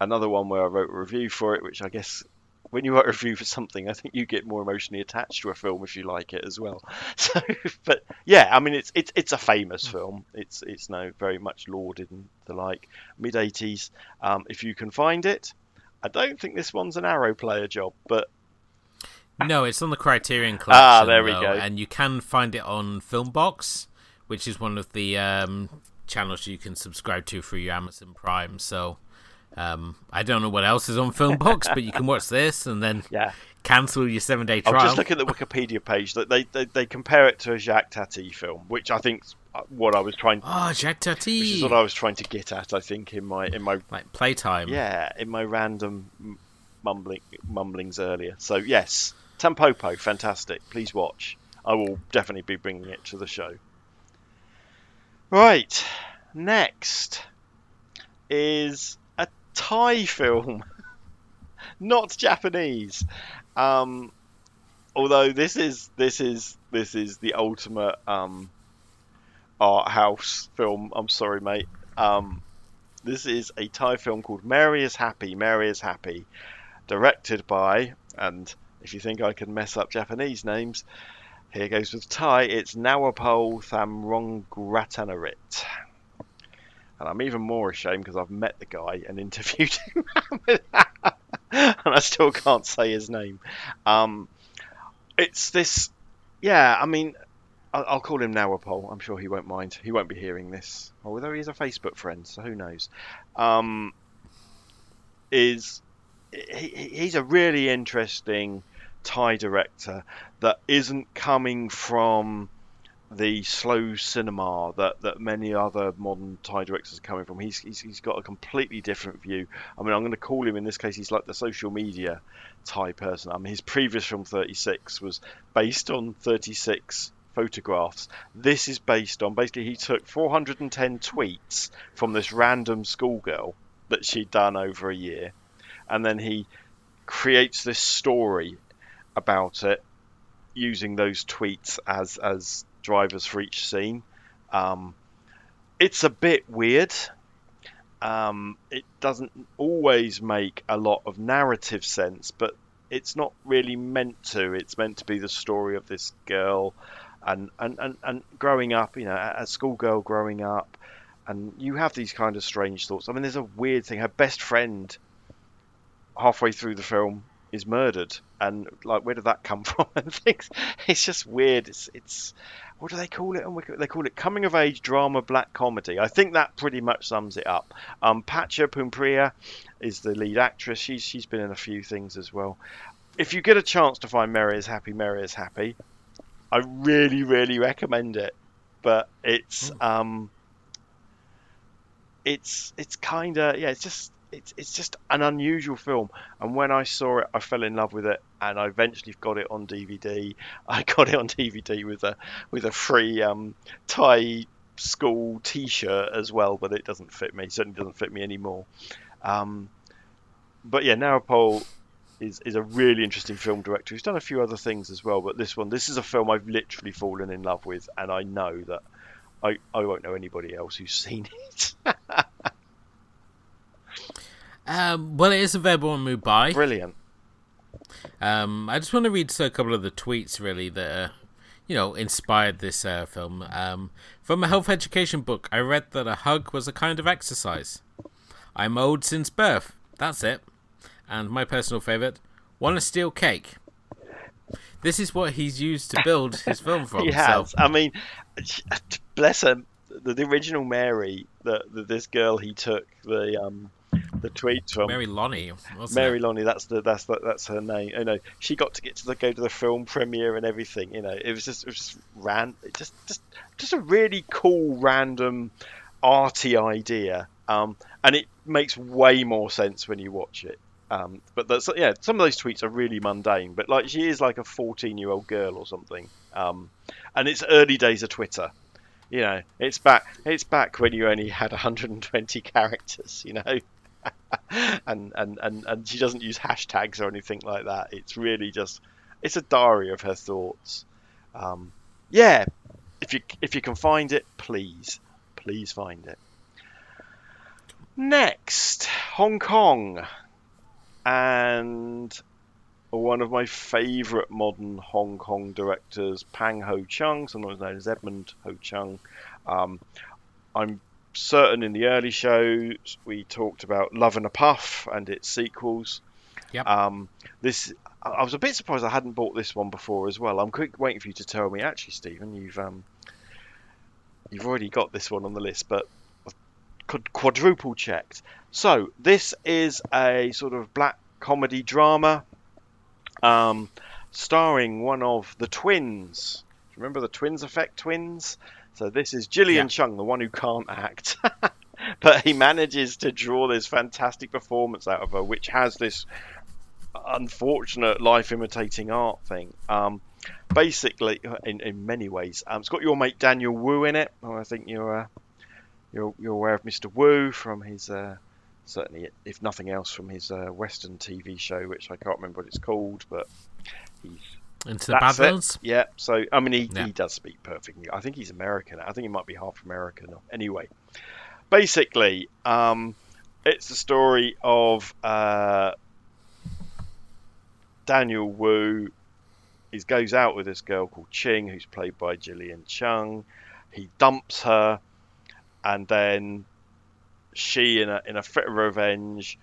another one where I wrote a review for it, which I guess when you write a review for something, I think you get more emotionally attached to a film if you like it as well. [LAUGHS] So, but yeah, I mean, it's it's it's a famous film. It's it's now very much lauded and the like. Mid '80s. Um, if you can find it, I don't think this one's an Arrow player job, but No, it's on the Criterion Collection. Ah, there we though, go. And you can find it on Filmbox, which is one of the um, channels you can subscribe to through your Amazon Prime. So um, I don't know what else is on Filmbox, but you can watch this and then [LAUGHS] yeah. cancel your seven day trial. I'm trial. just looking at the Wikipedia page that they, they they compare it to a Jacques Tati film, which I think's uh, what I was trying, Oh, Jacques Tati. which is what I was trying to get at. I think in my in my Like playtime. yeah in my random mumbling mumblings earlier. So yes, Tampopo, fantastic. Please watch. I will definitely be bringing it to the show. Right, next is a Thai [LAUGHS] film, not Japanese. Um, although this is this is this is the ultimate um, art house film. I'm sorry, mate. Um, this is a Thai film called Mary is Happy. Mary is Happy, directed by and if you think I can mess up Japanese names, here goes with Thai. It's Nawapol Thamrongratanarit. And I'm even more ashamed because I've met the guy and [LAUGHS] interviewed him, and I still can't say his name. Um, it's this, yeah. I mean, I'll, I'll call him Nawapol. I'm sure he won't mind. He won't be hearing this, although he's a Facebook friend, so who knows? Um, is he, he- he's a really interesting Thai director that isn't coming from the slow cinema that, that many other modern Thai directors are coming from. He's, he's, he's got a completely different view. I mean, I'm going to call him in this case, he's like the social media Thai person. I mean, his previous film, 36, was based on 36 photographs. This is based on basically he took 410 tweets from this random schoolgirl that she'd done over a year, and then he creates this story about it using those tweets as as drivers for each scene. Um, it's a bit weird. Um, it doesn't always make a lot of narrative sense, but it's not really meant to. It's meant to be the story of this girl and, and, and, and growing up, you know, a a schoolgirl growing up. And you have these kind of strange thoughts. I mean, there's a weird thing. Her best friend, halfway through the film, is murdered. And, like, where did that come [LAUGHS] from? And things. It's just weird. It's, it's what do they call it? on Wiki- They call it coming of age drama black comedy. I think that pretty much sums it up. Um, Patcha Poonpiriya is the lead actress. She's she's been in a few things as well. If you get a chance to find Mary is Happy, Mary is Happy, I really really recommend it. But it's um, it's it's kind of yeah, it's just it's it's just an unusual film. And when I saw it, I fell in love with it, and I eventually got it on DVD. [LAUGHS] I got it on DVD with a with a free um, Thai school T-shirt as well, but it doesn't fit me. Certainly doesn't fit me anymore. Um, but yeah, Nawapol is is a really interesting film director. He's done a few other things as well, but this one, this is a film I've literally fallen in love with, and I know that I I won't know anybody else who's seen it. [LAUGHS] Um, well, it is available on MUBI. Brilliant. Um, I just want to read a couple of the tweets really that uh, you know inspired this uh, film. Um, from a health education book, I read that a hug was a kind of exercise. I'm old since birth. That's it. And my personal favorite, want to steal cake. This is what he's used to build his [LAUGHS] film from. he so- has. I mean, [LAUGHS] bless her. The, the original Mary, the this girl he took the um the tweets from. Mary Lonnie, wasn't Mary it? Lonnie, that's the that's the, that's her name. You know, she got to get to the go to the film premiere and everything. You know, it was just it was just ran, it just just just a really cool random arty idea. Um, and it makes way more sense when you watch it. Um, but that's yeah, some of those tweets are really mundane. But like she is like a 14 year old girl or something. Um, and it's early days of Twitter. You know, it's back it's back when you only had 120 characters. You know [LAUGHS] and, and, and, and she doesn't use hashtags or anything like that. It's really just it's a diary of her thoughts. Um, yeah, if you if you can find it, please, please find it. Next, Hong Kong, and one of my favourite modern Hong Kong directors, Pang Ho-cheung, sometimes known as Edmund Ho Chung. Um, I'm certain in the early shows we talked about Love in a Puff and its sequels. Yep. Um, this I was a bit surprised I hadn't bought this one before as well. I'm quick waiting for you to tell me. Actually, Stephen, you've um, you've already got this one on the list, but quadruple checked. So this is a sort of black comedy drama, um, starring one of the twins. Remember the Twins Effect twins? So this is Gillian Yeah. Chung, the one who can't act. [LAUGHS] but he manages to draw this fantastic performance out of her, which has this unfortunate life imitating art thing. Um, basically, in, in many ways, um, it's got your mate Daniel Wu in it. I think you're uh, you're you're aware of Mr. Wu from his uh, certainly, if nothing else, from his uh, Western TV show, which I can't remember what it's called, but he's Into the that's it. Badlands. Yeah. So I mean, he, Yeah. he does speak perfectly. I think he's American. I think he might be half American. Anyway, basically, um, it's the story of uh, Daniel Wu. He goes out with this girl called Ching, who's played by Gillian Chung. He dumps her, and then she, in a in a fit of revenge,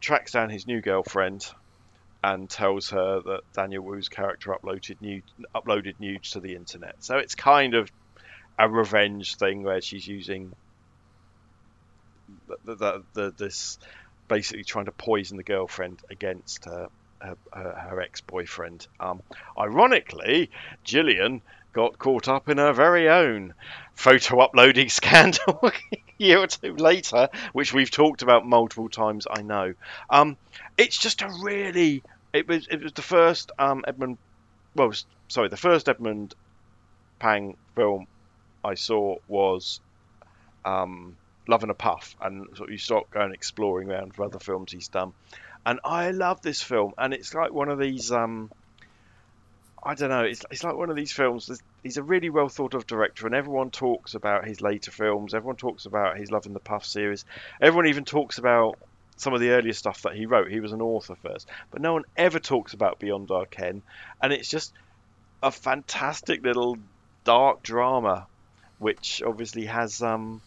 tracks down his new girlfriend and tells her that Daniel Wu's character uploaded nude, uploaded nudes to the internet. So it's kind of a revenge thing where she's using the, the, the, this basically trying to poison the girlfriend against her, her, her, her ex-boyfriend. Um, ironically, Gillian got caught up in her very own photo uploading [LAUGHS] scandal [LAUGHS] year or two later, which we've talked about multiple times. I know. Um, it's just a really it was it was the first um, Edmund well sorry the first Edmund Pang film I saw was um, Love in a Puff and so you start going exploring around for other films he's done and I love this film and it's like one of these um, I don't know it's, it's like one of these films he's a really well thought of director and everyone talks about his later films everyone talks about his Love and the Puff series everyone even talks about some of the earlier stuff that he wrote. He was an author first, but no one ever talks about Beyond Our Ken, and it's just a fantastic little dark drama, which obviously has um,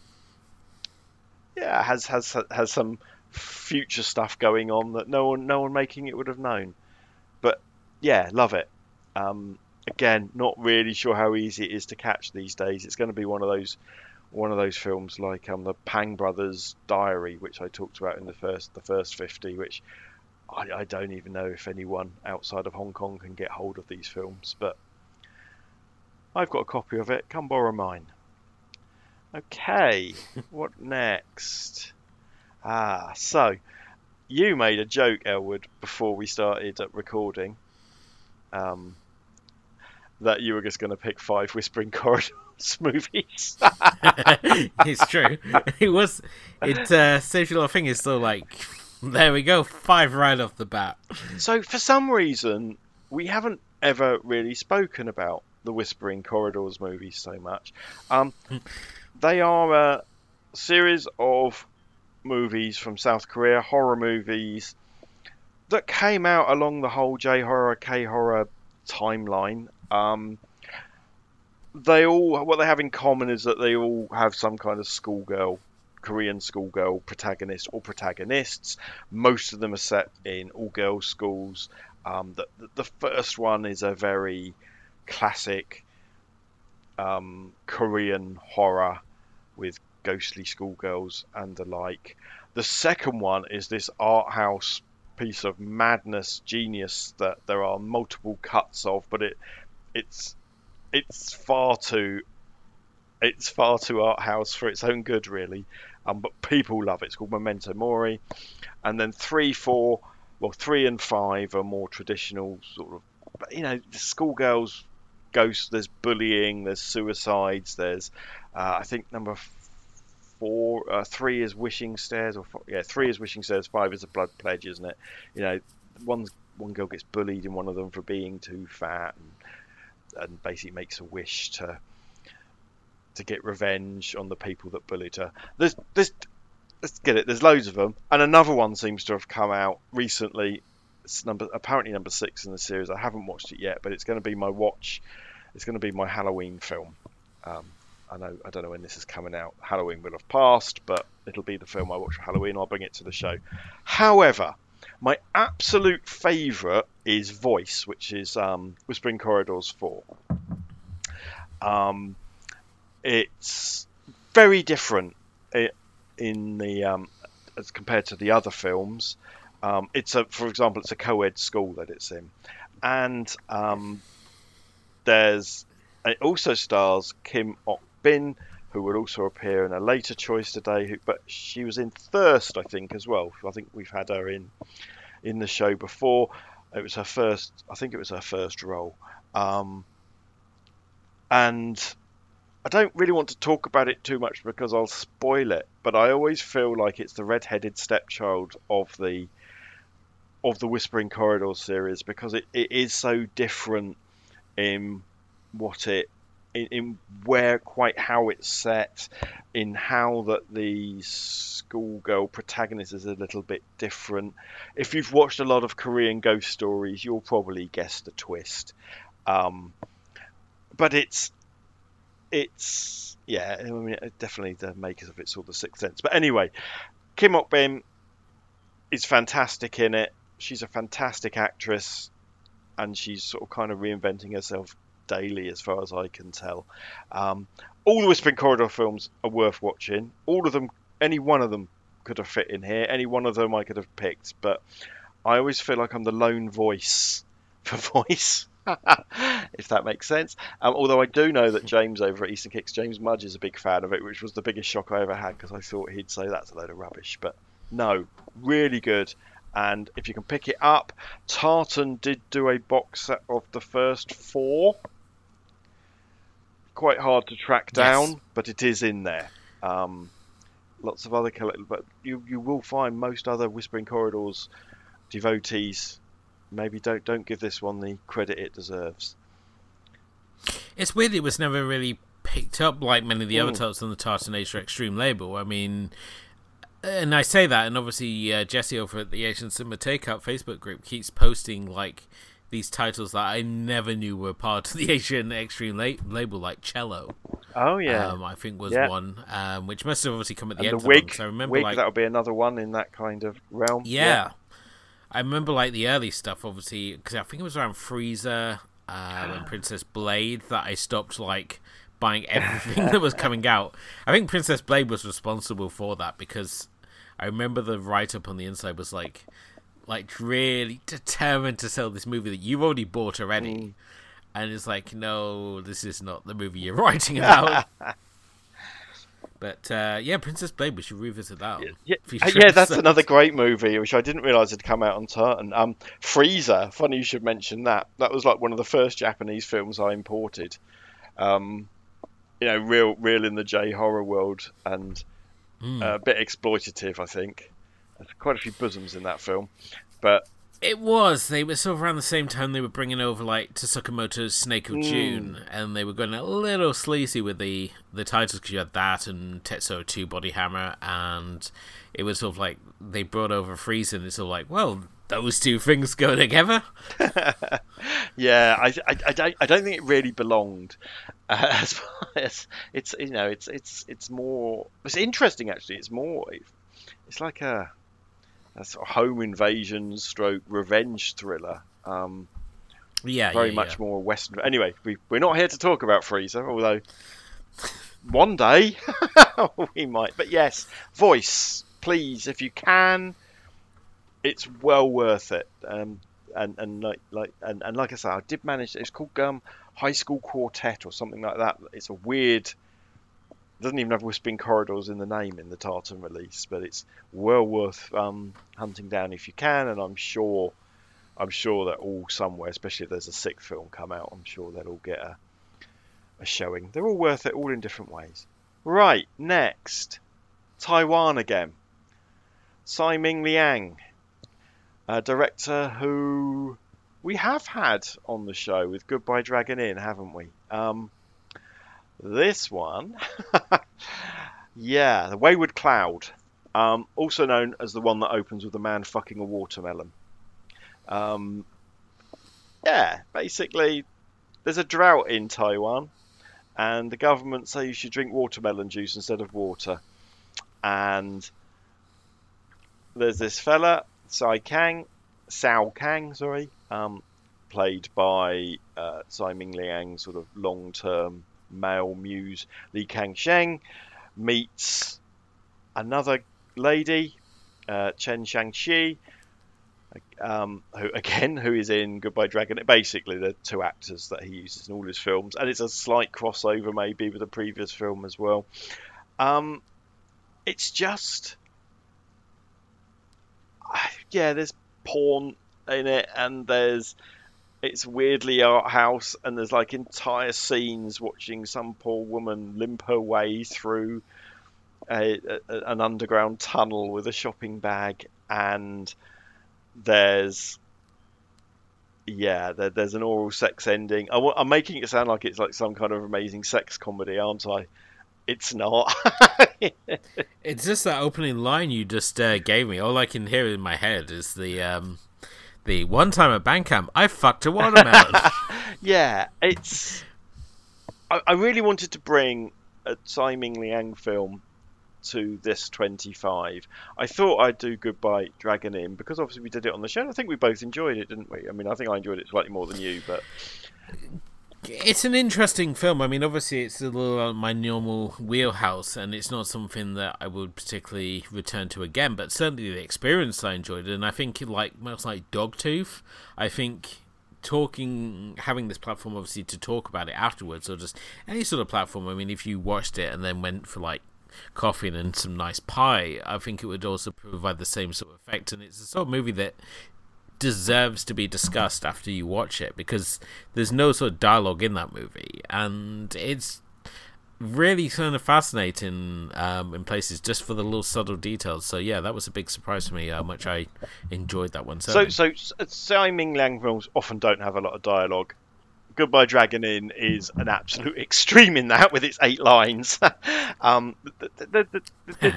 yeah, has has has some future stuff going on that no one no one making it would have known. But yeah, love it. Um, again, not really sure how easy it is to catch these days. It's going to be one of those one of those films like um, the Pang Brothers Diary, which I talked about in the first the first fifty, which I, I don't even know if anyone outside of Hong Kong can get hold of these films, but I've got a copy of it. Come borrow mine. Okay, [LAUGHS] what next? Ah, so you made a joke, Elwood, before we started recording. Um, that you were just going to pick five Whispering Corridors [LAUGHS] movies. [LAUGHS] it's true. [LAUGHS] It was. It uh, saves you a lot of fingers. So like, there we go, five right off the bat. So for some reason, we haven't ever really spoken about the Whispering Corridors movies so much. Um, they are a series of movies from South Korea, horror movies that came out along the whole J horror, K horror timeline. Um, they all what they have in common is that they all have some kind of schoolgirl, Korean schoolgirl protagonist or protagonists. Most of them are set in all girls schools. Um, the, the first one is a very classic um, Korean horror with ghostly schoolgirls and the like. The second one is this art house piece of madness genius that there are multiple cuts of, but it it's it's far too it's far too art house for its own good really. Um, but people love it. It's called Memento Mori, and then three, four, well, three and five are more traditional sort of, you know, the schoolgirls, ghosts. There's bullying. There's suicides. There's, uh, I think number four, uh, three is wishing stairs, or four, yeah, three is wishing stairs. Five is a blood pledge, isn't it? You know, one's one girl gets bullied in one of them for being too fat, and, and basically makes a wish to to get revenge on the people that bullied her. There's there's let's get it. There's loads of them, and another one seems to have come out recently. it's number apparently number six in the series. I haven't watched it yet, but it's going to be my watch. It's going to be my Halloween film. Um, I know I don't know when this is coming out. Halloween will have passed, but it'll be the film I watch for Halloween. I'll bring it to the show. However, my absolute favourite is Voice, which is um, Whispering Corridors four. Um, it's very different in the um, as compared to the other films. Um, it's a, for example, it's a co-ed school that it's in, and um, there's it also stars Kim Ok Bin, who will also appear in a later choice today. Who, but she was in Thirst, I think, as well. I think we've had her in in the show before. It was her first. I think it was her first role. Um, and I don't really want to talk about it too much because I'll spoil it. But I always feel like it's the red-headed stepchild of the of the Whispering Corridors series because it, it is so different in what it in, in where quite how it's set, in how that the schoolgirl protagonist is a little bit different. If you've watched a lot of Korean ghost stories, you'll probably guess the twist. Um, but it's it's yeah, I mean, definitely the makers of it's all the Sixth Sense. But anyway, Kim Ok Bin is fantastic in it. She's a fantastic actress, and she's sort of kind of reinventing herself daily, as far as I can tell. Um, all the Whispering Corridor films are worth watching. All of them, any one of them could have fit in here. Any one of them I could have picked, but I always feel like I'm the lone voice [LAUGHS] for voice. [LAUGHS] if that makes sense. Um, although I do know that James over at Eastern Kicks, James Mudge is a big fan of it, which was the biggest shock I ever had because I thought he'd say that's a load of rubbish. But no, really good. And if you can pick it up, Tartan did do a box set of the first four quite hard to track down, yes. but it is in there. Um, lots of other collectibles, but you you will find most other Whispering Corridors devotees maybe don't don't give this one the credit it deserves. It's weird it was never really picked up like many of the other titles on the Tartan Asia Extreme label. I mean, and I say that, and obviously uh, Jesse over at the Asian Cinema Takeout Facebook group keeps posting like these titles that I never knew were part of the [LAUGHS] Asian Extreme la- label, like Cello. Oh yeah, um, I think was yeah. one, um, which must have obviously come at the and end. The wig, so I remember wig like, that'll be another one in that kind of realm. Yeah, yeah. I remember like the early stuff, obviously, because I think it was around Freezer uh, and [GASPS] Princess Blade that I stopped like buying everything that was coming [LAUGHS] out. I think Princess Blade was responsible for that because I remember the write up on the inside was like like really determined to sell this movie that you've already bought already. Mm. And it's like, no, this is not the movie you're [LAUGHS] writing about. [LAUGHS] but uh, yeah, Princess Blade, we should revisit that. Yeah, yeah, yeah that's another great movie, which I didn't realize had come out on Tartan. Um, Frieza, funny you should mention that. That was like one of the first Japanese films I imported. Um, you know, real, real in the J horror world, and mm. a bit exploitative, I think. There's quite a few bosoms in that film, but it was. They were sort of around the same time they were bringing over like Tsukamoto's Snake of mm. June, and they were going a little sleazy with the the titles because you had that and Tetsuo Two Body Hammer, and it was sort of like they brought over Frieza, and it's of like, well, those two things go together. [LAUGHS] yeah, I, I, I, don't, I don't think it really belonged. Uh, [LAUGHS] as far as it's you know it's it's it's more it's interesting actually. It's more it's like a a sort of home invasion stroke revenge thriller. Um, yeah, very yeah, much yeah. more Western. Anyway, we, we're not here to talk about Freezer, although one day [LAUGHS] we might. But yes, voice, please, if you can. It's well worth it. Um, and and like like and, and like I said, I did manage. It's called um, High School Quartet or something like that. It's a weird doesn't even have Whispering Corridors in the name in the Tartan release, but it's well worth um, hunting down if you can. And I'm sure, I'm sure that all somewhere, especially if there's a sixth film come out, I'm sure they'll all get a, a showing. They're all worth it, all in different ways. Right, next, Taiwan again. Tsai Ming Liang, a director who we have had on the show with Goodbye Dragon Inn, haven't we? Um, this one, [LAUGHS] yeah, the Wayward Cloud, um, also known as the one that opens with a man fucking a watermelon. Um, yeah, basically, there's a drought in Taiwan, and the government say you should drink watermelon juice instead of water. And there's this fella, Sai Kang, Sao Kang, sorry, um, played by uh, Tsai Ming Liang, sort of long-term male muse, Li Kang Sheng, meets another lady, uh, Chen Shang-chi, um, who [LAUGHS] again, who is in Goodbye Dragon. Basically, the two actors that he uses in all his films, and it's a slight crossover maybe with the previous film as well. Um, it's just, [SIGHS] yeah, there's porn in it, and there's it's weirdly art house, and there's like entire scenes watching some poor woman limp her way through a, a, an underground tunnel with a shopping bag, and there's yeah, there, there's an oral sex ending. I, am making it sound like it's like some kind of amazing sex comedy, aren't I? It's not. [LAUGHS] it's just that opening line you just uh, gave me. All I can hear in my head is the um, the one time at Bandcamp, I fucked a watermelon. [LAUGHS] yeah, it's. I, I, really wanted to bring a Tsai Ming Liang film to this 25. I thought I'd do Goodbye Dragon Inn because obviously we did it on the show. I think we both enjoyed it, didn't we? I mean, I think I enjoyed it slightly more than you, but it's an interesting film. I mean, obviously, it's a little on my normal wheelhouse, and it's not something that I would particularly return to again. But certainly, the experience I enjoyed, and I think like much like Dogtooth, I think talking, having this platform obviously to talk about it afterwards, or just any sort of platform. I mean, if you watched it and then went for like coffee and some nice pie, I think it would also provide the same sort of effect. And it's a sort of movie that deserves to be discussed after you watch it because there's no sort of dialogue in that movie, and it's really kind of fascinating um, in places just for the little subtle details. So yeah, that was a big surprise for me how much I enjoyed that one. So so Tsai Ming Liang films often don't have a lot of dialogue. Goodbye Dragon Inn is an absolute [LAUGHS] extreme in that with its eight lines. [LAUGHS] um,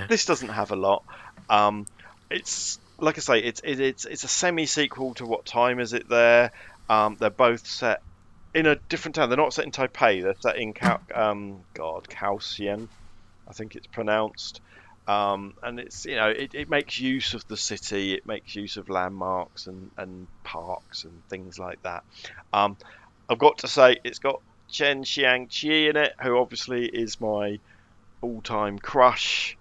this doesn't have a lot. Um, it's like I say, it's it, it's it's a semi sequel to What Time Is It There? Um, they're both set in a different town. They're not set in Taipei. They're set in Cal- um, God Kaohsiung, I think it's pronounced. Um, and it's you know it, it makes use of the city. It makes use of landmarks and, and parks and things like that. Um, I've got to say it's got Chen Xiang-chi in it, who obviously is my all-time crush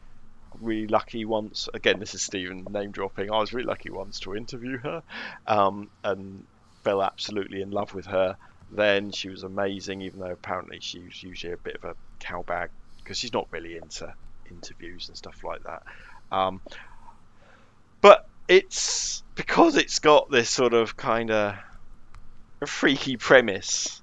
really lucky once. Again, this is Stephen name dropping. I was really lucky once to interview her, um, and fell absolutely in love with her. Then she was amazing, even though apparently she was usually a bit of a cowbag because she's not really into interviews and stuff like that. Um, but it's because it's got this sort of kind of freaky premise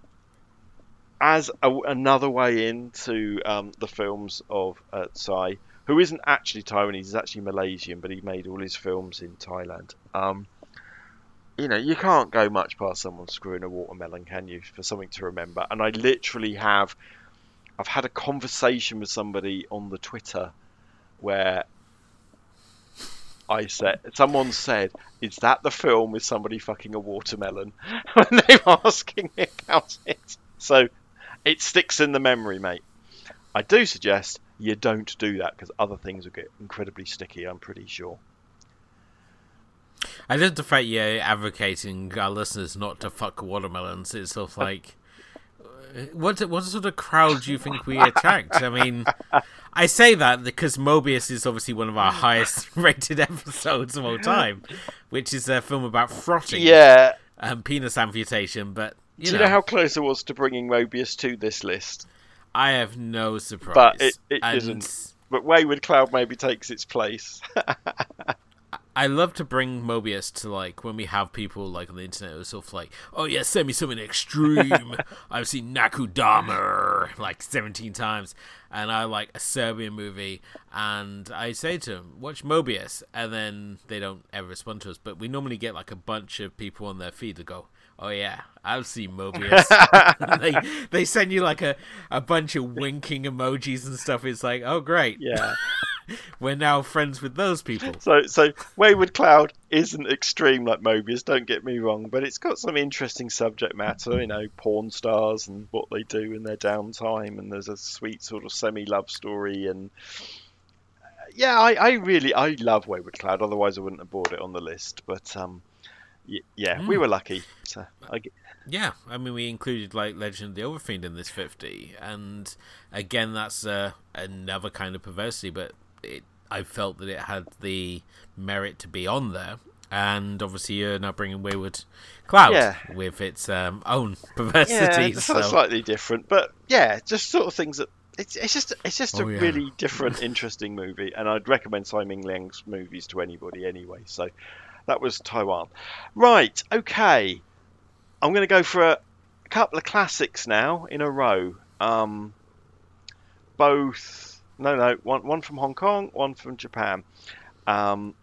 as a, another way into um, the films of uh, Tsai who isn't actually Taiwanese, he's actually Malaysian, but he made all his films in Thailand. Um, you know, you can't go much past someone screwing a watermelon, can you, for something to remember? And I literally have, I've had a conversation with somebody on the Twitter where I said, someone said, "Is that the film with somebody fucking a watermelon?" [LAUGHS] when they were asking me about it. So it sticks in the memory, mate. I do suggest you don't do that because other things will get incredibly sticky. I'm pretty sure. I love the fact you're advocating our listeners not to fuck watermelons. It's sort of like, uh, what what sort of crowd do you think we attract? I mean, I say that because Moebius is obviously one of our highest [LAUGHS] rated episodes of all time, which is a film about frotting, yeah, and penis amputation. But you do know, you know how close it was to bringing Moebius to this list? I have no surprise. But it, it not But Wayward Cloud maybe takes its place. [LAUGHS] I love to bring Moebius to like when we have people like on the internet who are sort of like, oh yeah, send me something extreme. [LAUGHS] I've seen Nakudamer like 17 times, and I like a Serbian movie, and I say to them, watch Moebius, and then they don't ever respond to us. But we normally get like a bunch of people on their feed to go, oh yeah, I've seen Moebius. [LAUGHS] [LAUGHS] they they send you like a, a bunch of winking emojis and stuff. It's like, oh great, yeah. [LAUGHS] we're now friends with those people. So, so Wayward Cloud isn't extreme like Moebius. Don't get me wrong, but it's got some interesting subject matter. You know, porn stars and what they do in their downtime, and there's a sweet sort of semi-love story. And yeah, I, I really I love Wayward Cloud. Otherwise, I wouldn't have bought it on the list. But um, y- yeah, we were lucky. So I, g- Yeah, I mean, we included like Legend of the Overfiend in this 50, and again, that's uh, another kind of perversity, but it, I felt that it had the merit to be on there. And obviously, you're now bringing Wayward Cloud Yeah. with its um, own [LAUGHS] yeah, perversity. it's so- slightly different, but yeah, just sort of things that. It's, it's just it's just a Oh, yeah. really [LAUGHS] different, interesting movie, and I'd recommend Tsai Ming Liang's movies to anybody anyway. So that was Taiwan. Right, okay. I'm going to go for a couple of classics now in a row. Um, both, no, no, one one from Hong Kong, one from Japan. Um,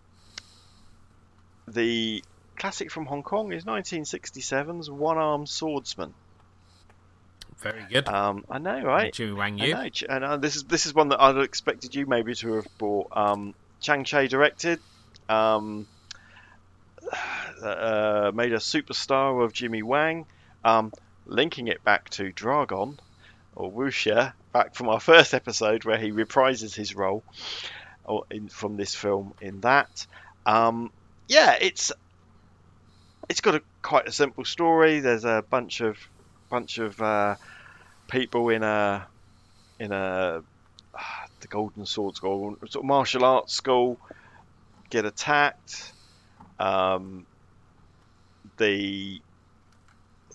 the classic from Hong Kong is 1967's One Armed Swordsman. Very good. Um, I know, right? Jimmy Wang I Yu. know, and uh, this is this is one that I'd expected you maybe to have bought. Um, Chang Che directed, um, [SIGHS] uh, made a superstar of Jimmy Wang, um, linking it back to Dragon or Wuxia, back from our [LAUGHS] first episode where he reprises his role in, from this film in that. Um, yeah, it's it's got a quite a simple story. There's a bunch of bunch of uh, people in a in a ah, [SIGHS] the Golden Sword School, sort of martial arts school, get attacked. Um, the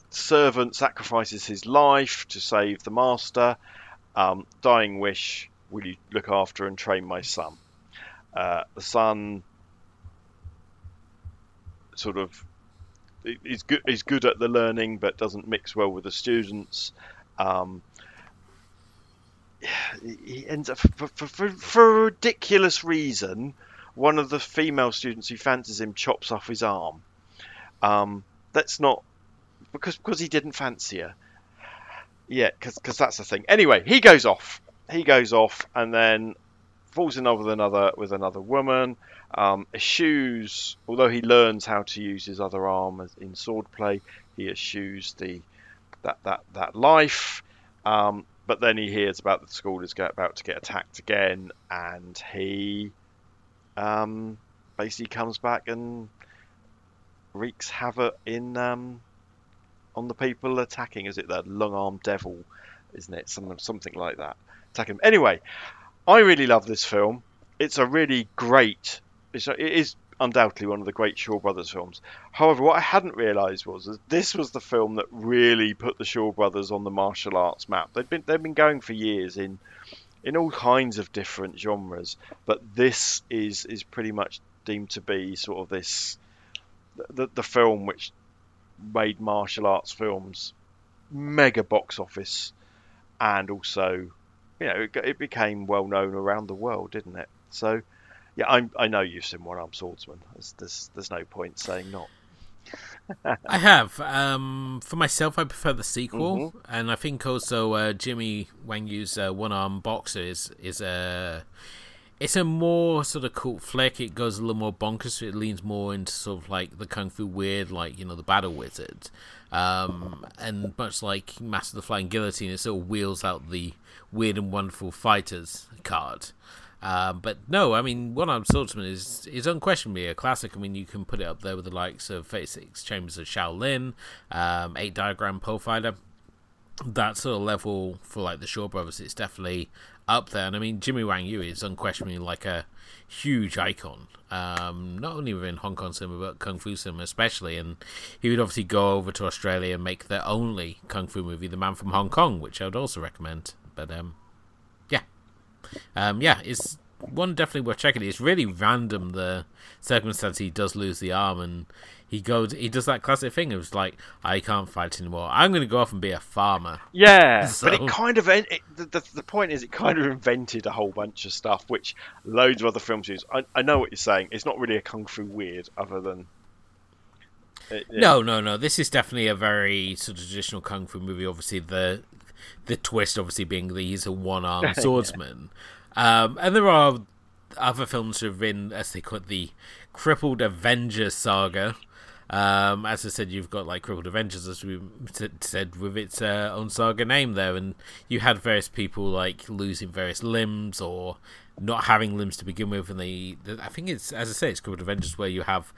servant sacrifices his life to save the master. Um, dying wish: Will you look after and train my son? Uh, the son sort of is good is good at the learning but doesn't mix well with the students um, he- ends up for, for, for, for a ridiculous reason one of the female students who fancies him chops off his arm. Um, that's not because because he didn't fancy her. Yeah because that's the thing. Anyway he goes off. He goes off and then falls in love with another with another woman um, eschews, although he learns how to use his other arm in swordplay, he eschews the that that that life. Um, but then he hears about the school is about to get attacked again, and he um, basically comes back and wreaks havoc in um, on the people attacking. Is it the long arm devil? Isn't it something something like that? Attack him. Anyway, I really love this film. It's a really great it's, it is undoubtedly one of the great Shaw Brothers films. However, what I hadn't realised was that this was the film that really put the Shaw Brothers on the martial arts map. They've been they've been going for years in in all kinds of different genres, but this is is pretty much deemed to be sort of this the the film which made martial arts films mega box office and also you know it, it became well known around the world, didn't it? So yeah, I'm, I know you've seen One Armed Swordsman. There's, there's, there's no point saying not. I have. Um, for myself, I prefer the sequel, Mm-hmm. and I think also uh, Jimmy Wang Yu's uh, One Arm Boxer is is a it's a more sort of cult flick. It goes a little more bonkers. It leans more into sort of like the kung fu weird, like you know the Battle Wizard, um, and much like Master of the Flying Guillotine, it sort of wheels out the weird and wonderful fighters card. Um, but no, I mean, One Armed Swordsman is is unquestionably a classic. I mean, you can put it up there with the likes of 36 Chambers of Shaolin, um, Eight Diagram Pole Fighter. That sort of level for like the Shaw Brothers, it's definitely up there. And I mean, Jimmy Wang Yu is unquestionably like a huge icon, um, not only within Hong Kong cinema but kung fu cinema especially. And he would obviously go over to Australia and make their only kung fu movie, The Man from Hong Kong, which I would also recommend. But um, um, yeah, it's one definitely worth checking. It's really random the circumstance he does lose the arm, and he goes, he does that classic thing. It was like, I can't fight anymore. I'm going to go off and be a farmer. Yeah, [LAUGHS] but it kind of it, the, the, the point is it kind of invented a whole bunch of stuff which loads of other films use. I, I know what you're saying. It's not really a kung fu weird, other than it- yeah. No, no, no. This is definitely a very sort of traditional kung fu movie. Obviously, the the twist, obviously, being that he's a one armed [LAUGHS] swordsman, um, and there are other films who have been, as they call it, the crippled Avengers saga. Um, as I said, you've got like Crippled Avengers, as we said, with its uh, own saga name there, and you had various people like losing various limbs or not having limbs to begin with, and they, I think it's as I say, it's Crippled Avengers where you have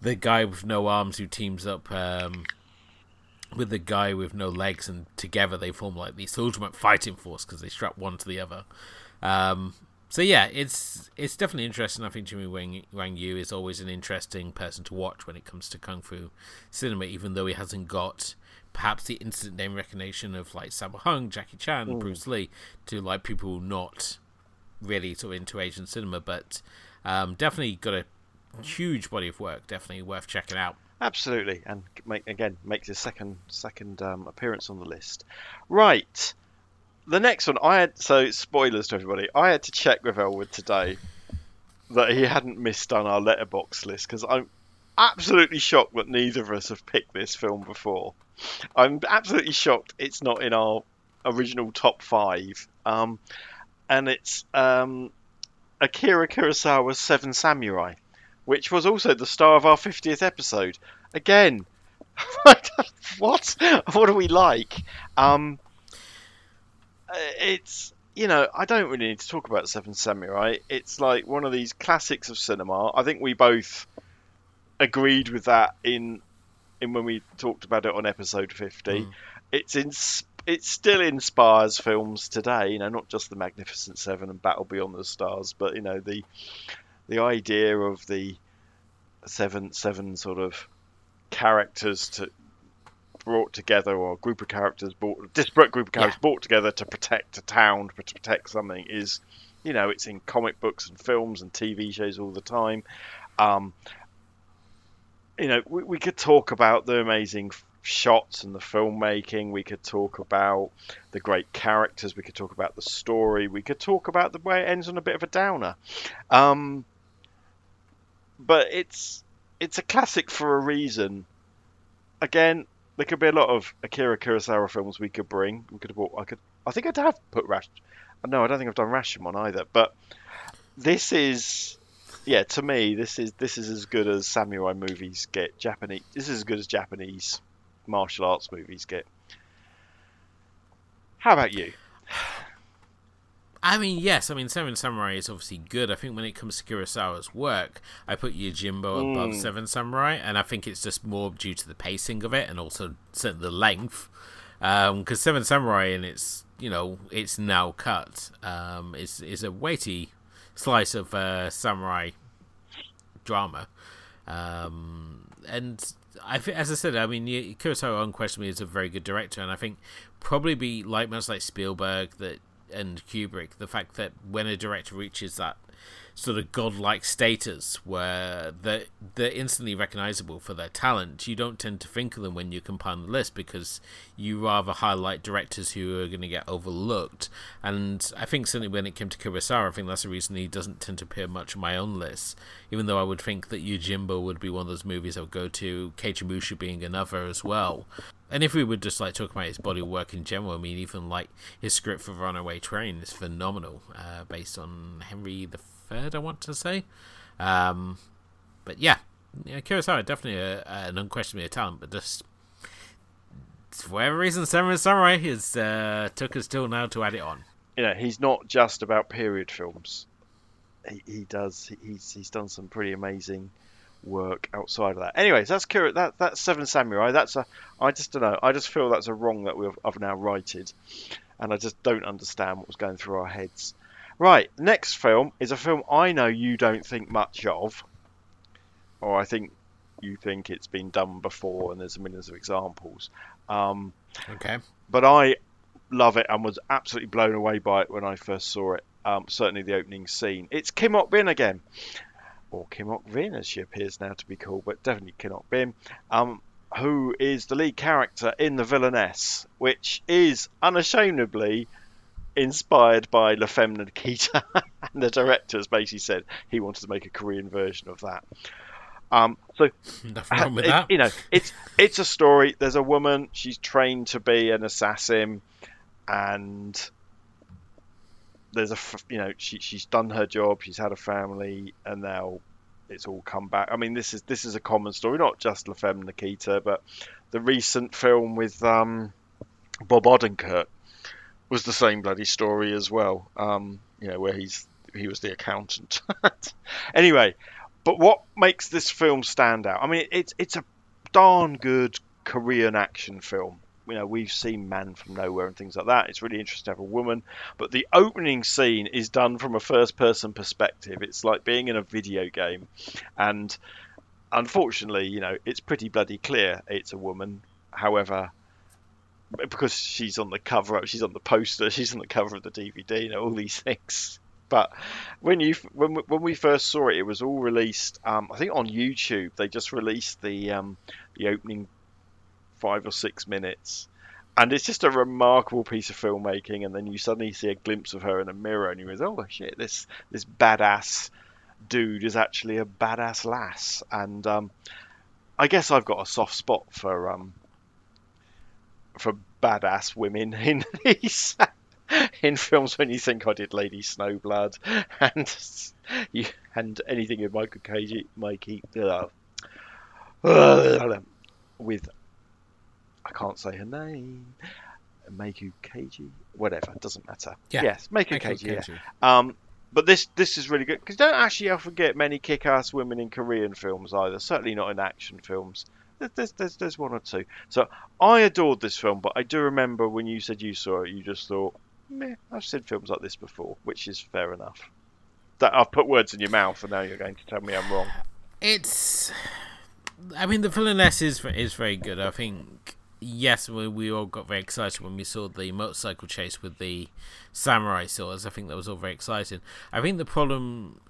the guy with no arms who teams up um, with the guy with no legs, and together they form like this ultimate fighting force because they strap one to the other. Um, so yeah, it's it's definitely interesting. I think Jimmy Wang, Wang Yu is always an interesting person to watch when it comes to kung fu cinema, even though he hasn't got perhaps the instant name recognition of like Sammo Hung, Jackie Chan, mm. Bruce Lee, to like people not really sort of into Asian cinema, but um, definitely got a huge body of work. Definitely worth checking out. Absolutely, and make, again makes his second second um, appearance on the list. Right, the next one, I had so spoilers to everybody. I had to check with Elwood today that he hadn't missed on our Letterboxd list because I'm absolutely shocked that neither of us have picked this film before. I'm absolutely shocked it's not in our original top five. Um, and it's um, Akira Kurosawa's Seven Samurai, which was also the star of our 50th episode. Again, [LAUGHS] what? [LAUGHS] What do we like? Um, uh, it's you know I don't really need to talk about Seven Samurai. It's like one of these classics of cinema. I think we both agreed with that in in when we talked about it on episode fifty. Mm. It's in it still inspires films today. You know, not just the Magnificent Seven and Battle Beyond the Stars, but you know the the idea of the seven seven sort of characters to brought together, or a group of characters brought, disparate group of characters yeah. brought together to protect a town, to protect something, is, you know, it's in comic books and films and TV shows all the time. Um, you know, we, we could talk about the amazing shots and the filmmaking. We could talk about the great characters. We could talk about the story. We could talk about the way it ends on a bit of a downer. Um, but it's it's a classic for a reason. Again, there could be a lot of Akira Kurosawa films we could bring. We could have bought. I could. I think I'd have put Rash. No, I don't think I've done Rashomon either. But this is, yeah, to me, this is this is as good as samurai movies get. Japanese. This is as good as Japanese martial arts movies get. How about you? I mean, yes. I mean, Seven Samurai is obviously good. I think when it comes to Kurosawa's work, I put Yojimbo mm. above Seven Samurai, and I think it's just more due to the pacing of it and also the length. Because um, Seven Samurai, in its you know, it's now cut, um, is is a weighty slice of uh, samurai drama, um, and I think, as I said, I mean, Kurosawa unquestionably is a very good director, and I think probably be like much like Spielberg that and Kubrick, the fact that when a director reaches that sort of godlike status where they're, they're instantly recognizable for their talent, you don't tend to think of them when you compile the list because you rather highlight directors who are going to get overlooked. And I think certainly when it came to Kurosawa, I think that's the reason he doesn't tend to appear much on my own list, even though I would think that Yojimbo would be one of those movies I would go to, Musha being another as well. And if we would just like talk about his body of work in general, I mean, even like his script for Runaway Train is phenomenal, uh, based on Henry the Third, I want to say. Um, but yeah, yeah, Kurosawa definitely a, an unquestionably a talent, but just for whatever reason, Seven Samurai has uh, took us till now to add it on. You know, he's not just about period films. He, he does. He's he's done some pretty amazing work outside of that. Anyways, that's Kira, that that's Seven Samurai. That's a I just don't know. I just feel that's a wrong that we've I've now righted, and I just don't understand what was going through our heads. Right, next film is a film I know you don't think much of, or I think you think it's been done before, and there's millions of examples. Um, okay. But I love it and was absolutely blown away by it when I first saw it. Um, certainly the opening scene. It's Kim Ok Bin again or Kim Ok Vin as she appears now to be called, but definitely Kim Ok Bin, um, who is the lead character in The Villainess, which is unashamedly inspired by La Femme Nikita, [LAUGHS] and the directors basically said he wanted to make a Korean version of that. Um, so, [LAUGHS] wrong with it, that. you know, it's it's a story. There's a woman. She's trained to be an assassin, and there's a you know she she's done her job, she's had a family, and now it's all come back. I mean, this is this is a common story, not just La Femme Nikita, but the recent film with um, Bob Odenkirk was the same bloody story as well. Um, you know, where he's he was the accountant. [LAUGHS] anyway, but what makes this film stand out? I mean, it's it's a darn good Korean action film. You know, we've seen Man from Nowhere and things like that. It's really interesting to have a woman, but the opening scene is done from a first-person perspective. It's like being in a video game, and unfortunately, you know, it's pretty bloody clear it's a woman. However, because she's on the cover, up, she's on the poster, she's on the cover of the DVD, you know, all these things. But when you when when we first saw it, it was all released. Um, I think on YouTube they just released the um, the opening five or six minutes, and it's just a remarkable piece of filmmaking. And then you suddenly see a glimpse of her in a mirror, and you realize, oh shit, this this badass dude is actually a badass lass. And um, I guess I've got a soft spot for um, for badass women in [LAUGHS] these in films when you think I did Lady Snowblood and you and anything with Michael Cage, Mikey, uh, with I can't say her name, Meiko Kaji, whatever, it doesn't matter. Yeah, Yes, Meiko Kaji. Yeah. Um, but this this is really good because don't actually often get many kick-ass women in Korean films either. Certainly not in action films. There- There's, there's there's one or two. So I adored this film, but I do remember when you said you saw it, you just thought, meh, I've seen films like this before, which is fair enough. That I've put words in your mouth, and now you're going to tell me I'm wrong. It's. I mean, the villainess is is very good. I think. Yes, we, we all got very excited when we saw the motorcycle chase with the samurai swords. I think that was all very exciting. I think the problem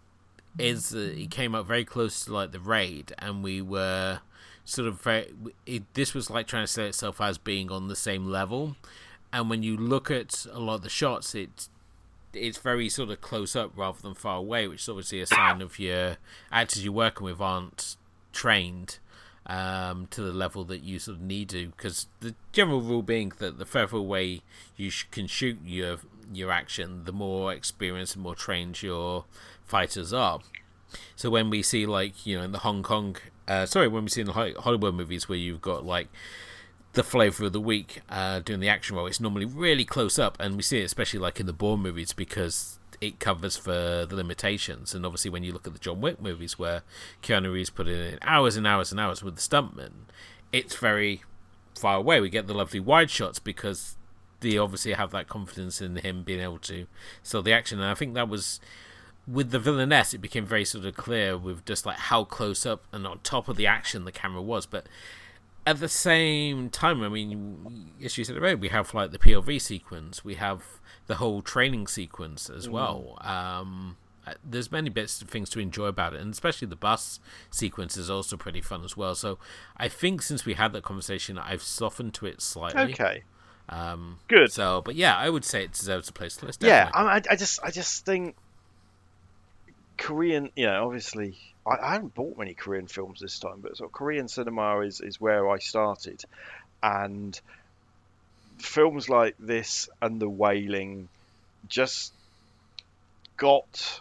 is that it came up very close to like the raid, and we were sort of very. It, this was like trying to set itself as being on the same level, and when you look at a lot of the shots, it it's very sort of close up rather than far away, which is obviously a sign of your actors you're working with aren't trained um, to the level that you sort of need to. Because the general rule being that the further away you sh- can shoot your your action, the more experienced and more trained your fighters are. So when we see like you know in the Hong Kong, uh, sorry, when we see in the Hollywood movies where you've got like the flavor of the week uh, doing the action role, it's normally really close up, and we see it especially like in the Bourne movies because it covers for the limitations. And obviously, when you look at the John Wick movies where Keanu Reeves put in hours and hours and hours with the stuntmen, it's very far away. We get the lovely wide shots because they obviously have that confidence in him being able to sell the action. And I think that was with the villainess, it became very sort of clear with just like how close up and on top of the action the camera was. But at the same time, I mean, as you said earlier, we have like the POV sequence, we have the whole training sequence as well. Um, uh, there's many bits of things to enjoy about it, and especially the bus sequence is also pretty fun as well. So I think since we had that conversation, I've softened to it slightly. Okay, Um, good. so, but yeah, I would say it deserves a place to list. Yeah, I- I just I just think Korean, you know, obviously I, I haven't bought many Korean films this time, but sort of Korean cinema is is where I started, and films like this and The Wailing just got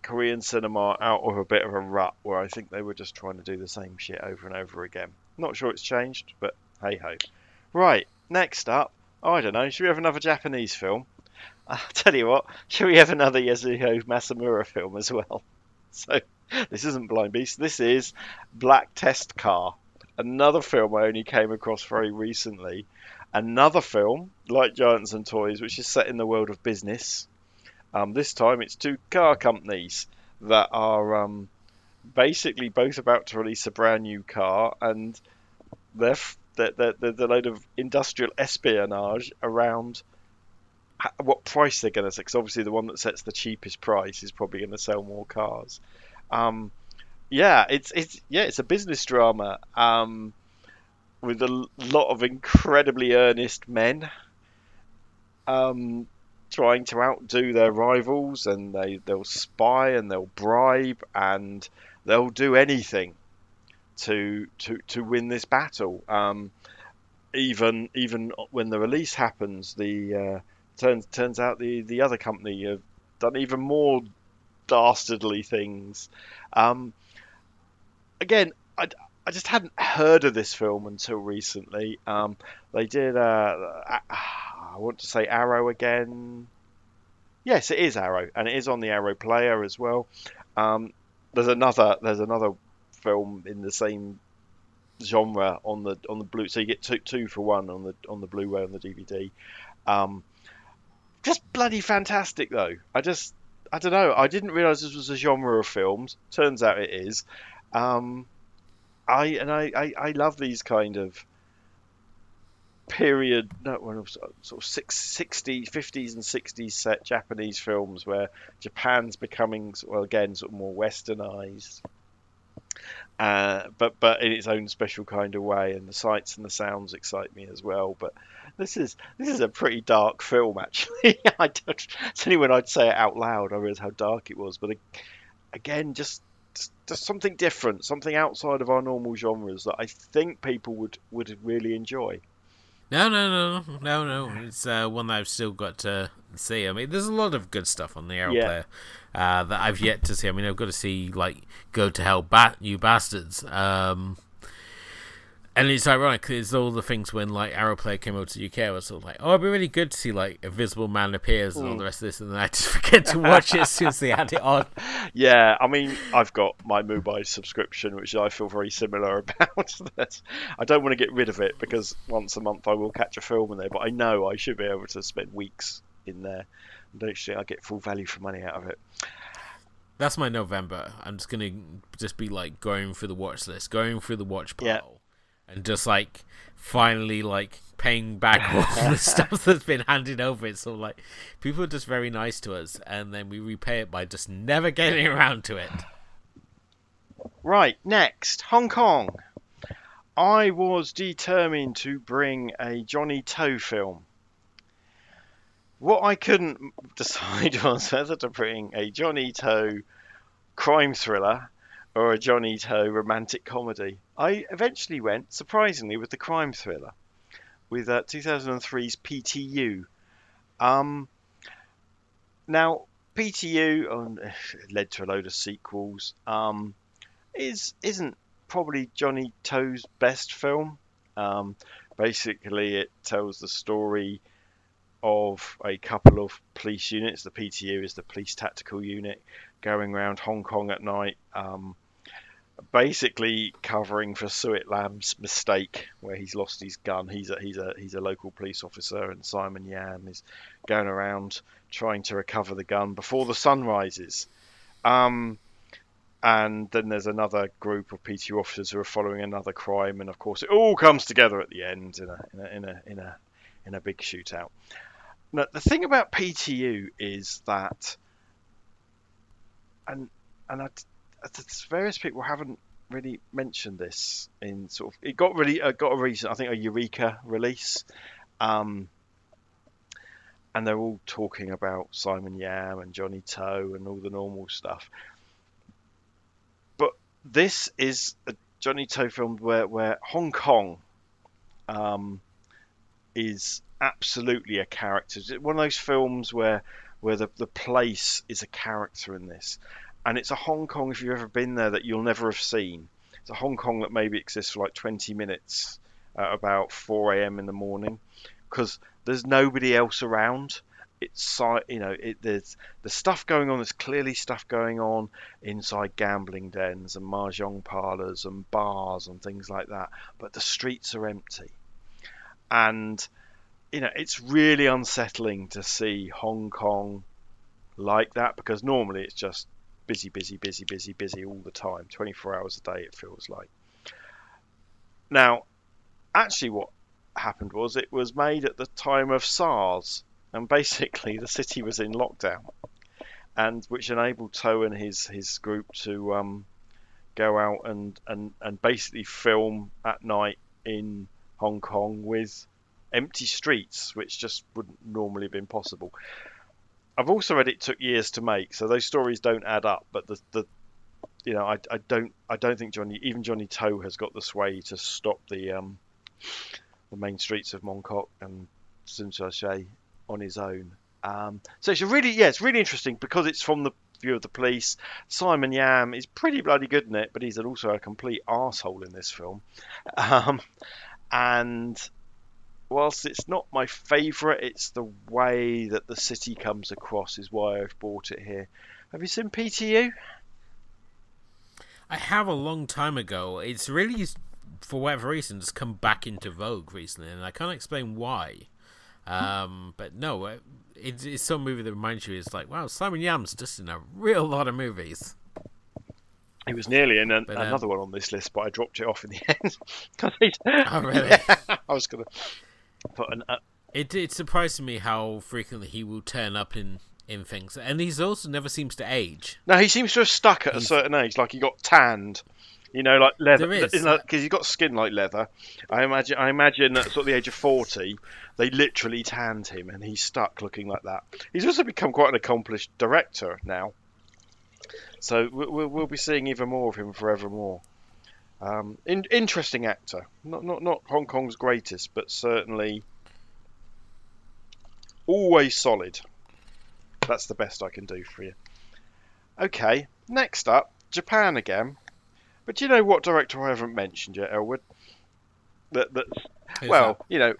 Korean cinema out of a bit of a rut where I think they were just trying to do the same shit over and over again. Not sure it's changed, but hey ho. Right, next up, I don't know, should we have another Japanese film? [LAUGHS] I'll tell you what, shall we have another Yasuzo Masumura film as well? [LAUGHS] So, this isn't Blind Beast, this is Black Test Car, another film I only came across very recently. Another film, like Giants and Toys, which is set in the world of business. Um, this time it's two car companies that are um, basically both about to release a brand new car, and they're, a load of industrial espionage around what price they're going to sell. Because obviously, the one that sets the cheapest price is probably going to sell more cars. Um, yeah, it's it's yeah, it's a business drama um, with a lot of incredibly earnest men um, trying to outdo their rivals, and they they'll spy and they'll bribe and they'll do anything to to to win this battle. Um, even even when the release happens, the uh, turns turns out the the other company have done even more dastardly things. Um, again, I, I just hadn't heard of this film until recently. Um, they did, uh, I want to say Arrow again. Yes, it is Arrow, and it is on the Arrow player as well. Um, there's another there's another film in the same genre on the on the blue, so you get two two for one on the on the Blu-ray on the DVD. Um, just bloody fantastic though. I just I don't know. I didn't realize this was a genre of films. Turns out it is. Um, I and I, I, I love these kind of period, no, sort of six, 60s, 50s and 60s set Japanese films where Japan's becoming, well, again, sort of more westernized. Uh, but but in its own special kind of way, and the sights and the sounds excite me as well. But this is this is a pretty dark film, actually. [LAUGHS] I don't, it's only when I'd say it out loud I realised how dark it was. But again, just just something different, something outside of our normal genres that I think people would would really enjoy. No, no, no, no, no. It's uh, one that I've still got to see. I mean, there's a lot of good stuff on the Arrow Yeah. Player uh, that I've yet to see. I mean, I've got to see like Go to Hell, Bat You Bastards. Um, and it's ironic. It's all the things when like Arrow Player came over to the UK. I was sort of like, oh, it'd be really good to see like Invisible Man appears and all hmm. the rest of this, and then I just [LAUGHS] forget to watch it as soon as they had it on. [LAUGHS] Yeah, I mean, I've got my MUBI subscription, which I feel very similar [LAUGHS] about. that I don't want to get rid of it because once a month I will catch a film in there, but I know I should be able to spend weeks in there. And actually, I get full value for money out of it. That's my November. I'm just gonna just be like going through the watch list, going through the watch pile, Yeah. And just like finally like paying back [LAUGHS] all the [LAUGHS] stuff that's been handed over. It's sort of like people are just very nice to us, and then we repay it by just never getting [LAUGHS] around to it. Right, next, Hong Kong. I was determined to bring a Johnnie To film. What I couldn't decide was whether to bring a Johnnie To crime thriller or a Johnnie To romantic comedy. I eventually went, surprisingly, with the crime thriller, with uh, 2003's PTU. Um, now, PTU um, led to a load of sequels. Um, is isn't probably Johnnie To's best film. Um, basically, it tells the story of a couple of police units. The PTU is the police tactical unit going around Hong Kong at night, um, basically covering for Suet Lam's mistake where he's lost his gun. He's a he's a he's a local police officer, and Simon Yam is going around trying to recover the gun before the sun rises. Um, and then there's another group of PTU officers who are following another crime, and of course it all comes together at the end in a in a in a in a, in a big shootout. Now the thing about PTU is that, and and I, various people haven't really mentioned this in sort of it got really uh, got a recent I think a Eureka release, um, and they're all talking about Simon Yam and Johnnie To and all the normal stuff But this is a Johnnie To film where, where Hong Kong um, is absolutely a character. It's one of those films where where the, the place is a character in this. And it's a Hong Kong, if you've ever been there, that you'll never have seen. It's a Hong Kong that maybe exists for like 20 minutes at about 4 a.m. in the morning because there's nobody else around it's you know it, there's the stuff going on. There's clearly stuff going on inside gambling dens and mahjong parlors and bars and things like that. But the streets are empty, and you know it's really unsettling to see Hong Kong like that because normally it's just busy, busy, busy, busy, busy all the time, 24 hours a day. It feels like. Now, actually, what happened was it was made at the time of SARS and basically the city was in lockdown, and which enabled To and his his group to um, go out and, and and basically film at night in Hong Kong with empty streets, which just wouldn't normally have been possible. I've also read it took years to make, so those stories don't add up. But the the you know I, I don't I don't think Johnny even Johnnie To has got the sway to stop the um the main streets of Mongkok and Tsim on his own. Um, so it's really yeah, it's really interesting because it's from the view of the police. Simon Yam is pretty bloody good in it, but he's also a complete asshole in this film. [LAUGHS] Um, and whilst it's not my favourite, it's the way that the city comes across is why I've bought it here. Have you seen PTU? I have a long time ago. It's really, for whatever reason, just come back into vogue recently, and I can't explain why. Um, but no, uh, it's, it's some movie that reminds you. It's like, wow, Simon Yam's just in a real lot of movies. He was nearly in an, But, um, another one on this list, but I dropped it off in the [LAUGHS] end. [LAUGHS] Oh, really? [LAUGHS] I was gonna put an. Uh, It it surprises me how frequently he will turn up in in things, and he's also never seems to age. no, he seems to have stuck at a certain age, like he got tanned. You know, like leather, because he's got skin like leather. I imagine, I imagine at sort of the age of forty, they literally tanned him, and he's stuck looking like that. He's also become quite an accomplished director now, so we'll, we'll be seeing even more of him forevermore. Um, in, interesting actor, not not not Hong Kong's greatest, but certainly always solid. That's the best I can do for you. Okay, next up, Japan again. But do you know what director I haven't mentioned yet, Elwood? That that Who's well, that? you know,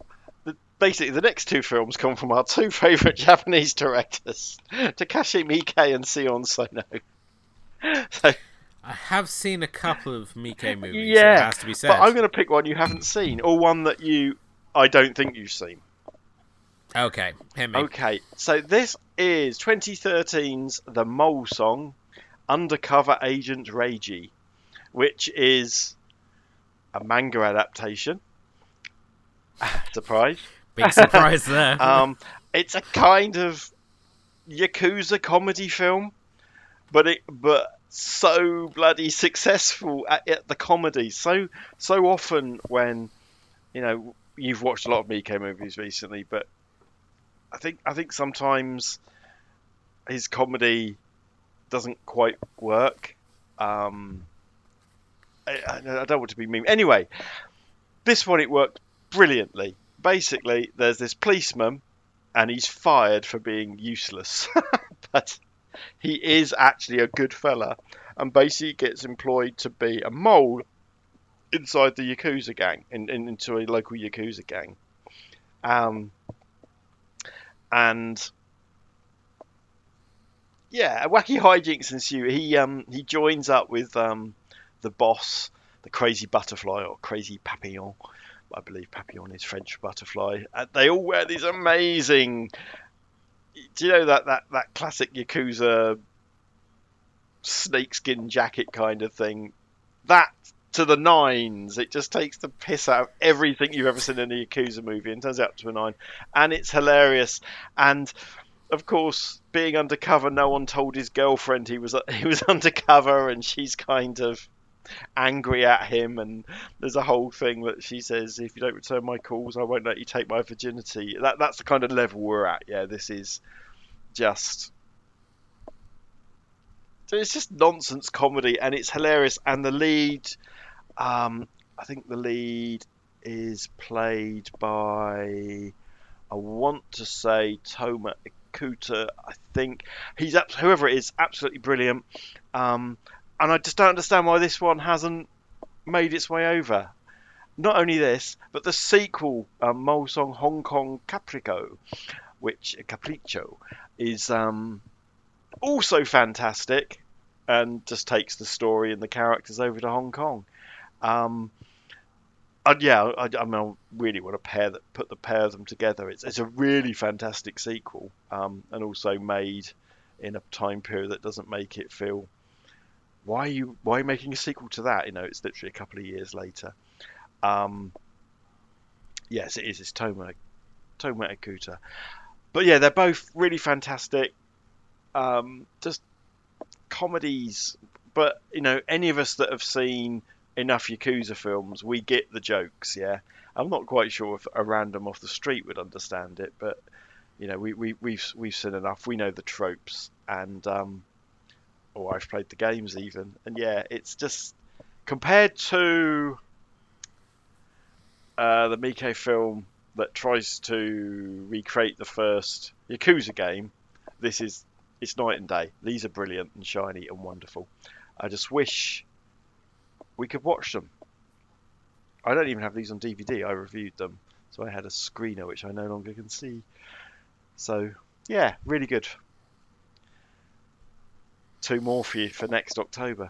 the, basically the next two films come from our two [LAUGHS] favourite Japanese directors, [LAUGHS] Takashi Miike and Sion Sono. [LAUGHS] So I have seen a couple of Miike [LAUGHS] movies. yeah, it has to be said. but I'm going to pick one you haven't seen, or one that you I don't think you've seen. Okay. Okay, so this is 2013's The Mole Song, Undercover Agent Reiji, which is a manga adaptation. [LAUGHS] Surprise. Big surprise [LAUGHS] there. Um, it's a kind of yakuza comedy film, but it but so bloody successful at, at the comedy. So so often when you know you've watched a lot of Miike movies recently, but I think I think sometimes his comedy doesn't quite work. Um, I, I don't want to be mean. Anyway, this one it worked brilliantly. Basically, there's this policeman, and he's fired for being useless, [LAUGHS] but he is actually a good fella, and basically gets employed to be a mole inside the yakuza gang, in, in, into a local yakuza gang. Um, and yeah, wacky [LAUGHS] hijinks ensue. He um he joins up with um the boss, the crazy butterfly or crazy papillon. I believe papillon is French butterfly. And they all wear these amazing. Do you know that that that classic yakuza snakeskin jacket kind of thing? That to the nines. It just takes the piss out of everything you've ever seen in a yakuza movie and turns out to a nine, and it's hilarious. And of course, being undercover, no one told his girlfriend he was [LAUGHS] he was undercover, and she's kind of angry at him. And there's a whole thing that she says, "If you don't return my calls, I won't let you take my virginity." That that's the kind of level we're at. Yeah, this is just it's just nonsense comedy, and it's hilarious. And the lead, um, I think the lead is played by, I want to say Toma Ikuta. I think he's whoever it is, absolutely brilliant. Um, and I just don't understand why this one hasn't made its way over. Not only this, but the sequel, um, Mole Song Hong Kong Capriccio, which Capriccio is um, also fantastic, and just takes the story and the characters over to Hong Kong. Um, and yeah, I, I, mean, I really want to pair that, put the pair of them together. It's, it's a really fantastic sequel, um, and also made in a time period that doesn't make it feel. Why are you why are you making a sequel to that? You know, it's literally a couple of years later. Um, yes, it is. It's Toma Toma Ikuta. But yeah, they're both really fantastic. Um, just comedies, but you know, any of us that have seen enough Yakuza films, we get the jokes. Yeah, I'm not quite sure if a random off the street would understand it, but you know, we, we we've we've seen enough. We know the tropes, and um, or I've played the games even, and yeah, it's just compared to uh, the Miike film that tries to recreate the first Yakuza game, this is it's night and day. These are brilliant and shiny and wonderful. I just wish we could watch them. I don't even have these on DVD. I reviewed them, so I had a screener which I no longer can see. So yeah, really good. Two more for you for next October.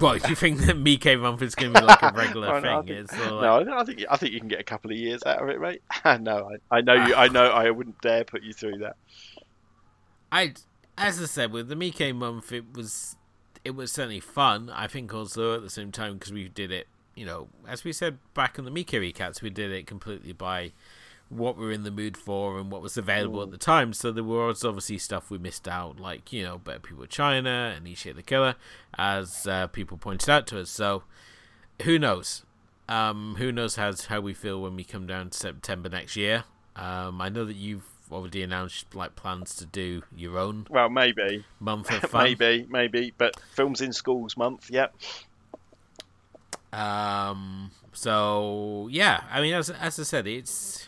Well, if you think that month is going to be like a [LAUGHS] regular Oh, no, I thing? think- No, I think I think you can get a couple of years out of it, mate. [LAUGHS] no, I, I know you. I know I wouldn't dare put you through that. I, as I said, with the Miike month, it was it was certainly fun. I think also at the same time because we did it, you know, as we said back in the Miike recaps, we did it completely by what we're in the mood for and what was available at the time. So there was obviously stuff we missed out, like you know, Better People China and Ichi the Killer, as uh, people pointed out to us. So who knows? Um, who knows how how we feel when we come down to September next year? Um, I know that you've already announced like plans to do your own Well, maybe, month of [LAUGHS] fun. maybe, maybe. But films in schools month. Yep. Um. So yeah, I mean, as as I said, it's.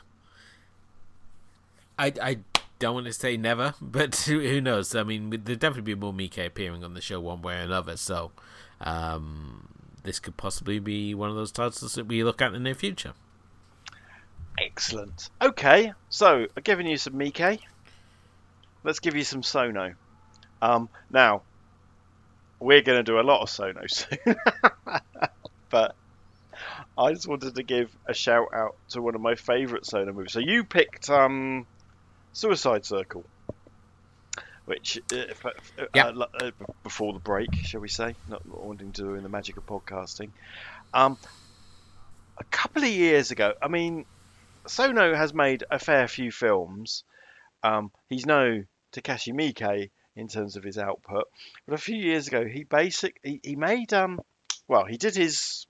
I I don't want to say never, [LAUGHS] but who, knows? I mean, there'll definitely be more Miike appearing on the show one way or another. So, um, this could possibly be one of those titles that we look at in the near future. Excellent. Okay, so I've given you some Miike. Let's give you some Sono. Um, now we're going to do a lot of Sono soon, [LAUGHS] but I just wanted to give a shout out to one of my favourite Sono movies. So you picked um, Suicide Circle, which uh, f- uh, Yep. uh, uh, before the break, shall we say? Not wanting to do in the magic of podcasting. Um, a couple of years ago, I mean, Sono has made a fair few films. Um, he's no Takashi Miike in terms of his output, but a few years ago he basic he, he made um well he did his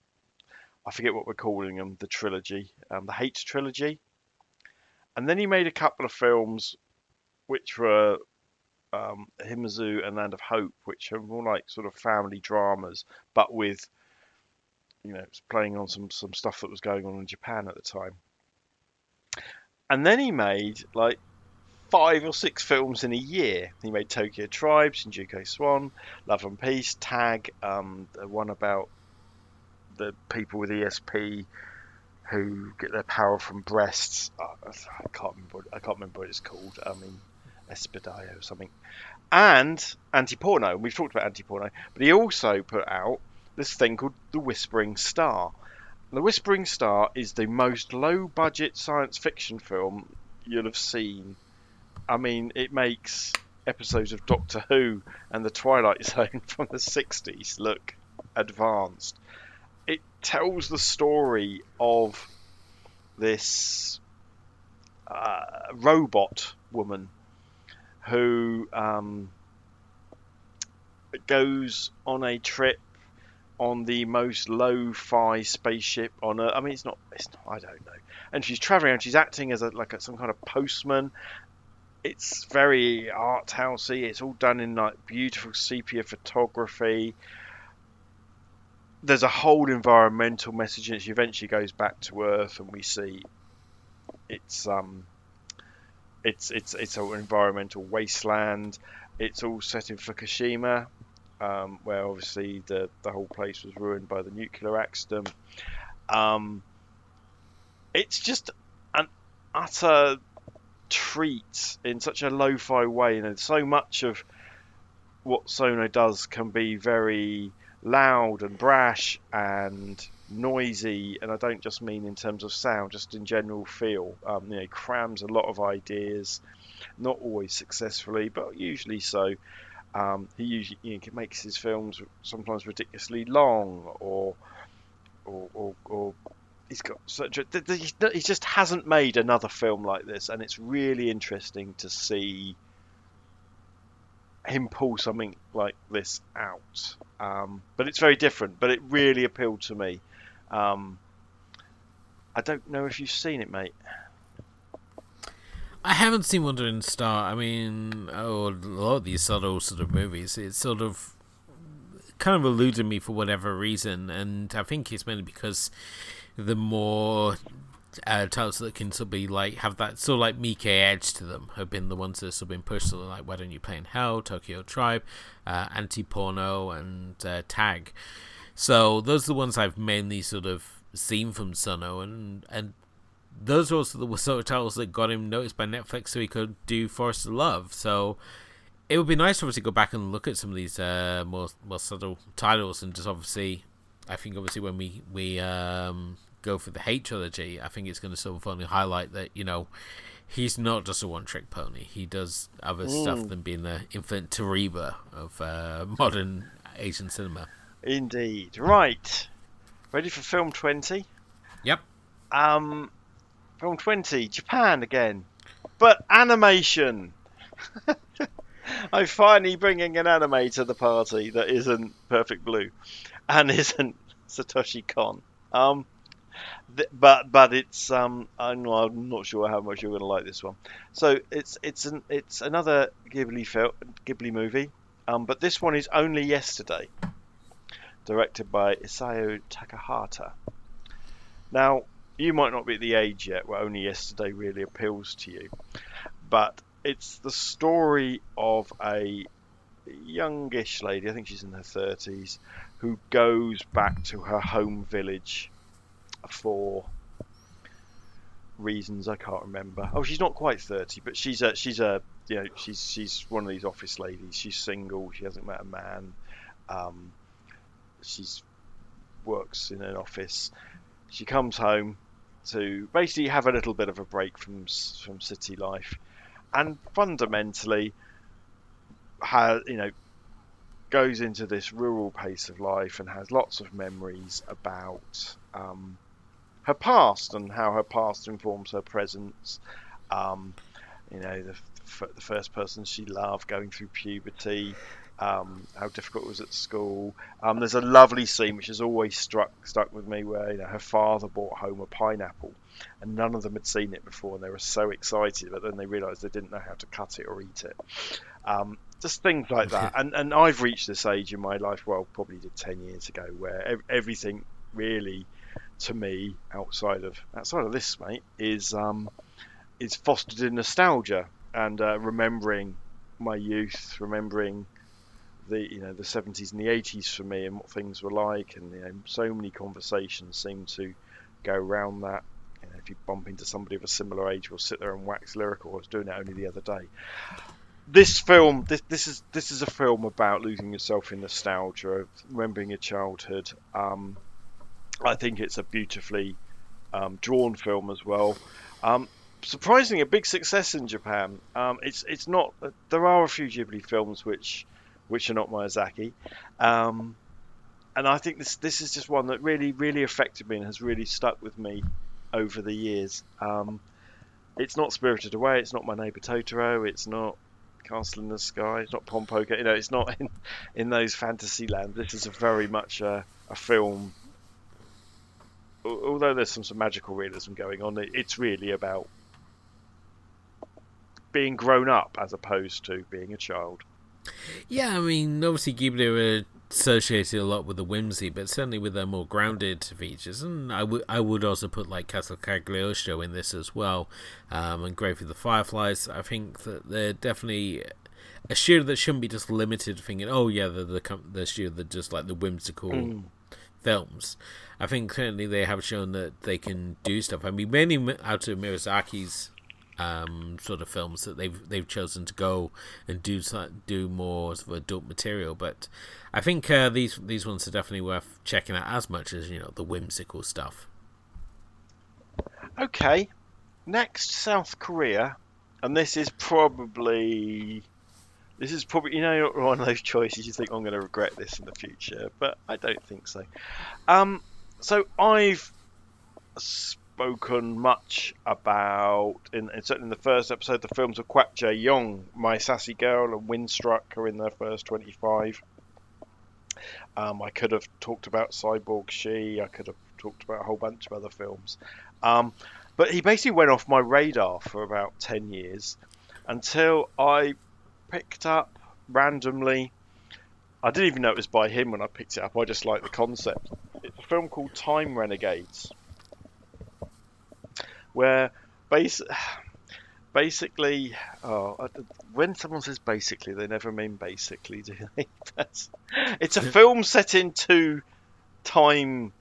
I forget what we're calling them the trilogy um, the Hate trilogy, and then he made a couple of films which were um, and Land of Hope, which are more like sort of family dramas, but with you know playing on some some stuff that was going on in Japan at the time. And then he made like five or six films in a year. He made Tokyo Tribe, Shinjuku Swan, Love and Peace, Tag, um, the one about the people with ESP who get their power from breasts. Uh, I can't remember. I can't remember what it's called. I mean, Espadillo or something. And anti-porno. We've talked about anti-porno, but he also put out this thing called The Whispering Star. The Whispering Star is the most low-budget science fiction film you'll have seen. I mean, it makes episodes of Doctor Who and The Twilight [LAUGHS] Zone from the 60s look advanced. Tells the story of this uh, robot woman who um, goes on a trip on the most lo-fi spaceship on Earth. I mean, it's not. It's not. I don't know. And she's traveling and She's acting as a, like a, some kind of postman. It's very art housey. It's all done in like beautiful sepia photography. There's a whole environmental message, and she eventually goes back to Earth, and we see it's um, it's it's it's an environmental wasteland. It's all set in Fukushima, um, where obviously the the whole place was ruined by the nuclear accident. Um, it's just an utter treat in such a lo-fi way. Know, so much of what Sono does can be very loud and brash and noisy, and I don't just mean in terms of sound, just in general feel. Um, you know, crams a lot of ideas, not always successfully, but usually so. Um, he usually you know, makes his films sometimes ridiculously long, or or, or, or he's got such a he just hasn't made another film like this, and it's really interesting to see him pull something like this out. Um, but it's very different. But it really appealed to me. Um, I don't know if you've seen it, mate. I haven't seen Wandering Star. I mean, oh, a lot of these subtle sort of movies, it's sort of kind of eluded me for whatever reason, and I think it's mainly because the more uh, titles that can sort of be like have that sort of like Miike edge to them have been the ones that have sort of been pushed. So like Why Don't You Play in Hell, Tokyo Tribe, uh, Anti Porno, and uh, Tag. So those are the ones I've mainly sort of seen from Sono, and and those are also the [LAUGHS] sort of titles that got him noticed by Netflix, so he could do Forest of Love. So it would be nice to obviously go back and look at some of these uh, more more subtle titles, and just obviously, I think obviously when we we um, go for the hate trilogy, I think it's going to sort of only highlight that you know he's not just a one trick pony. He does other stuff than being the enfant terrible of uh, [LAUGHS] modern Asian cinema. Indeed. Right. Ready for film 20? Yep. Um, film 20, Japan again. But animation. [LAUGHS] I'm finally bringing an anime to the party that isn't Perfect Blue and [LAUGHS] isn't Satoshi Kon. Um, but but it's um I'm, I'm not sure how much you're going to like this one. So it's it's an it's another Ghibli film Ghibli movie. Um, but this one is only yesterday directed by Isao Takahata. Now, you might not be at the age yet where only yesterday really appeals to you, but it's the story of a youngish lady, I think she's in her 30s, who goes back to her home village for reasons I can't remember. Oh, she's not quite 30, but she's a she's a you know she's she's one of these office ladies. She's single. She hasn't met a man. Um, she's works in an office. She comes home to basically have a little bit of a break from from city life, and fundamentally, has you know goes into this rural pace of life and has lots of memories about um, her past and how her past informs her presence. Um, you know, the, f- the first person she loved going through puberty, um, how difficult it was at school. Um, there's a lovely scene which has always struck stuck with me where you know her father brought home a pineapple, and none of them had seen it before, and they were so excited, but then they realised they didn't know how to cut it or eat it. Um, just things like that, [LAUGHS] and and I've reached this age in my life, well, probably did ten years ago, where ev- everything really, to me, outside of outside of this, mate, is um, is fostered in nostalgia and uh, remembering my youth, remembering the you know the 70s and the 80s for me and what things were like. And you know so many conversations seem to go around that. You know, if you bump into somebody of a similar age we'll sit there and wax lyrical. I was doing it only the other day. This film this this is this is a film about losing yourself in nostalgia remembering your childhood. Um, I think it's a beautifully um, drawn film as well um, surprisingly a big success in Japan um, it's it's not there are a few Ghibli films which which are not Miyazaki. Um, and I think this this is just one that really really affected me and has really stuck with me over the years. Um, it's not Spirited Away. It's not My Neighbor Totoro. It's not Castle in the Sky. It's not Pom Poko. You know, it's not [LAUGHS] in in those fantasy lands. This is a very much a, a film. Al- Although there's some, some magical realism going on, it, it's really about being grown up as opposed to being a child. Yeah, I mean, obviously Ghibli are associated a lot with the whimsy, but certainly with their more grounded features. And I would I would also put like Castle Cagliostro in this as well, um, and Grave of the Fireflies. I think that they're definitely a studio that shouldn't be just limited thinking, oh yeah, the the, com- the studio that just like the whimsical films. I think certainly they have shown that they can do stuff. I mean, mainly out of Miyazaki's um, sort of films that they've they've chosen to go and do do more sort of adult material. But I think uh, these these ones are definitely worth checking out as much as you know the whimsical stuff. Okay, next South Korea, and this is probably this is probably you know one of those choices you think I'm going to regret this in the future, but I don't think so. Um, so I've spoken much about in, in certainly in the first episode the films of Kwak Jae Young, My Sassy Girl, and Windstruck are in their first 25. Um, I could have talked about Cyborg She. I could have talked about a whole bunch of other films. Um, but he basically went off my radar for about 10 years until I picked up randomly. I didn't even know it was by him when I picked it up. I just like the concept. It's a film called Time Renegades. where base, basically, oh, when someone says basically, they never mean basically, do they? [LAUGHS] That's, it's a film set in two time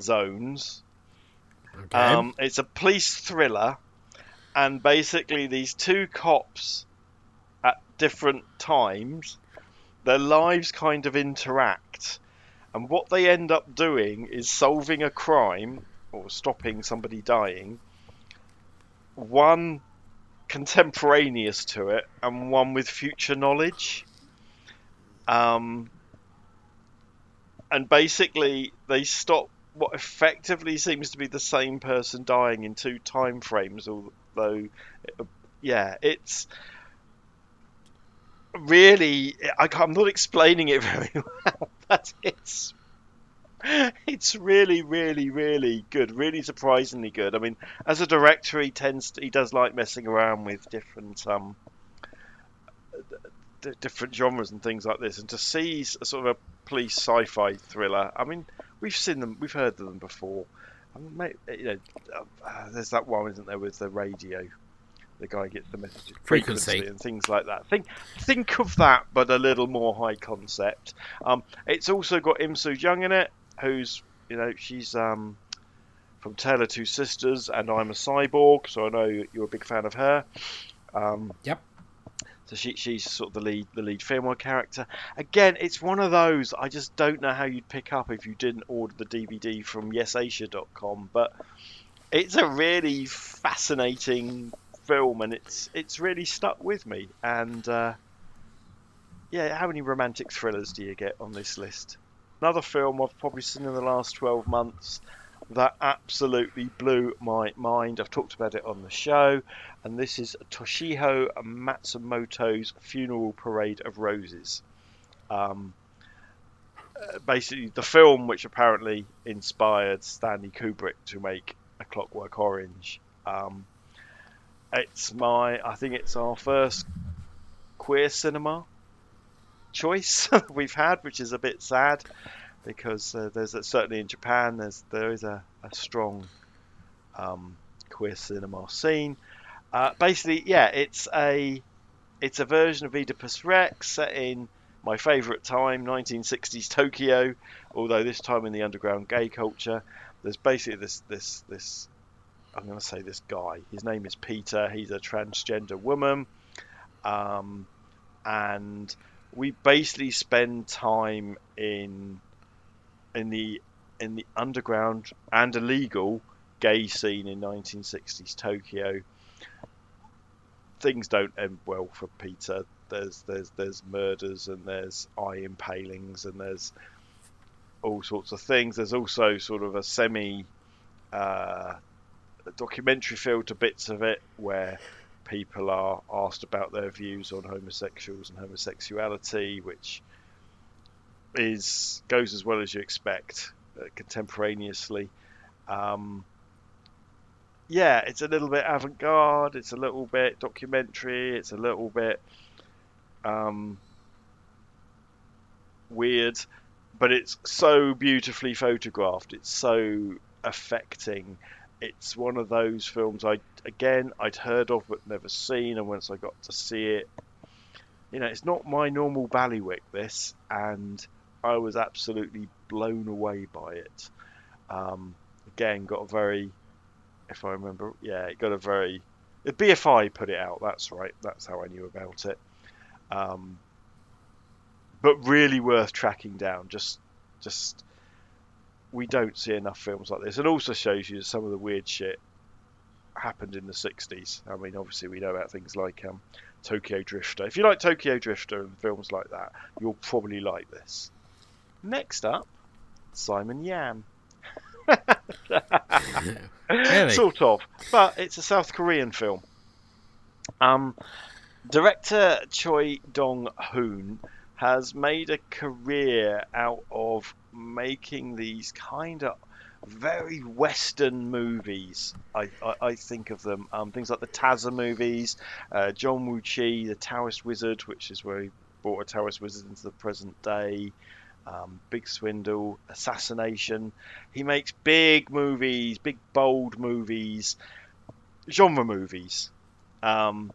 zones. Okay. Um, it's a police thriller, and basically these two cops different times, their lives kind of interact, and what they end up doing is solving a crime or stopping somebody dying. One contemporaneous to it, and one with future knowledge. Um, and basically they stop what effectively seems to be the same person dying in two time frames although yeah it's really I, am not explaining it [LAUGHS] very well but it's it's really really really good really surprisingly good. I mean as a director he tends to, he does like messing around with different um d- different genres and things like this and to see sort of a police sci-fi thriller i mean we've seen them we've heard them before. I mean, you know uh, there's that one isn't there with the radio the guy gets the message Frequency. and things like that think think of that but a little more high concept um, it's also got Im Soo Jung in it who's you know she's um, from Tale of Two Sisters and I'm a Cyborg so I know you're a big fan of her um, Yep. so she, she's sort of the lead, the lead female character. Again, it's one of those I just don't know how you'd pick up if you didn't order the DVD from YesAsia.com. But it's a really fascinating film, and it's it's really stuck with me. And uh, yeah, how many romantic thrillers do you get on this list? Another film I've probably seen in the last 12 months that absolutely blew my mind. I've talked about it on the show, and this is Toshio Matsumoto's Funeral Parade of Roses. Um, uh, basically, the film which apparently inspired Stanley Kubrick to make A Clockwork Orange. Um, it's my, I think it's our first queer cinema choice [LAUGHS] we've had, which is a bit sad because uh, there's a, certainly in Japan there's there is a, a strong um, queer cinema scene. Uh, basically, yeah, it's a it's a version of Oedipus Rex set in my favourite time, 1960s Tokyo. Although this time in the underground gay culture, there's basically this this this I'm going to say this guy. His name is Peter. He's a transgender woman, um, and we basically spend time in in the in the underground and illegal gay scene in 1960s Tokyo. Things don't end well for Peter. There's there's there's murders and there's eye impalings and there's all sorts of things. There's also sort of a semi uh, documentary feel to bits of it where people are asked about their views on homosexuals and homosexuality, which is goes as well as you expect uh, contemporaneously. Um, yeah, it's a little bit avant-garde. It's a little bit documentary. It's a little bit um, weird, but it's so beautifully photographed. It's so affecting. It's one of those films I again I'd heard of but never seen, and once I got to see it, you know, it's not my normal Ballywick this, and I was absolutely blown away by it. Um, again, got a very, if I remember, yeah, it got a very. The BFI put it out. That's right. That's how I knew about it. Um, but really worth tracking down. Just, just we don't see enough films like this. It also shows you some of the weird shit happened in the 60s. I mean, obviously, we know about things like um, Tokyo Drifter. If you like Tokyo Drifter and films like that, you'll probably like this. Next up, Simon Yam. Really? [LAUGHS] Sort of, but it's a South Korean film. Um, director Choi Dong Hoon has made a career out of making these kind of very Western movies. I, I, I think of them. Um, things like the Tazza movies, uh, Jeon Woo Chi, The Taoist Wizard, which is where he brought a Taoist Wizard into the present day. um, Big Swindle, Assassination. He makes big movies, big bold movies, genre movies. Um,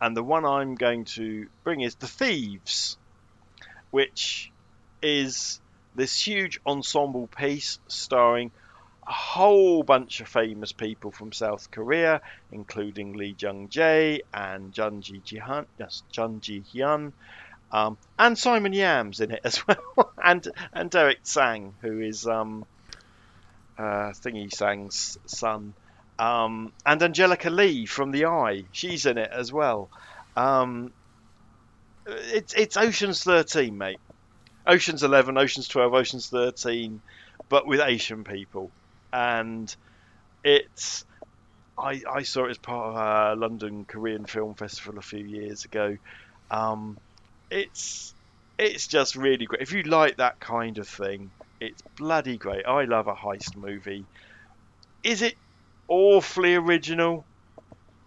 and the one I'm going to bring is The Thieves, which is this huge ensemble piece starring a whole bunch of famous people from South Korea, including Lee Jung Jae and Junji Jihan, yes, Jun Ji Hyun, um, and Simon Yam's in it as [LAUGHS] well, and and Derek Tsang, who is um, uh, Thingy Sang's son, um, and Angelica Lee from The Eye, she's in it as well. Um, it's it's Ocean's Thirteen, mate. Ocean's Eleven, Ocean's Twelve, Ocean's Thirteen, but with Asian people, and it's. I, I saw it as part of a London Korean Film Festival a few years ago. Um, it's it's just really great. If you like that kind of thing, it's bloody great. I love a heist movie. Is it awfully original?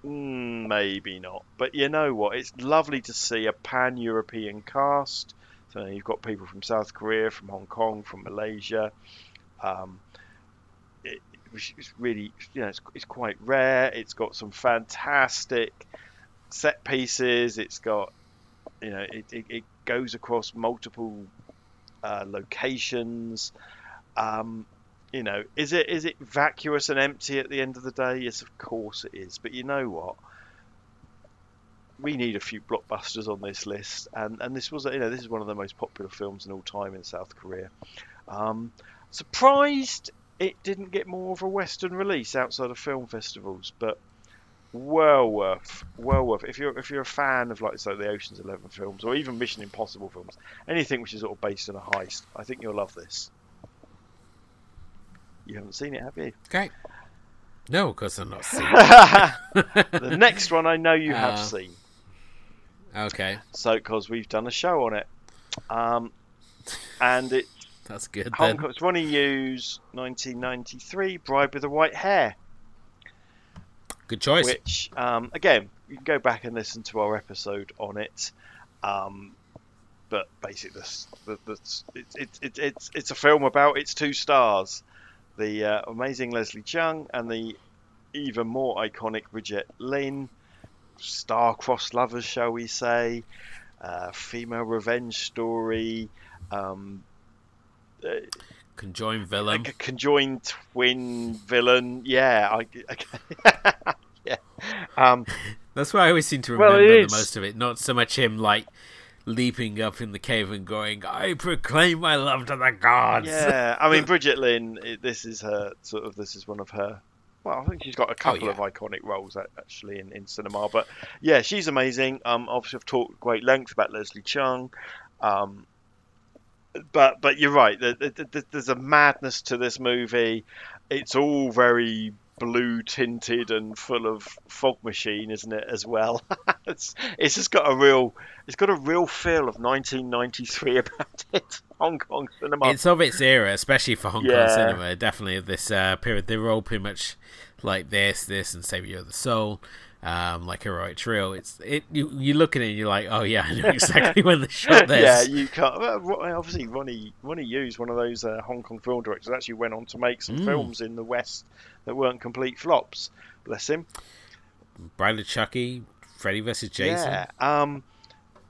Mm, maybe not. But you know what? It's lovely to see a pan European cast. So you've got people from South Korea, from Hong Kong, from Malaysia. Um, it, it's really, you know, it's, it's quite rare. It's got some fantastic set pieces. It's got, you know, it, it, it goes across multiple uh, locations. Um, you know, is it is it vacuous and empty at the end of the day? Yes, of course it is. But you know what? We need a few blockbusters on this list, and, and this was you know this is one of the most popular films in all time in South Korea. Um, surprised it didn't get more of a Western release outside of film festivals, but well worth, well worth. If you're if you're a fan of like say the Ocean's Eleven films or even Mission Impossible films, anything which is sort of based on a heist, I think you'll love this. You haven't seen it, have you? Okay. No, because I'm not seeing. it. [LAUGHS] the next one I know you have Uh, seen, Okay, so because we've done a show on it, um, and it [LAUGHS] that's good Hong then. Kong, it's Ronnie Yu's 1993 Bride with the White Hair, Good choice. which um, again you can go back and listen to our episode on it. Um, but basically, this, the, the, it's, it's, it's, it's, it's a film about its two stars, the uh, amazing Leslie Cheung and the even more iconic Brigitte Lin, star-crossed lovers, shall we say, uh, female revenge story, um, uh, Conjoined villain. like a conjoined twin villain. Yeah, I, [LAUGHS] I yeah. Um, That's why I always seem to remember it the most of it. Not so much him like leaping up in the cave and going, "I proclaim my love to the gods." yeah, I mean [LAUGHS] Brigitte Lin. It, this is her sort of. This is one of her. Well, I think she's got a couple yeah. of iconic roles actually in, in cinema. But yeah, she's amazing. Um, obviously I've talked great length about Leslie Cheung. Um, but but you're right. there- there- there- There's a madness to this movie. It's all very blue tinted and full of fog machine, isn't it? As well, [LAUGHS] it's it's just got a real it's got a real feel of 1993 [LAUGHS] about it. Hong Kong cinema. It's of its era, especially for Hong Yeah. Kong cinema. Definitely of this uh, period. They were all pretty much like this, this, and Savior of the Soul, um, like Heroic Trio. It's it. You, you look at it and you're like, oh yeah, I know exactly [LAUGHS] when they shot this. yeah, you can't. Well, obviously, Ronnie Ronnie Yu's one of those uh, Hong Kong film directors. Actually, went on to make some Mm. films in the West that weren't complete flops. Bless him. Of Chucky, Freddy vs. Jason. Yeah. Um,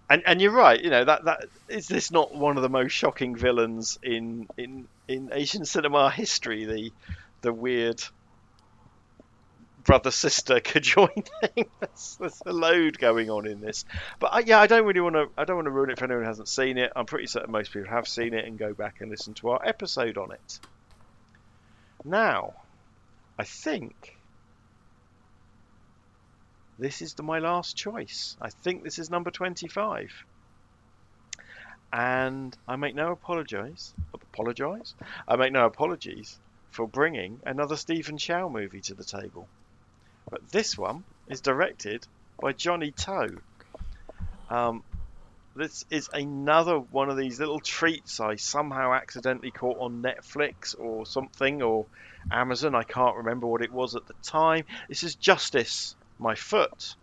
and and you're right. You know that that is this not one of the most shocking villains in in in Asian cinema history? The the weird brother sister [LAUGHS] conjoined thing. There's, there's a load going on in this. But I, yeah, I don't really want to. I don't want to ruin it for anyone who hasn't seen it. I'm pretty certain most people have seen it and go back and listen to our episode on it. Now, I think this is the, my last choice. I think this is number 25. And I make no apologize. Apologize? I make no apologies for bringing another Stephen Chow movie to the table. But this one is directed by Johnnie To. Um, this is another one of these little treats I somehow accidentally caught on Netflix or something or Amazon. I can't remember what it was at the time. This is Justice, My Foot.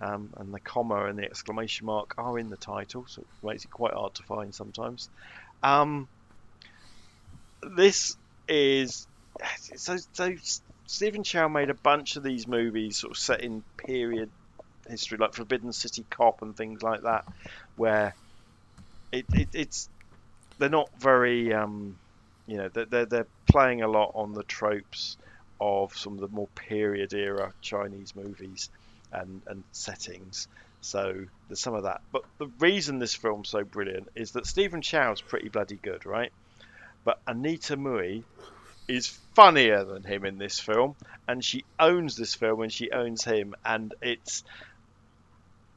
Um, and the comma and the exclamation mark are in the title, so it makes it quite hard to find sometimes. Um, this is so so. Stephen Chow made a bunch of these movies, sort of set in period history, like Forbidden City Cop and things like that, where it, it it's they're not very um, you know they're, they're playing a lot on the tropes of some of the more period era Chinese movies and and settings. So there's some of that. But the reason this film's so brilliant is that Stephen Chow's pretty bloody good, right? But Anita Mui is funnier than him in this film, and she owns this film and she owns him, and it's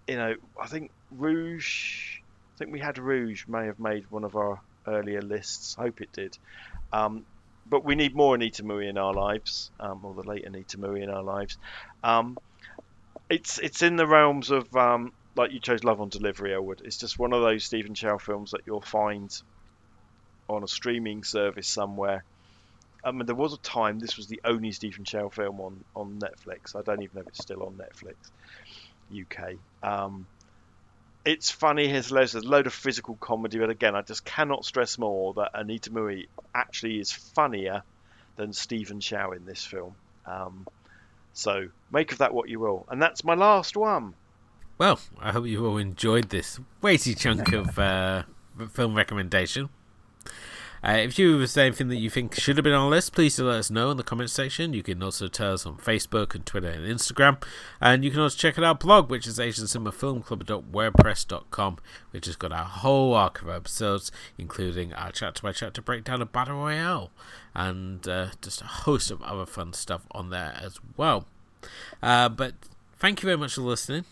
you know I think Rouge, I think we had Rouge may have made one of our earlier lists. Hope it did. Um, but we need more Anita Mui in our lives, um, or the late Anita Mui in our lives. Um, it's it's in the realms of um, like you chose Love on Delivery. Would. It's just one of those Stephen Chow films that you'll find on a streaming service somewhere. I mean, there was a time this was the only Stephen Chow film on on Netflix. I don't even know if it's still on Netflix UK. Um, it's funny. Loads, there's a load of physical comedy, but again, I just cannot stress more that Anita Mui actually is funnier than Stephen Chow in this film. Um, so make of that what you will. And that's my last one. Well, I hope you all enjoyed this weighty chunk of uh, film recommendation. Uh, if you have anything that you think should have been on the list, please do let us know in the comments section. You can also tell us on Facebook and Twitter and Instagram. And you can also check out our blog, which is asiancinemafilmclub.wordpress.com, which has got our whole arc of episodes, including our chapter by chapter breakdown of Battle Royale, and uh, just a host of other fun stuff on there as well. Uh, but thank you very much for listening.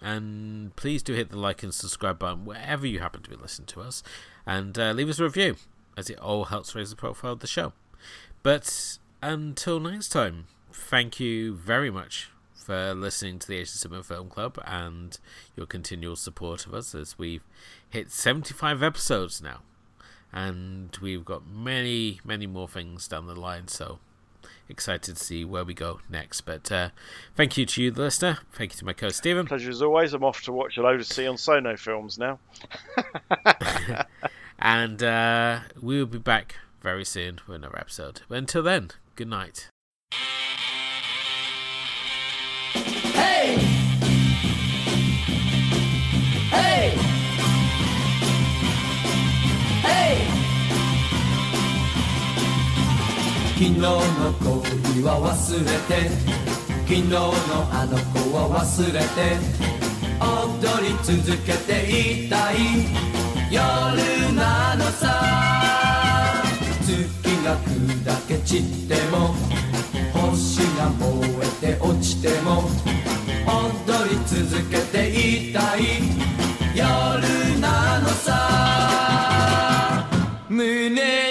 And please do hit the like and subscribe button wherever you happen to be listening to us. And uh, leave us a review as it all helps raise the profile of the show. But until next time, thank you very much for listening to the Asian Cinema Film Club and your continual support of us as we've hit 75 episodes now. And we've got many, many more things down the line, so excited to see where we go next. But uh, thank you to you, the listener. Thank you to my co Stephen. Pleasure as always. I'm off to watch a load of Sion Sono films now. [LAUGHS] and uh, we will be back very soon with another episode. But until then, good night. Hey! Hey! Hey! 昨日の恋は忘れて昨日のあの子を忘れて踊り続けていたい 夜なのさ。月が砕け散っても星が燃えて落ちても踊り続けていたい。夜なのさ。胸